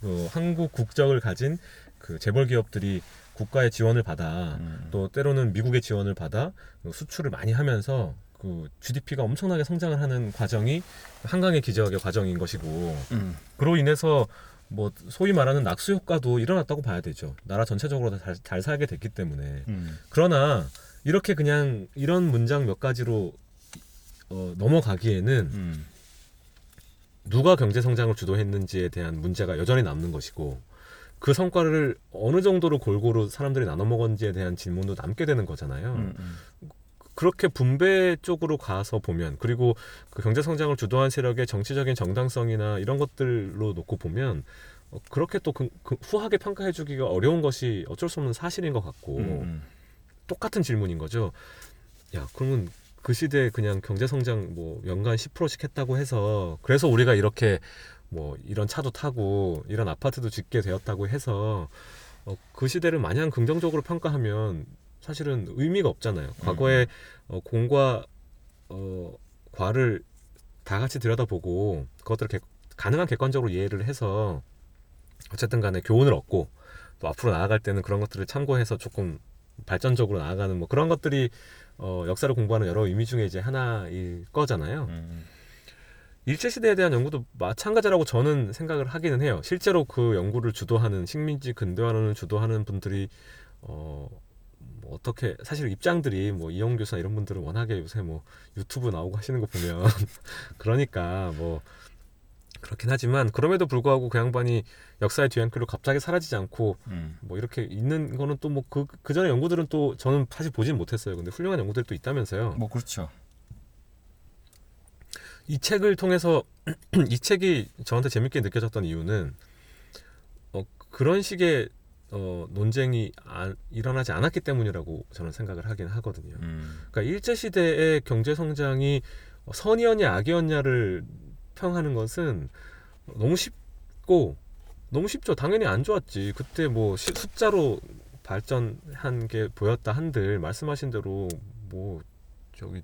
B: 그 한국 국적을 가진 그 재벌 기업들이 국가의 지원을 받아
A: 음.
B: 또 때로는 미국의 지원을 받아 그 수출을 많이 하면서 그 GDP가 엄청나게 성장을 하는 과정이 한강의 기적의 과정인 것이고
A: 음.
B: 그로 인해서 뭐 소위 말하는 낙수 효과도 일어났다고 봐야 되죠. 나라 전체적으로 다 잘, 잘 살게 됐기 때문에
A: 음.
B: 그러나 이렇게 그냥 이런 문장 몇 가지로 어, 넘어가기에는
A: 음.
B: 누가 경제 성장을 주도했는지에 대한 문제가 여전히 남는 것이고 그 성과를 어느 정도로 골고루 사람들이 나눠 먹었는지에 대한 질문도 남게 되는 거잖아요.
A: 음. 음.
B: 그렇게 분배 쪽으로 가서 보면 그리고 그 경제 성장을 주도한 세력의 정치적인 정당성이나 이런 것들로 놓고 보면 어, 그렇게 또 그, 그 후하게 평가해주기가 어려운 것이 어쩔 수 없는 사실인 것 같고
A: 음.
B: 똑같은 질문인 거죠. 야 그러면 그 시대에 그냥 경제 성장 뭐 연간 10%씩 했다고 해서 그래서 우리가 이렇게 뭐 이런 차도 타고 이런 아파트도 짓게 되었다고 해서 어, 그 시대를 마냥 긍정적으로 평가하면 사실은 의미가 없잖아요. 과거에 어, 공과 어, 과를 다 같이 들여다보고 그것들을 객- 가능한 객관적으로 이해를 해서 어쨌든 간에 교훈을 얻고 또 앞으로 나아갈 때는 그런 것들을 참고해서 조금 발전적으로 나아가는 뭐 그런 것들이 어, 역사를 공부하는 여러 의미 중에 이제 하나일 거잖아요.
A: 음.
B: 일제 시대에 대한 연구도 마찬가지라고 저는 생각을 하기는 해요. 실제로 그 연구를 주도하는 식민지 근대화론을 주도하는 분들이 어, 뭐 어떻게 사실 입장들이 뭐 이영 교수나 이런 분들은 워낙에 요새 뭐 유튜브 나오고 하시는 거 보면 그러니까 뭐 그렇긴 하지만 그럼에도 불구하고 그 양반이 역사의 뒤안길로 갑자기 사라지지 않고
A: 음.
B: 뭐 이렇게 있는 거는 또 뭐 그 그 전에 연구들은 또 저는 사실 보진 못했어요. 근데 훌륭한 연구들이 또 있다면서요.
A: 뭐 그렇죠.
B: 이 책을 통해서 이 책이 저한테 재밌게 느껴졌던 이유는 어, 그런 식의 어, 논쟁이 안, 일어나지 않았기 때문이라고 저는 생각을 하긴 하거든요.
A: 음.
B: 그러니까 일제 시대의 경제 성장이 선이었냐 악이었냐를 평하는 것은 너무 쉽고 너무 쉽죠. 당연히 안 좋았지. 그때 뭐 시- 숫자로 발전한 게 보였다 한들 말씀하신 대로 뭐 저기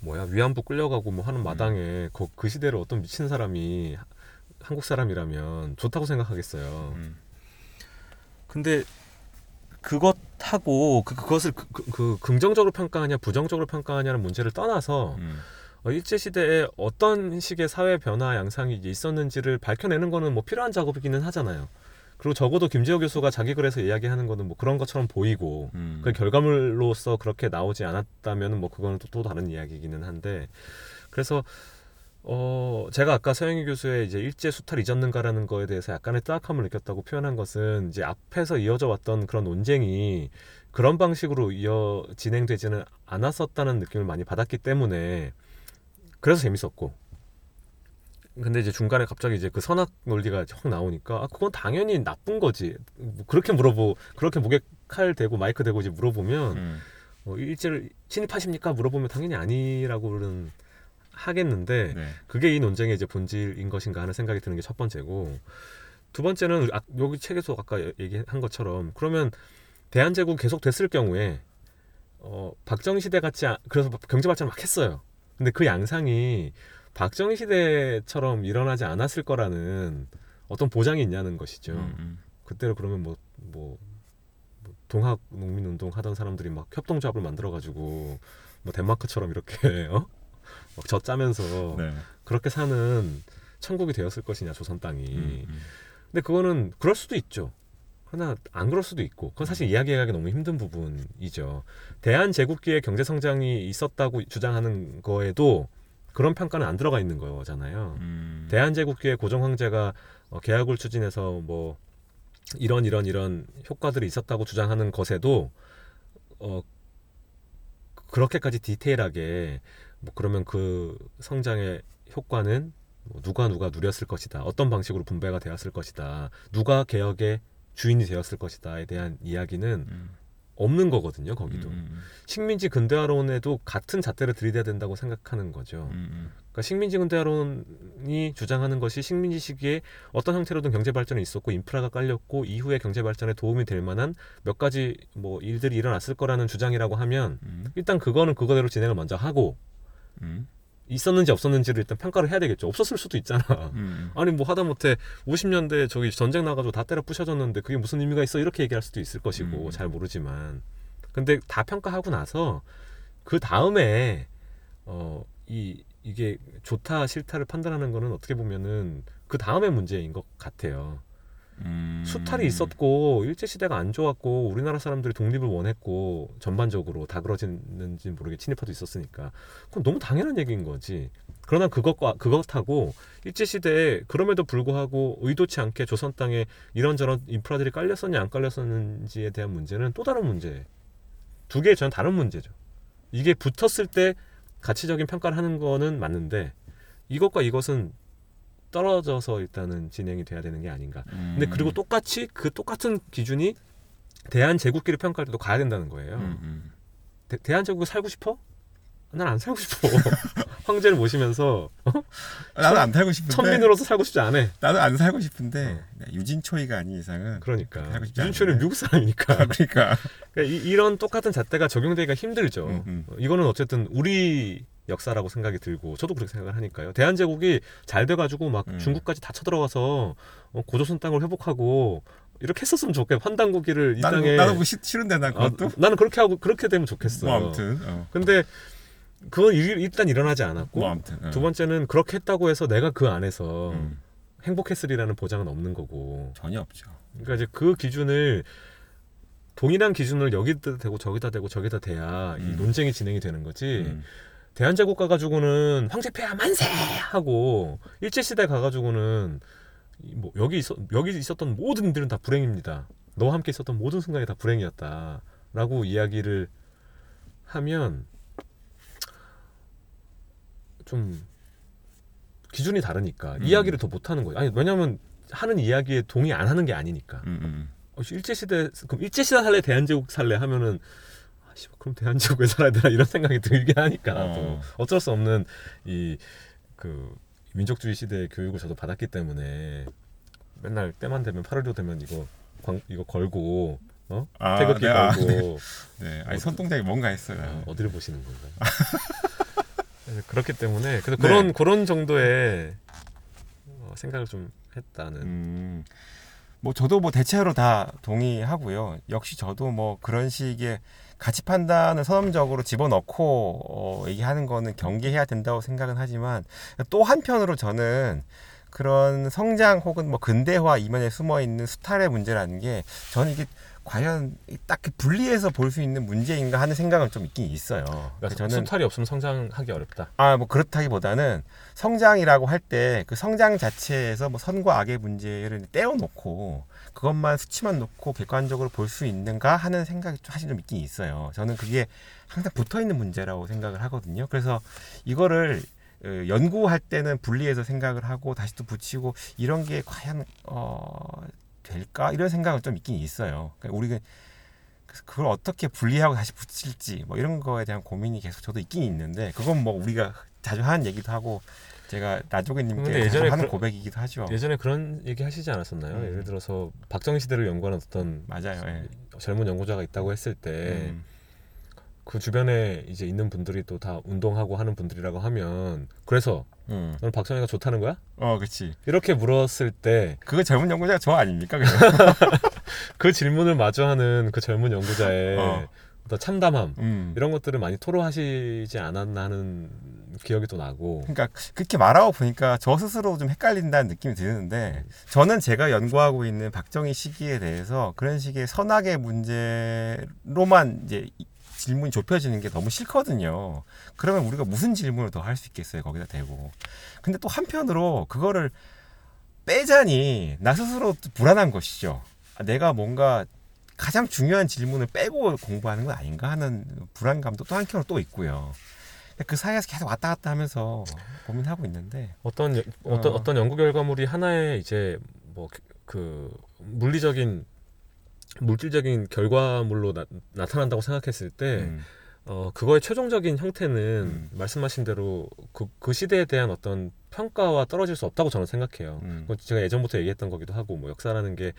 B: 뭐야 위안부 끌려가고 뭐 하는 마당에 그, 그 시대를 어떤 미친 사람이 하- 한국 사람이라면 좋다고 생각하겠어요.
A: 음.
B: 근데 그것하고 그, 그것을 그, 그- 그 긍정적으로 평가하냐 부정적으로 평가하냐는 문제를 떠나서
A: 음.
B: 어, 일제 시대에 어떤 식의 사회 변화 양상이 있었는지를 밝혀내는 거는 뭐 필요한 작업이기는 하잖아요. 그리고 적어도 김재호 교수가 자기 글에서 이야기하는 거는 뭐 그런 것처럼 보이고
A: 음.
B: 그 결과물로서 그렇게 나오지 않았다면 뭐 그거는 또, 또 다른 이야기이기는 한데 그래서 어 제가 아까 서영희 교수의 이제 일제 수탈 잊었는가라는 거에 대해서 약간의 뜨악함을 느꼈다고 표현한 것은 이제 앞에서 이어져 왔던 그런 논쟁이 그런 방식으로 이어 진행되지는 않았었다는 느낌을 많이 받았기 때문에 그래서 재밌었고 근데 이제 중간에 갑자기 이제 그 선악 논리가 확 나오니까 아 그건 당연히 나쁜 거지 뭐 그렇게 물어보 그렇게 목에 칼 대고 마이크 대고 이제 물어보면
A: 음.
B: 어, 일제를 친입하십니까 물어보면 당연히 아니라고는 하겠는데
A: 네.
B: 그게 이 논쟁의 이제 본질인 것인가 하는 생각이 드는 게 첫 번째고 두 번째는 아, 여기 책에서 아까 얘기한 것처럼 그러면 대한제국 계속 됐을 경우에 어, 박정희 시대 같지 않, 그래서 경제 발전 막 했어요. 근데 그 양상이 박정희 시대처럼 일어나지 않았을 거라는 어떤 보장이 있냐는 것이죠.
A: 음, 음.
B: 그때로 그러면 뭐, 뭐, 뭐 동학 농민운동 하던 사람들이 막 협동조합을 만들어가지고 뭐 덴마크처럼 이렇게 어? 막 젖 짜면서
A: 네.
B: 그렇게 사는 천국이 되었을 것이냐 조선 땅이.
A: 음, 음.
B: 근데 그거는 그럴 수도 있죠. 그러나 안 그럴 수도 있고 그건 사실 이야기하기 너무 힘든 부분이죠. 대한 제국기의 경제 성장이 있었다고 주장하는 거에도 그런 평가는 안 들어가 있는 거잖아요.
A: 음.
B: 대한 제국기의 고종 황제가 어, 계약을 추진해서 뭐 이런 이런 이런 효과들이 있었다고 주장하는 것에도 어 그렇게까지 디테일하게 뭐 그러면 그 성장의 효과는 뭐 누가 누가 누렸을 것이다. 어떤 방식으로 분배가 되었을 것이다. 누가 개혁의 주인이 되었을 것이다에 대한 이야기는
A: 음.
B: 없는 거거든요. 거기도
A: 음, 음,
B: 식민지 근대화론에도 같은 잣대를 들이대야 된다고 생각하는 거죠.
A: 음, 음.
B: 그러니까 식민지 근대화론이 주장하는 것이 식민지 시기에 어떤 형태로든 경제 발전이 있었고 인프라가 깔렸고 이후에 경제 발전에 도움이 될 만한 몇 가지 뭐 일들이 일어났을 거라는 주장이라고 하면
A: 음,
B: 일단 그거는 그거대로 진행을 먼저 하고
A: 음,
B: 있었는지 없었는지를 일단 평가를 해야 되겠죠. 없었을 수도 있잖아.
A: 음,
B: 아니 뭐 하다못해 50년대 저기 전쟁 나가지고 다 때려 부셔졌는데 그게 무슨 의미가 있어 이렇게 얘기할 수도 있을 것이고
A: 음.
B: 잘 모르지만 근데 다 평가하고 나서 그 다음에 어이 이게 좋다 싫다를 판단하는 거는 어떻게 보면은 그 다음의 문제인 것 같아요.
A: 음.
B: 수탈이 있었고 일제 시대가 안 좋았고 우리나라 사람들이 독립을 원했고 전반적으로 다 그러지는지 모르게 친일파도 있었으니까 그건 너무 당연한 얘기인 거지. 그러나 그것과 그것하고 일제 시대에 그럼에도 불구하고 의도치 않게 조선 땅에 이런저런 인프라들이 깔렸었냐 안 깔렸었는지에 대한 문제는 또 다른 문제. 두 개의 전 다른 문제죠. 이게 붙었을 때 가치적인 평가를 하는 거는 맞는데 이것과 이것은 떨어져서 일단은 진행이 돼야 되는 게 아닌가.
A: 음.
B: 근데 그리고 똑같이 그 똑같은 기준이 대한 제국기를 평가할 때도 가야 된다는 거예요.
A: 음, 음.
B: 대, 한 제국에 살고 싶어? 난 안 살고 싶어. 황제를 모시면서 어?
A: 나도 안 살고 싶은데.
B: 천민으로서 살고 싶지 않아.
A: 나도 안 살고 싶은데
B: 어.
A: 네, 유진초이가 아닌 이상은.
B: 그러니까 유진초는. 미국 사람이니까.
A: 그러니까.
B: 그러니까 이, 이런 똑같은 잣대가 적용되기가 힘들죠.
A: 음, 음.
B: 어, 이거는 어쨌든 우리 역사라고 생각이 들고 저도 그렇게 생각을 하니까요. 대한제국이 잘 돼가지고 막
A: 음.
B: 중국까지 다 쳐들어가서 어, 고조선 땅을 회복하고 이렇게 했었으면 좋겠고 환단고기를 이
A: 나도
B: 땅에
A: 그거 싫- 싫은데 난
B: 아,
A: 그것도.
B: 나는 그렇게 하고 그렇게 되면 좋겠어.
A: 뭐 아무튼. 어.
B: 근데 그건 일- 일단 일어나지 않았고
A: 뭐 아무튼. 어.
B: 두 번째는 그렇게 했다고 해서 내가 그 안에서
A: 음,
B: 행복했으리라는 보장은 없는 거고.
A: 전혀 없죠.
B: 그러니까 이제 그 기준을 동일한 기준을 여기다 대고 저기다 대고 저기다 대야 이
A: 음.
B: 논쟁이 진행이 되는 거지.
A: 음.
B: 대한제국 가가지고는 황제폐하 만세 하고 일제 시대 가가지고는 이뭐 여기 있어 여기 있었던 모든 일들은 다 불행입니다. 너와 함께 있었던 모든 순간이 다 불행이었다라고 이야기를 하면 좀 기준이 다르니까
A: 음.
B: 이야기를 더 못하는 거예요. 아니 왜냐하면 하는 이야기에 동의 안 하는 게 아니니까.
A: 음, 음.
B: 어, 일제 시대 그럼 일제 시대 살래 대한제국 살래 하면은 아, 씨, 그럼 대한제국에 살아야 되나 이런 생각이 들게 하니까
A: 어.
B: 어쩔 수 없는 이 그 민족주의 시대의 교육을 저도 받았기 때문에 맨날 때만 되면 8월도 되면 이거 광 이거 걸고 어
A: 아,
B: 태극기
A: 네, 아.
B: 걸고
A: 네, 아니 손동작이 뭔가 했어요.
B: 어, 어디를 보시는 건가요? 네, 그렇기 때문에 그래서
A: 네.
B: 그런 그런 정도의 어, 생각을 좀 했다는
A: 음, 뭐 저도 뭐 대체로 다 동의하고요. 역시 저도 뭐 그런 식의 가치 판단을 선험적으로 집어넣고 어, 얘기하는 거는 경계해야 된다고 생각은 하지만 또 한편으로 저는 그런 성장 혹은 뭐 근대화 이면에 숨어 있는 수탈의 문제라는 게 저는 이게 과연 딱 분리해서 볼 수 있는 문제인가 하는 생각은 좀 있긴 있어요.
B: 그러니까
A: 저는
B: 수탈이 없으면 성장하기 어렵다.
A: 아, 뭐 그렇다기보다는 성장이라고 할 때 그 성장 자체에서 뭐 선과 악의 문제를 떼어놓고 그것만 수치만 놓고 객관적으로 볼 수 있는가 하는 생각이 좀 사실 좀 있긴 있어요. 저는 그게 항상 붙어 있는 문제라고 생각을 하거든요. 그래서 이거를 어, 연구할 때는 분리해서 생각을 하고 다시 또 붙이고 이런 게 과연 어 될까 이런 생각은 좀 있긴 있어요. 그러니까 우리가 그걸 어떻게 분리하고 다시 붙일지 뭐 이런 거에 대한 고민이 계속 저도 있긴 있는데 그건 뭐 우리가 자주 하는 얘기도 하고 제가 나조개님께
B: 예전에
A: 하는
B: 그런-
A: 고백이기도 하죠.
B: 예전에 그런 얘기 하시지 않았었나요?
A: 음.
B: 예를 들어서 박정희 시대를 연구하는 어떤
A: 맞아요. 예.
B: 젊은 연구자가 있다고 했을 때그
A: 음.
B: 주변에 이제 있는 분들이 또 다 운동하고 하는 분들이라고 하면 그래서
A: 음.
B: 너는 박정희가 좋다는 거야?
A: 어, 그렇지.
B: 이렇게 물었을 때그
A: 그거 젊은 연구자가 저 아닙니까? 그냥?
B: 질문을 마주하는 그 젊은 연구자의
A: 어.
B: 어떤 참담함
A: 음.
B: 이런 것들을 많이 토로하시지 않았나 하는 기억이 또 나고
A: 그러니까 그렇게 말하고 보니까 저 스스로 좀 헷갈린다는 느낌이 드는데 저는 제가 연구하고 있는 박정희 시기에 대해서 그런 식의 선악의 문제로만 이제 이- 질문이 좁혀지는 게 너무 싫거든요. 그러면 우리가 무슨 질문을 더 할 수 있겠어요, 거기다 대고. 근데 또 한편으로 그거를 빼자니 나 스스로 또 불안한 것이죠. 아, 내가 뭔가 가장 중요한 질문을 빼고 공부하는 건 아닌가 하는 불안감도 또 한켠으로 또 있고요. 그 사이에서 계속 왔다 갔다 하면서 고민하고 있는데
B: 어떤 여- 어떤
A: 어.
B: 어떤 연구 결과물이 하나의 이제 뭐 그 물리적인 물질적인 결과물로 나, 나타난다고 생각했을 때
A: 음,
B: 어, 그거의 최종적인 형태는
A: 음.
B: 말씀하신 대로 그, 그 시대에 대한 어떤 평가와 떨어질 수 없다고 저는 생각해요.
A: 음.
B: 그건 제가 예전부터 얘기했던 거기도 하고 뭐 역사라는 게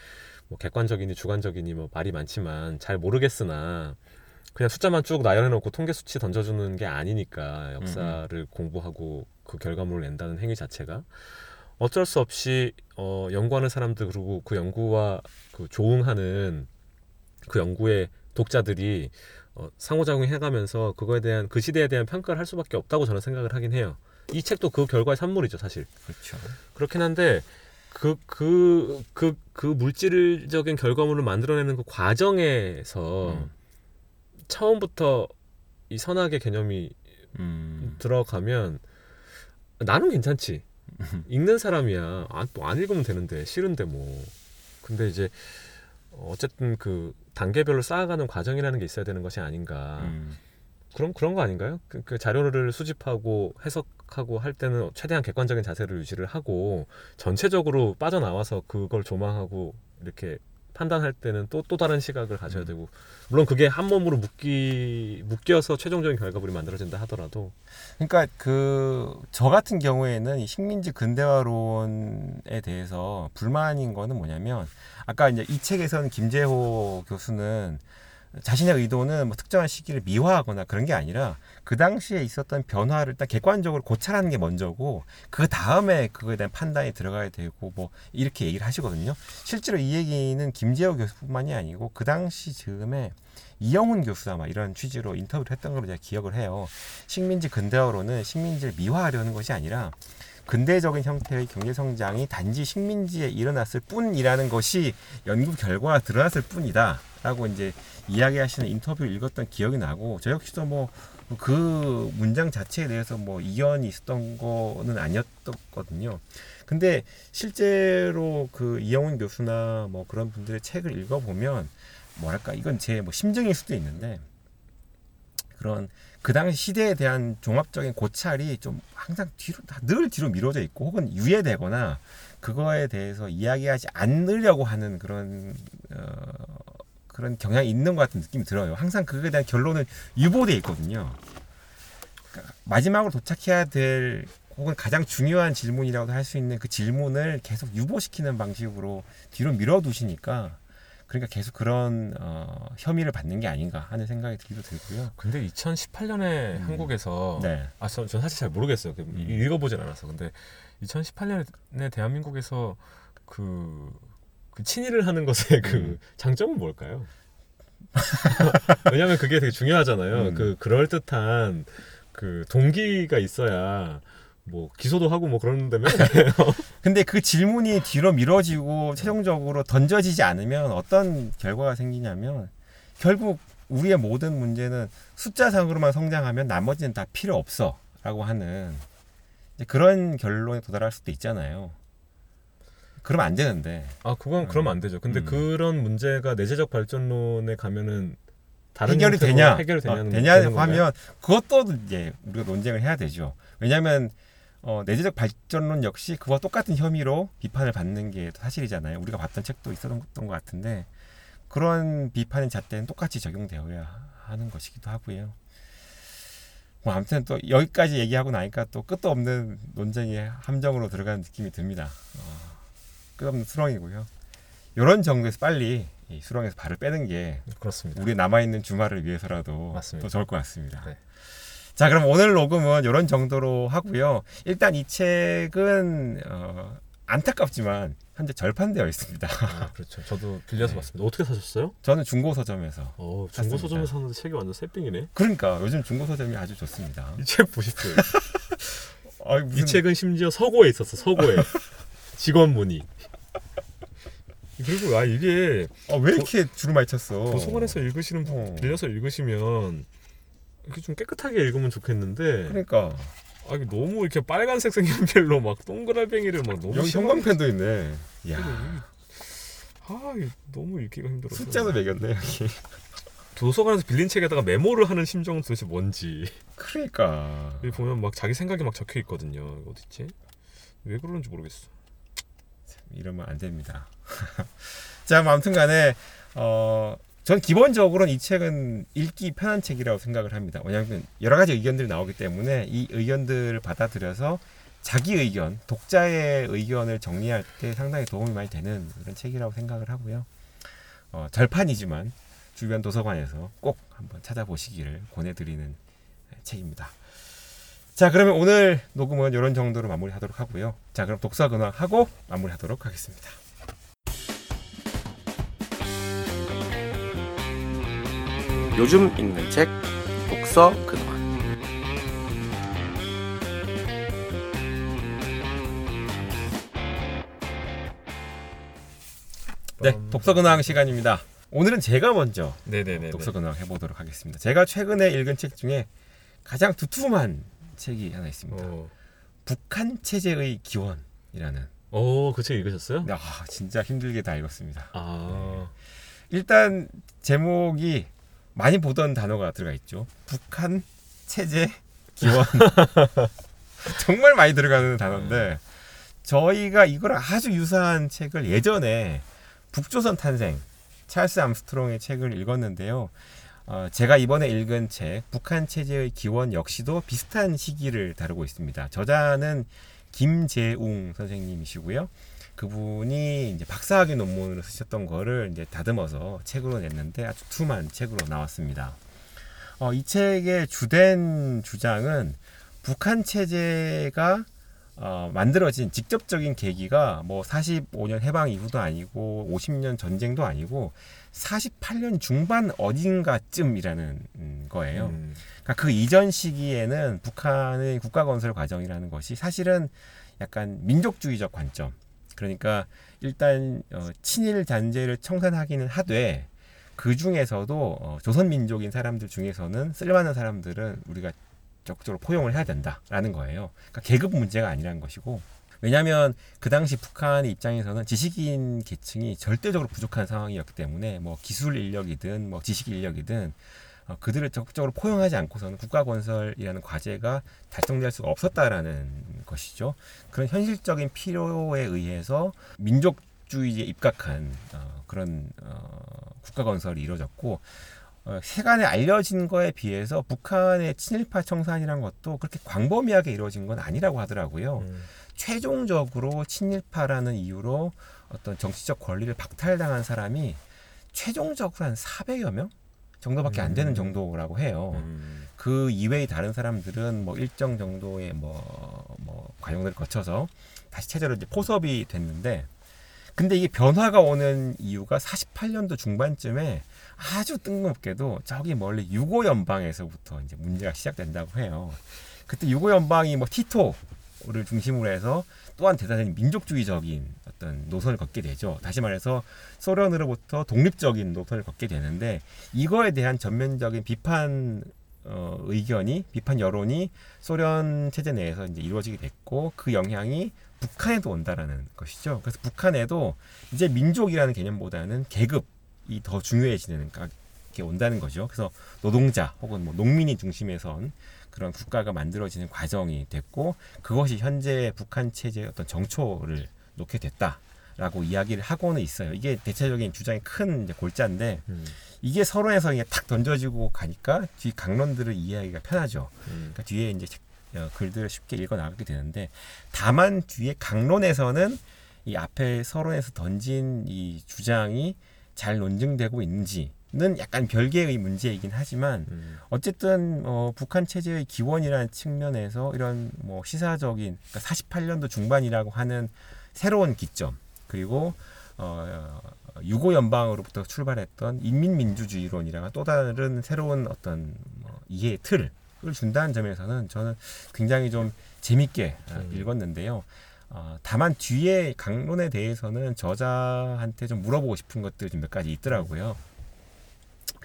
B: 뭐 객관적이니 주관적이니 뭐 말이 많지만 잘 모르겠으나 그냥 숫자만 쭉 나열해 놓고 통계 수치 던져주는 게 아니니까 역사를 공부하고 그 결과물을 낸다는 행위 자체가 어쩔 수 없이 어, 연구하는 사람들 그리고 그 연구와 그 조응하는 그 연구의 독자들이 어, 상호작용 해가면서 그거에 대한 그 시대에 대한 평가를 할 수밖에 없다고 저는 생각을 하긴 해요. 이 책도 그 결과의 산물이죠, 사실.
A: 그렇죠.
B: 그렇긴 한데 그 그 그 그 물질적인 결과물을 만들어내는 그 과정에서
A: 음.
B: 처음부터 이 선악의 개념이
A: 음.
B: 들어가면 나는 괜찮지. 읽는 사람이야. 아, 또 안 읽으면 되는데 싫은데 뭐. 근데 이제 어쨌든 그 단계별로 쌓아가는 과정이라는 게 있어야 되는 것이 아닌가.
A: 음.
B: 그럼 그런 거 아닌가요? 그, 그 자료를 수집하고 해석하고 할 때는 최대한 객관적인 자세를 유지를 하고 전체적으로 빠져나와서 그걸 조망하고 이렇게 판단할 때는 또 또 다른 시각을 가져야
A: 음.
B: 되고 물론 그게 한 몸으로 묶기 묶여서 최종적인 결과물이 만들어진다 하더라도
A: 그러니까 그 저 같은 경우에는 이 식민지 근대화론에 대해서 불만인 거는 뭐냐면 아까 이제 이 책에서는 김재호 교수는 자신의 의도는 뭐 특정한 시기를 미화하거나 그런 게 아니라 그 당시에 있었던 변화를 일단 객관적으로 고찰하는 게 먼저고 그 다음에 그거에 대한 판단이 들어가야 되고 뭐 이렇게 얘기를 하시거든요. 실제로 이 얘기는 김재호 교수뿐만이 아니고 그 당시 즈음에 이영훈 교수가 막 이런 취지로 인터뷰를 했던 걸로 제가 기억을 해요. 식민지 근대화로는 식민지를 미화하려는 것이 아니라 근대적인 형태의 경제 성장이 단지 식민지에 일어났을 뿐이라는 것이 연구 결과가 드러났을 뿐이다라고 이제 이야기하시는 인터뷰를 읽었던 기억이 나고 저 역시도 뭐 그 문장 자체에 대해서 뭐 이견이 있었던 거는 아니었거든요. 근데 실제로 그 이영훈 교수나 뭐 그런 분들의 책을 읽어보면 뭐랄까 이건 제 뭐 심정일 수도 있는데 그런 그 당시 시대에 대한 종합적인 고찰이 좀 항상 뒤로 다늘 뒤로 미뤄져 있고 혹은 유예되거나 그거에 대해서 이야기하지 않으려고 하는 그런 어, 그런 경향이 있는 것 같은 느낌이 들어요. 항상 그거에 대한 결론은 유보돼 있거든요. 그러니까 마지막으로 도착해야 될 혹은 가장 중요한 질문이라고도 할수 있는 그 질문을 계속 유보시키는 방식으로 뒤로 밀어두시니까 그러니까 계속 그런 어, 혐의를 받는 게 아닌가 하는 생각이 들기도 들고요.
B: 근데 2018년에
A: 음.
B: 한국에서
A: 네.
B: 아, 저, 전 사실 잘 모르겠어요. 그
A: 음.
B: 읽어보진 않아서. 근데 2018년에 대한민국에서 그, 그 친일을 하는 것의 그
A: 음.
B: 장점은 뭘까요? 왜냐하면 그게 되게 중요하잖아요.
A: 음.
B: 그 그럴 듯한 그 동기가 있어야 뭐 기소도 하고 뭐 그러는다면
A: 근데 그 질문이 뒤로 미뤄지고 최종적으로 던져지지 않으면 어떤 결과가 생기냐면 결국 우리의 모든 문제는 숫자상으로만 성장하면 나머지는 다 필요 없어라고 하는 이제 그런 결론에 도달할 수도 있잖아요. 그러면 안 되는데
B: 아 그건 그러면 안 되죠. 근데
A: 음.
B: 그런 문제가 내재적 발전론에 가면은 다른
A: 해결이 되냐
B: 해결이 되냐는
A: 어,
B: 되는
A: 되냐고
B: 건가요?
A: 하면 그것도 이제 우리가 논쟁을 해야 되죠. 왜냐하면 어, 내재적 발전론 역시 그와 똑같은 혐의로 비판을 받는 게 사실이잖아요. 우리가 봤던 책도 있었던 것 같은데 그런 비판의 잣대는 똑같이 적용되어야 하는 것이기도 하고요. 뭐 아무튼 또 여기까지 얘기하고 나니까 또 끝도 없는 논쟁의 함정으로 들어가는 느낌이 듭니다. 어, 끝없는 수렁이고요. 이런 정도에서 빨리 이 수렁에서 발을 빼는 게
B: 그렇습니다.
A: 우리 남아 있는 주말을 위해서라도
B: 맞습니다.
A: 더 좋을 것 같습니다.
B: 네.
A: 자, 그럼 오늘 녹음은 이런 정도로 하고요. 일단 이 책은 어, 안타깝지만 현재 절판되어 있습니다.
B: 아, 그렇죠. 저도 빌려서
A: 네.
B: 봤습니다. 어떻게 사셨어요?
A: 저는 중고 서점에서.
B: 어. 중고 서점에서 샀는데 책이 완전 새삥이네.
A: 그러니까 요즘 중고 서점이 아주 좋습니다.
B: 이 책 보십시오.
A: 아이, 무슨
B: 이 책은 심지어 서고에 있었어. 서고에 직원 문의. 그리고 아 이게
A: 어, 왜 이렇게 줄을 많이 쳤어?
B: 도서관에서 읽으시는 분
A: 어.
B: 빌려서 읽으시면 이렇게 좀 깨끗하게 읽으면 좋겠는데
A: 그러니까.
B: 아 이게 너무 이렇게 빨간색 색연필로 막 동그라뱅이를 막 너무
A: 여기
B: 심하게
A: 형광펜도 있네. 야,
B: 아 이게 너무 읽기가 힘들어서.
A: 숫자도 매겼네 여기.
B: 도서관에서 빌린 책에다가 메모를 하는 심정은 도대체 뭔지.
A: 그러니까.
B: 여기 보면 막 자기 생각이 막 적혀 있거든요. 이거 어디 있지? 왜 그러는지 모르겠어.
A: 이러면 안 됩니다. 자, 뭐 아무튼간에 어, 전 기본적으로는 이 책은 읽기 편한 책이라고 생각을 합니다. 왜냐하면 여러 가지 의견들이 나오기 때문에 이 의견들을 받아들여서 자기 의견, 독자의 의견을 정리할 때 상당히 도움이 많이 되는 그런 책이라고 생각을 하고요. 어, 절판이지만 주변 도서관에서 꼭 한번 찾아보시기를 권해드리는 책입니다. 자, 그러면 오늘 녹음은 이런 정도로 마무리하도록 하고요. 자, 그럼 독서 근황 하고 마무리하도록 하겠습니다.
C: 요즘 읽는 책 독서 근황
A: 네, 독서 근황 시간입니다. 오늘은 제가 먼저
B: 네네네
A: 독서 근황 해보도록 하겠습니다. 제가 최근에 읽은 책 중에 가장 두툼한 책이 하나 있습니다.
B: 어,
A: 북한 체제의 기원이라는.
B: 어, 그책 읽으셨어요?
A: 아, 진짜 힘들게 다 읽었습니다.
B: 아,
A: 일단 제목이 많이 보던 단어가 들어가 있죠. 북한 체제 기원. 정말 많이 들어가는 단어인데 저희가 이걸 아주 유사한 책을 예전에 북조선 탄생 찰스 암스트롱의 책을 읽었는데요. 어, 제가 이번에 읽은 책 북한 체제의 기원 역시도 비슷한 시기를 다루고 있습니다. 저자는 김재웅 선생님이시고요. 그분이 이제 박사학위 논문으로 쓰셨던 거를 이제 다듬어서 책으로 냈는데 아주 투만 책으로 나왔습니다. 어, 이 책의 주된 주장은 북한 체제가 어, 만들어진 직접적인 계기가 뭐 45년 해방 이후도 아니고 50년 전쟁도 아니고 48년 중반 어딘가쯤이라는 음, 거예요.
B: 음,
A: 그러니까 그 이전 시기에는 북한의 국가 건설 과정이라는 것이 사실은 약간 민족주의적 관점. 그러니까 일단 어, 친일 잔재를 청산하기는 하되 그 중에서도 어, 조선 민족인 사람들 중에서는 쓸만한 사람들은 우리가 적극적으로 포용을 해야 된다라는 거예요. 그러니까 계급 문제가 아니라는 것이고 왜냐하면 그 당시 북한의 입장에서는 지식인 계층이 절대적으로 부족한 상황이었기 때문에 뭐 기술 인력이든 뭐 지식 인력이든 어, 그들을 적극적으로 포용하지 않고서는 국가 건설이라는 과제가 달성될 수가 없었다라는 것이죠. 그런 현실적인 필요에 의해서 민족주의에 입각한 어, 그런 어, 국가 건설이 이루어졌고 어, 세간에 알려진 거에 비해서 북한의 친일파 청산이란 것도 그렇게 광범위하게 이루어진 건 아니라고 하더라고요.
B: 음.
A: 최종적으로 친일파라는 이유로 어떤 정치적 권리를 박탈당한 사람이 최종적으로 한 400여 명 정도밖에 안 되는
B: 음.
A: 정도라고 해요.
B: 음.
A: 그 이외의 다른 사람들은 뭐 일정 정도의 뭐, 뭐 과정들을 거쳐서 다시 체제로 이제 포섭이 됐는데 근데 이게 변화가 오는 이유가 48년도 중반쯤에 아주 뜬금없게도 저기 멀리 유고 연방에서부터 이제 문제가 시작된다고 해요. 그때 유고 연방이 뭐 티토를 중심으로 해서 또한 대단히 민족주의적인 어떤 노선을 걷게 되죠. 다시 말해서 소련으로부터 독립적인 노선을 걷게 되는데 이거에 대한 전면적인 비판 어, 의견이 비판 여론이 소련 체제 내에서 이제 이루어지게 됐고 그 영향이 북한에도 온다라는 것이죠. 그래서 북한에도 이제 민족이라는 개념보다는 계급이 더 중요해지는 게 온다는 거죠. 그래서 노동자 혹은 뭐 농민이 중심에 선 그런 국가가 만들어지는 과정이 됐고 그것이 현재 북한 체제의 어떤 정초를 놓게 됐다라고 이야기를 하고는 있어요. 이게 대체적인 주장의 큰 골자인데
B: 음.
A: 이게 서론에서 이게 탁 던져지고 가니까 뒤 강론들을 이해하기가 편하죠.
B: 음.
A: 그러니까 뒤에 이제 책- 어, 글들을 쉽게 읽어 나가게 되는데 다만 뒤에 강론에서는 이 앞에 서론에서 던진 이 주장이 잘 논증되고 있는지 는 약간 별개의 문제이긴 하지만
B: 음.
A: 어쨌든 어, 북한 체제의 기원이라는 측면에서 이런 뭐 시사적인 그러니까 48년도 중반이라고 하는 새로운 기점 그리고 어, 유고 연방으로부터 출발했던 인민민주주의론이라는 또 다른 새로운 어떤 뭐 이해의 틀을 준다는 점에서는 저는 굉장히 좀 재밌게 어,
B: 음.
A: 읽었는데요. 어, 다만 뒤에 강론에 대해서는 저자한테 좀 물어보고 싶은 것들이 좀몇 가지 있더라고요.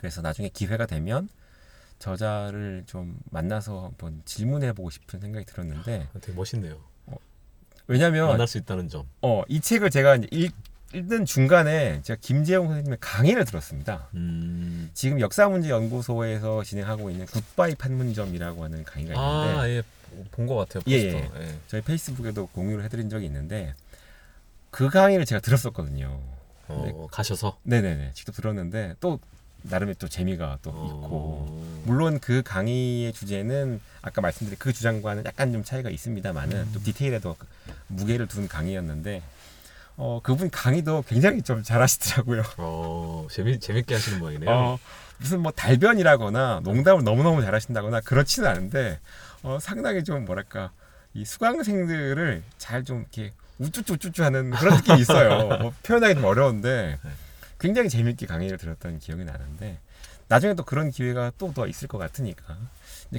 A: 그래서 나중에 기회가 되면 저자를 좀 만나서 한번 질문해 보고 싶은 생각이 들었는데
B: 아, 되게 멋있네요.
A: 왜냐면
B: 만날 수 있다는 점.
A: 어, 이 책을 제가 읽, 읽는 중간에 제가 김재용 선생님의 강의를 들었습니다.
B: 음.
A: 지금 역사문제연구소에서 진행하고 있는 굿바이 판문점이라고 하는 강의가 있는데
B: 아, 예. 본 것 같아요.
A: 예,
B: 포스터. 예.
A: 저희 페이스북에도 공유를 해드린 적이 있는데 그 강의를 제가 들었었거든요.
B: 어,
A: 네.
B: 가셔서
A: 네네네 직접 들었는데 또 나름의 또 재미가 또
B: 어.
A: 있고 물론 그 강의의 주제는 아까 말씀드린 그 주장과는 약간 좀 차이가 있습니다만은
B: 음.
A: 또 디테일에도 무게를 둔 강의였는데 어 그분 강의도 굉장히 좀 잘하시더라고요.
B: 어, 재미 재밌게 하시는 모양이네요.
A: 어, 무슨 뭐 달변이라거나 농담을 너무 너무 잘하신다거나 그렇지는 않은데 어, 상당히 좀 뭐랄까 이 수강생들을 잘 좀 이렇게 우쭈쭈 우쭈쭈 하는 그런 느낌이 있어요. 뭐 표현하기 좀 어려운데
B: 네.
A: 굉장히 재밌게 강의를 들었던 기억이 나는데 나중에 또 그런 기회가 또 더 있을 것 같으니까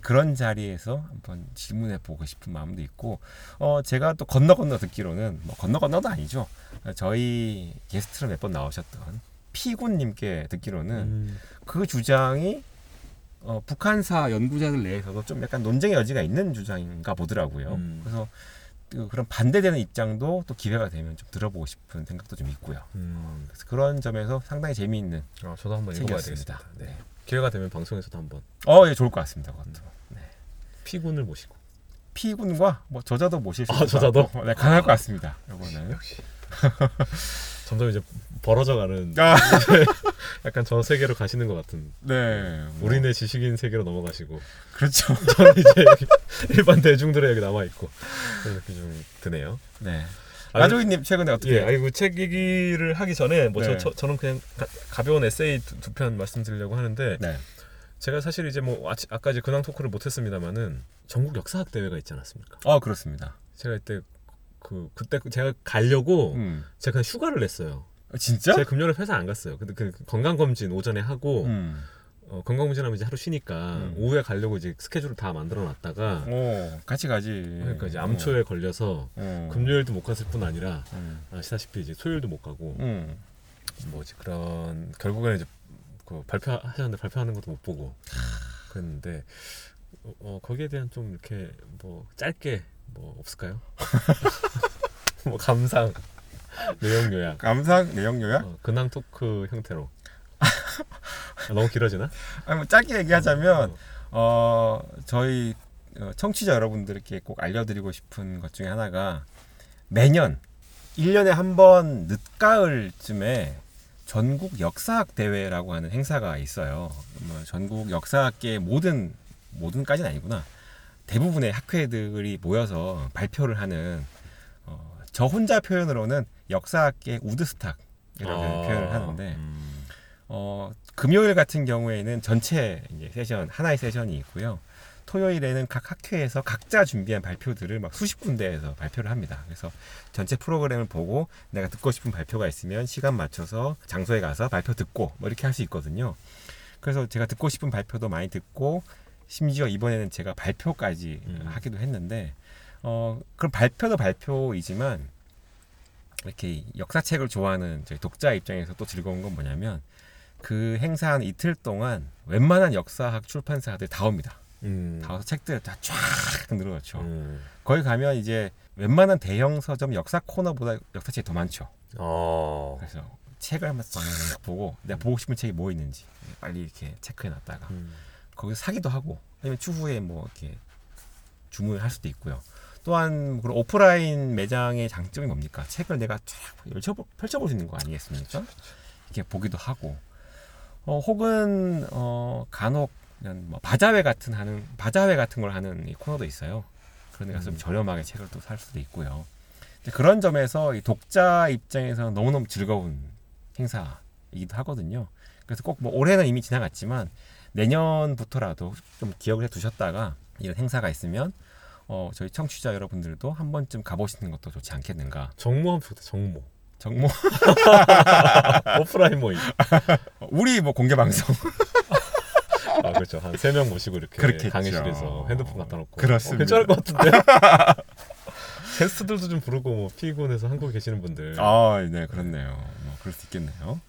A: 그런 자리에서 한번 질문해 보고 싶은 마음도 있고 어 제가 또 건너 건너 듣기로는 뭐 건너 건너도 아니죠 어, 저희 게스트로 몇 번 나오셨던 피군님께 듣기로는
B: 음.
A: 그 주장이 어, 북한사 연구자들 내에서도 좀 약간 논쟁의 여지가 있는 주장인가 보더라고요.
B: 음.
A: 그래서 그- 그런 반대되는 입장도 또 기회가 되면 좀 들어보고 싶은 생각도 좀 있고요.
B: 음.
A: 그래서 그런 점에서 상당히 재미있는
B: 어, 저도 한번 읽어봐야
A: 책이었습니다.
B: 되겠습니다. 네. 기회가 되면 방송에서도 한번
A: 어, 예, 좋을 것 같습니다. 그것도. 네.
B: 피군을 모시고.
A: 피군과 뭐 저자도 모실 수
B: 아,
A: 있을
B: 저자도?
A: 네, 가능할 것 같습니다. 이거는.
B: 역시. 점점 이제 벌어져가는
A: 아,
B: 약간 저 세계로 가시는 것 같은
A: 네. 뭐,
B: 우리네 지식인 세계로 넘어가시고
A: 그렇죠.
B: 저는 이제 일반 대중들의 여기 남아 있고 느낌이 좀 드네요.
A: 네. 나조이님 최근에 어떻게?
B: 예, 아이고 책 얘기를 하기 전에 뭐
A: 네.
B: 저, 저, 는 그냥 가, 벼운 에세이 두 편 말씀드리려고 하는데
A: 네.
B: 제가 사실 이제 뭐 아치, 아까 이제 근황 토크를 못했습니다만은 전국 역사학 대회가 있지 않았습니까?
A: 어, 그렇습니다.
B: 제가 이때 그 그때 제가 가려고
A: 음.
B: 제가 휴가를 냈어요.
A: 어, 진짜?
B: 제가 금요일에 회사 안 갔어요. 근데 그 건강 검진 오전에 하고
A: 음.
B: 어, 건강 검진하면 이제 하루 쉬니까
A: 음.
B: 오후에 가려고 이제 스케줄을 다 만들어 놨다가
A: 오, 같이 가지.
B: 그러니까 이제 암초에 걸려서
A: 어.
B: 금요일도 못 갔을 뿐 아니라
A: 음.
B: 아시다시피 이제 토요일도 못 가고
A: 음.
B: 뭐지 그런 결국에는 이제 그 발표하셨는데 발표하는 것도 못 보고 그랬는데 어, 어, 거기에 대한 좀 이렇게 뭐 짧게 뭐 없을까요? 뭐 감상 내용 요약
A: 감상 내용 요약?
B: 어, 근황 토크 형태로 아, 너무 길어지나?
A: 아니 뭐 짧게 얘기하자면 어 저희 어, 청취자 여러분들께 꼭 알려드리고 싶은 것 중에 하나가 매년 1년에 한 번 늦가을쯤에 전국 역사학 대회라고 하는 행사가 있어요. 뭐 전국 역사학계 모든 모든까지는 아니구나. 대부분의 학회들이 모여서 발표를 하는 어, 저 혼자 표현으로는 역사학계 우드스탁이라고
B: 아,
A: 표현을 하는데
B: 음.
A: 어, 금요일 같은 경우에는 전체 이제 세션 하나의 세션이 있고요. 토요일에는 각 학회에서 각자 준비한 발표들을 막 수십 군데에서 발표를 합니다. 그래서 전체 프로그램을 보고 내가 듣고 싶은 발표가 있으면 시간 맞춰서 장소에 가서 발표 듣고 뭐 이렇게 할 수 있거든요. 그래서 제가 듣고 싶은 발표도 많이 듣고 심지어 이번에는 제가 발표까지
B: 음.
A: 하기도 했는데 어 그럼 발표도 발표이지만 이렇게 역사책을 좋아하는 저희 독자 입장에서 또 즐거운 건 뭐냐면 그 행사 한 이틀 동안 웬만한 역사학 출판사들 다 옵니다.
B: 음.
A: 다 와서 책들 다 쫙 늘어놓죠.
B: 음.
A: 거기 가면 이제 웬만한 대형 서점 역사 코너보다 역사책이 더 많죠.
B: 어.
A: 그래서 책을 한번 싹 보고 내가 보고 싶은 책이 뭐 있는지 빨리 이렇게 체크해놨다가
B: 음.
A: 거기서 사기도 하고 아니면 추후에 뭐 이렇게 주문을 할 수도 있고요. 또한 그런 오프라인 매장의 장점이 뭡니까? 책을 내가 쫙 펼쳐볼 수 있는 거 아니겠습니까? 이렇게 보기도 하고, 어, 혹은 어, 간혹 그냥 뭐 바자회 같은 하는 바자회 같은 걸 하는 이 코너도 있어요. 그런 데 가서 좀
B: 음.
A: 저렴하게 책을 또 살 수도 있고요. 그런 점에서 이 독자 입장에서 너무너무 즐거운 행사이기도 하거든요. 그래서 꼭 뭐 올해는 이미 지나갔지만 내년부터라도 좀 기억을 해 두셨다가 이런 행사가 있으면 어, 저희 청취자 여러분들도 한 번쯤 가보시는 것도 좋지 않겠는가.
B: 정모 하면 좋다. 정모.
A: 정모
B: 오프라인 모임.
A: 우리 뭐 공개 방송
B: 아 그렇죠. 한 세 명 모시고 이렇게
A: 그렇겠죠.
B: 강의실에서 핸드폰 갖다 놓고.
A: 그렇습니다.
B: 어, 괜찮을 것 같은데. 게스트들도 좀 부르고 뭐 피군에서 한국에 계시는 분들.
A: 아, 네, 그렇네요. 뭐 그럴 수 있겠네요.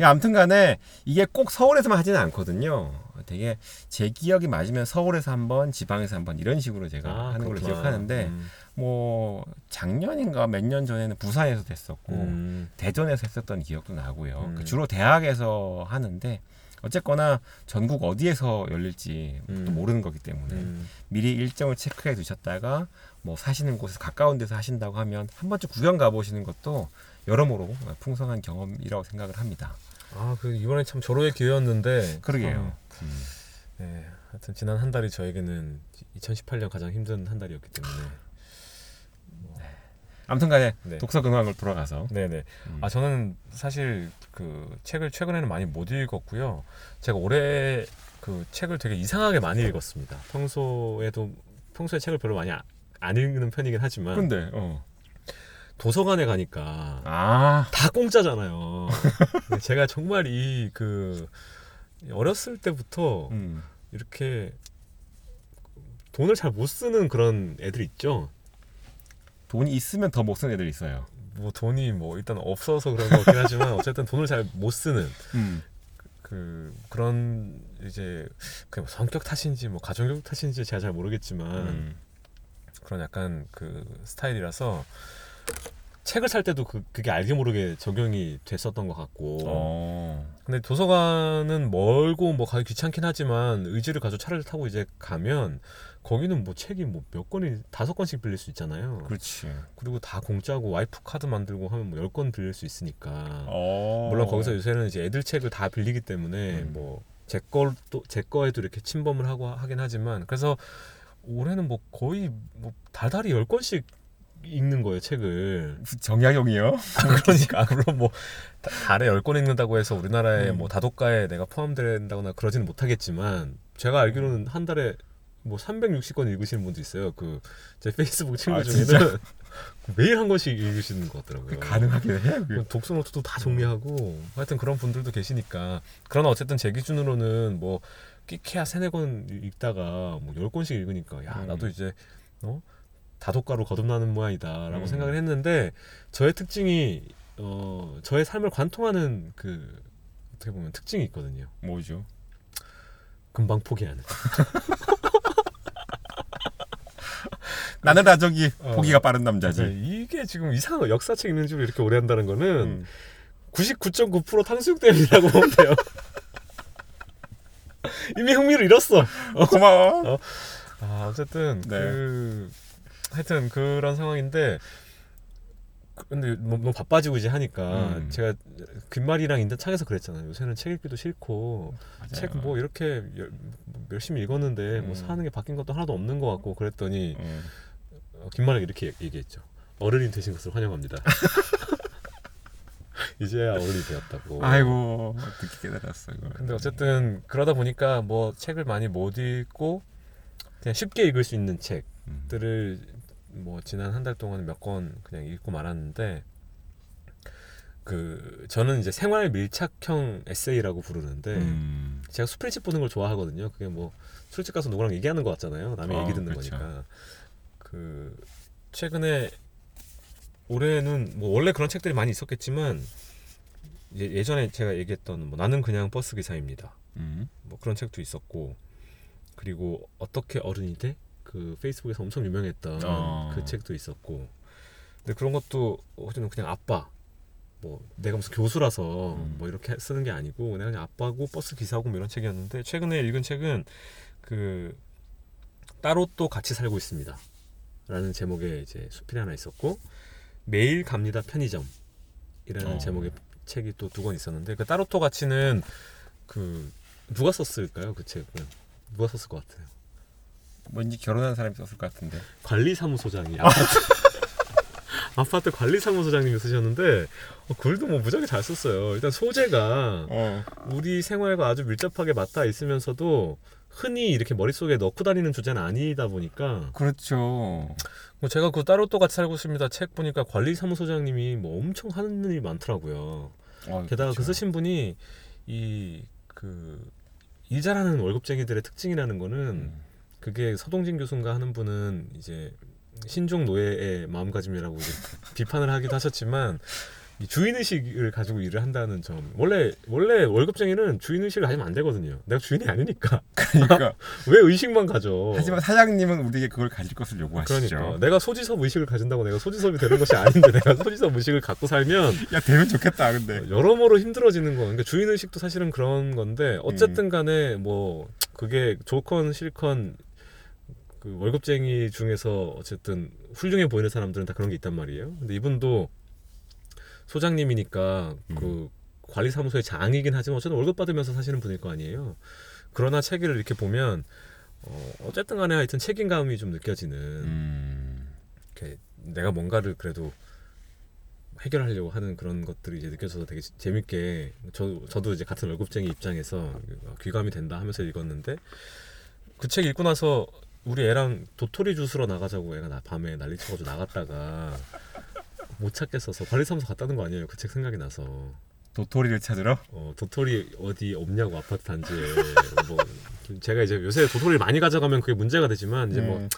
A: 야, 아무튼간에 이게 꼭 서울에서만 하지는 않거든요. 되게 제 기억이 맞으면 서울에서 한 번, 지방에서 한 번 이런 식으로 제가
B: 아,
A: 하는 걸로
B: 그렇구나.
A: 기억하는데
B: 음.
A: 뭐 작년인가 몇 년 전에는 부산에서 됐었고
B: 음.
A: 대전에서 했었던 기억도 나고요.
B: 음.
A: 그 주로 대학에서 하는데 어쨌거나 전국 어디에서 열릴지 또
B: 음.
A: 모르는 거기 때문에
B: 음.
A: 미리 일정을 체크해 두셨다가 뭐 사시는 곳에서 가까운 데서 하신다고 하면 한 번쯤 구경 가보시는 것도 여러모로 풍성한 경험이라고 생각을 합니다.
B: 아, 그 이번에 참 절호의 기회였는데.
A: 그러게요.
B: 참, 네, 하여튼 지난 한 달이 저에게는 2018년 가장 힘든 한 달이었기 때문에.
A: 아무튼간에
B: 네.
A: 독서 근황을 돌아가서
B: 네네.
A: 음.
B: 아 저는 사실 그 책을 최근에는 많이 못 읽었고요. 제가 올해 그 책을 되게 이상하게 많이 읽었습니다. 평소에도 평소에 책을 별로 많이 아- 안 읽는 편이긴 하지만
A: 근데 어.
B: 도서관에 가니까
A: 아
B: 다 공짜잖아요. 제가 정말 이그 어렸을 때부터
A: 음.
B: 이렇게 돈을 잘 못 쓰는 그런 애들 있죠.
A: 돈이 있으면 더 못 쓰는 애들 있어요.
B: 뭐 돈이 뭐 일단 없어서 그런 거긴 하지만 어쨌든 돈을 잘 못 쓰는
A: 음.
B: 그 그런 이제 그냥 뭐 성격 탓인지 뭐 가정교육 탓인지 제가 잘 모르겠지만
A: 음.
B: 그런 약간 그 스타일이라서 책을 살 때도 그, 그게 알게 모르게 적용이 됐었던 것 같고
A: 어.
B: 근데 도서관은 멀고 뭐 가기 귀찮긴 하지만 의지를 가지고 차를 타고 이제 가면 거기는 뭐 책이 뭐 몇 권이 다섯 권씩 빌릴 수 있잖아요
A: 그렇지.
B: 그리고 다 공짜고 와이프 카드 만들고 하면 뭐 열 권 빌릴 수 있으니까
A: 어.
B: 물론 거기서 요새는 이제 애들 책을 다 빌리기 때문에
A: 음.
B: 뭐제 거도 제 거에도 이렇게 침범을 하고 하긴 하지만 그래서 올해는 뭐 거의 뭐 달달이 열 권씩 읽는 거예요 책을
A: 정약용이요?
B: 그러니까 물론 뭐 다- 달에 열 권 읽는다고 해서 우리나라의
A: 음.
B: 뭐 다독가에 내가 포함된다거나 그러지는 못하겠지만 제가 알기로는 한 달에 뭐 360권 읽으시는 분도 있어요 그 제 페이스북 친구
A: 아,
B: 중에는? 매일 한 권씩 읽으시는 것 같더라고요.
A: 가능하긴 해.
B: 그 독서 노트도 다 정리하고 하여튼 그런 분들도 계시니까 그러나 어쨌든 제 기준으로는 뭐 끼케야 세네 권 읽다가 뭐 열 권씩 읽으니까 야
A: 음.
B: 나도 이제 어 다독가로 거듭나는 모양이다라고
A: 음.
B: 생각을 했는데 저의 특징이 어 저의 삶을 관통하는 그 어떻게 보면 특징이 있거든요
A: 뭐죠?
B: 금방 포기하는
A: 나는 라저기
B: 어.
A: 포기가 빠른 남자지.
B: 네, 이게 지금 이상한 거 역사책 읽는 줄 이렇게 오래 한다는 거는
A: 음.
B: 99.9% 탕수육 때문이라고 보면 돼요 이미 흥미를 잃었어.
A: 고마워.
B: 아 어쨌든
A: 네.
B: 그 하여튼 그런 상황인데 그- 근데 뭐, 너무 바빠지고 이제 하니까
A: 음.
B: 제가 귓말이랑 인터 창에서 그랬잖아요. 요새는 책 읽기도 싫고. 책 뭐 이렇게 열, 뭐 열심히 읽었는데 뭐
A: 음.
B: 사는 게 바뀐 것도 하나도 없는 것 같고 그랬더니
A: 음.
B: 어, 김만하게 이렇게 얘기했죠. 어른이 되신 것을 환영합니다. 이제야 어른이 되었다고.
A: 아이고 어떻게 깨달았어 이걸.
B: 근데 어쨌든 그러다 보니까 뭐 책을 많이 못 읽고 그냥 쉽게 읽을 수 있는
A: 음.
B: 책들을 뭐 지난 한 달 동안 몇 권 그냥 읽고 말았는데 그 저는 이제 생활 밀착형 에세이라고 부르는데
A: 음.
B: 제가 술집 보는 걸 좋아하거든요. 그게 뭐 술집 가서 누구랑 얘기하는 것 같잖아요. 남의
A: 어,
B: 얘기 듣는
A: 그렇죠.
B: 거니까. 그 최근에 올해는 뭐 원래 그런 책들이 많이 있었겠지만 예, 예전에 제가 얘기했던 뭐 나는 그냥 버스 기사입니다.
A: 음.
B: 뭐 그런 책도 있었고 그리고 어떻게 어른이 돼? 그 페이스북에서 엄청 유명했던
A: 어.
B: 그 책도 있었고 근데 그런 것도 어쨌든 그냥 아빠 뭐 내가 무슨 교수라서
A: 음.
B: 뭐 이렇게 쓰는 게 아니고 내가 그냥 아빠고 버스 기사고 뭐 이런 책이었는데 최근에 읽은 책은 그 따로 또 같이 살고 있습니다 라는 제목의 이제 수필이 하나 있었고 매일 갑니다 편의점이라는
A: 어.
B: 제목의 책이 또 두 권 있었는데 그 따로 또 같이는 그 누가 썼을까요 그 책은 누가 썼을 것 같아요
A: 왠지 결혼한 사람이 썼을 것 같은데.
B: 관리사무소장이 아파트 아파트 관리사무소장님이 쓰셨는데 어, 글도 뭐 무지하게 잘 썼어요. 일단 소재가
A: 어.
B: 우리 생활과 아주 밀접하게 맞닿아 있으면서도 흔히 이렇게 머릿속에 넣고 다니는 주제는 아니다 보니까
A: 그렇죠.
B: 뭐 제가 그 따로 또 같이 살고 있습니다 책 보니까 관리사무소장님이 뭐 엄청 하는 일이 많더라고요.
A: 어,
B: 게다가 그
A: 그렇죠.
B: 쓰신 분이 이 그 일 잘하는 월급쟁이들의 특징이라는 거는
A: 음.
B: 그게 서동진 교수인가 하는 분은 이제 신종 노예의 마음가짐이라고 이제 비판을 하기도 하셨지만 이 주인 의식을 가지고 일을 한다는 점 원래 원래 월급쟁이는 주인 의식을 가지면 안 되거든요. 내가 주인이 아니니까
A: 그러니까
B: 왜 의식만 가져?
A: 하지만 사장님은 우리에게 그걸 가질 것을 요구하시죠.
B: 그러니까 내가 소지섭 의식을 가진다고 내가 소지섭이 되는 것이 아닌데 내가 소지섭 의식을 갖고 살면
A: 야 되면 좋겠다 근데.
B: 여러모로 힘들어지는 거. 그러니까 주인 의식도 사실은 그런 건데 어쨌든 간에 뭐 그게 좋건 싫건 그 월급쟁이 중에서 어쨌든 훌륭해 보이는 사람들은 다 그런 게 있단 말이에요. 근데 이분도 소장님이니까
A: 음.
B: 그 관리사무소의 장이긴 하지만 어쨌든 월급 받으면서 사시는 분일 거 아니에요. 그러나 책을 이렇게 보면 어, 어쨌든 간에 하여튼 책임감이 좀 느껴지는
A: 음.
B: 이렇게 내가 뭔가를 그래도 해결하려고 하는 그런 것들이 이제 느껴져서 되게 재밌게 저 저도 이제 같은 월급쟁이 입장에서 귀감이 된다 하면서 읽었는데 그 책 읽고 나서 우리 애랑 도토리 주스러 나가자고 애가 나 밤에 난리 쳐가지고 나갔다가 못 찾겠어서 관리사무소 갔다는 거 아니에요 그 책 생각이 나서
A: 도토리를 찾으러.
B: 어, 도토리 어디 없냐고 아파트 단지에 뭐 제가 이제 요새 도토리를 많이 가져가면 그게 문제가 되지만 이제 뭐
A: 음.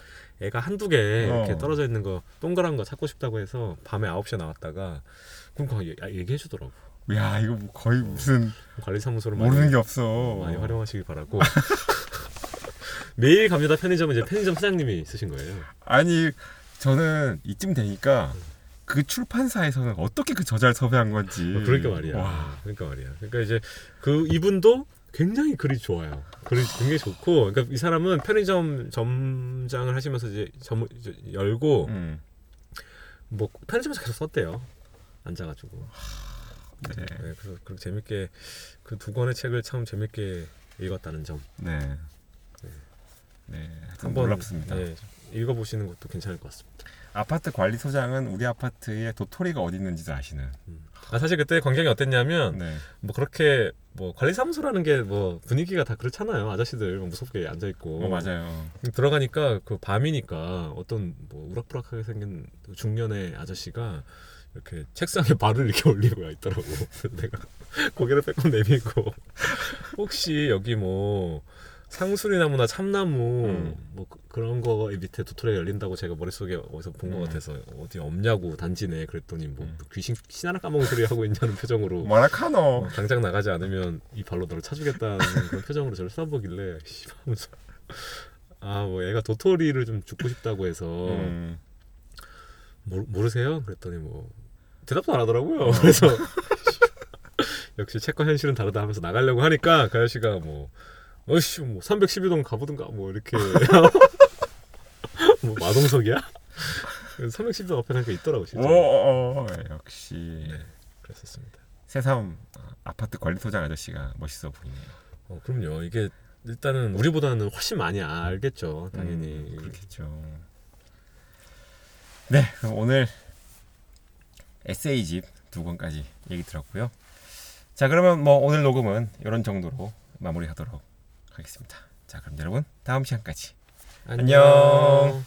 B: 애가 한두 개 이렇게
A: 어.
B: 떨어져 있는 거 동그란 거 찾고 싶다고 해서 밤에 9시에 나왔다가 그러니까 얘- 아, 얘기해 주더라고.
A: 야 이거 뭐 거의 무슨
B: 관리사무소를
A: 모르는 게 없어.
B: 많이 활용하시길 바라고. 매일 갑니다 편의점은 이제 편의점 사장님이 쓰신 거예요.
A: 아니 저는 이쯤 되니까 그 출판사에서는 어떻게 그 저자를 섭외한 건지.
B: 어, 그러니까 말이야.
A: 와.
B: 그러니까 말이야. 그러니까 이제 그 이분도 굉장히 글이 좋아요. 글이 굉장히 좋고, 그러니까 이 사람은 편의점 점장을 하시면서 이제 점 이제 열고
A: 음.
B: 뭐 편의점에서 계속 썼대요. 앉아가지고.
A: 네.
B: 네, 그래서 그렇게 재밌게 그 두 권의 책을 참 재밌게 읽었다는 점
A: 네. 네.
B: 한번
A: 놀랍습니다.
B: 네, 읽어보시는 것도 괜찮을 것 같습니다.
A: 아파트 관리소장은 우리 아파트에 도토리가 어디 있는지도 아시는.
B: 아, 사실 그때 광경이 어땠냐면
A: 네.
B: 뭐 그렇게 뭐 관리사무소라는 게 뭐 분위기가 다 그렇잖아요. 아저씨들 막 무섭게 앉아 있고.
A: 어, 맞아요.
B: 들어가니까 그 밤이니까 어떤 뭐 우락부락하게 생긴 중년의 아저씨가 이렇게 책상에 발을 이렇게 올리고 있더라고. 내가 고개를 빼꼼 내밀고 혹시 여기 뭐 상수리 나무나 참나무
A: 음.
B: 뭐 그- 그런 거 밑에 도토리가 열린다고 제가 머릿속에 어디서 본 것
A: 음.
B: 같아서 어디 없냐고 단지네 그랬더니 뭐
A: 음.
B: 귀신 신 하나 까먹은 소리 하고 있냐는 표정으로
A: 뭐라 카노.
B: 어, 당장 나가지 않으면 이 발로 너를 차주겠다는 그런 표정으로 저를 쏴보길래 씨발 하면서 아뭐 애가 도토리를 좀 죽고 싶다고 해서
A: 음.
B: 모르, 모르세요? 그랬더니 뭐 대답도 안 하더라고요. 그래서 역시 책과 현실은 다르다 하면서 나가려고 하니까 그 아저씨가 뭐 어이씨 뭐 312동 가보든가 뭐 이렇게 뭐 마동석이야? 312동 앞에 가니까 있더라고 진짜.
A: 오, 역시
B: 네, 그랬었습니다.
A: 새삼 아파트 관리소장 아저씨가 멋있어 보이네요.
B: 어, 그럼요. 이게 일단은 우리보다는 훨씬 많이 알겠죠. 당연히.
A: 음, 그렇겠죠. 네, 오늘 에세이 집 두 권까지 얘기 들었고요. 자, 그러면 뭐 오늘 녹음은 이런 정도로 마무리하도록 하겠습니다. 자, 그럼 여러분 다음 시간까지
B: 안녕.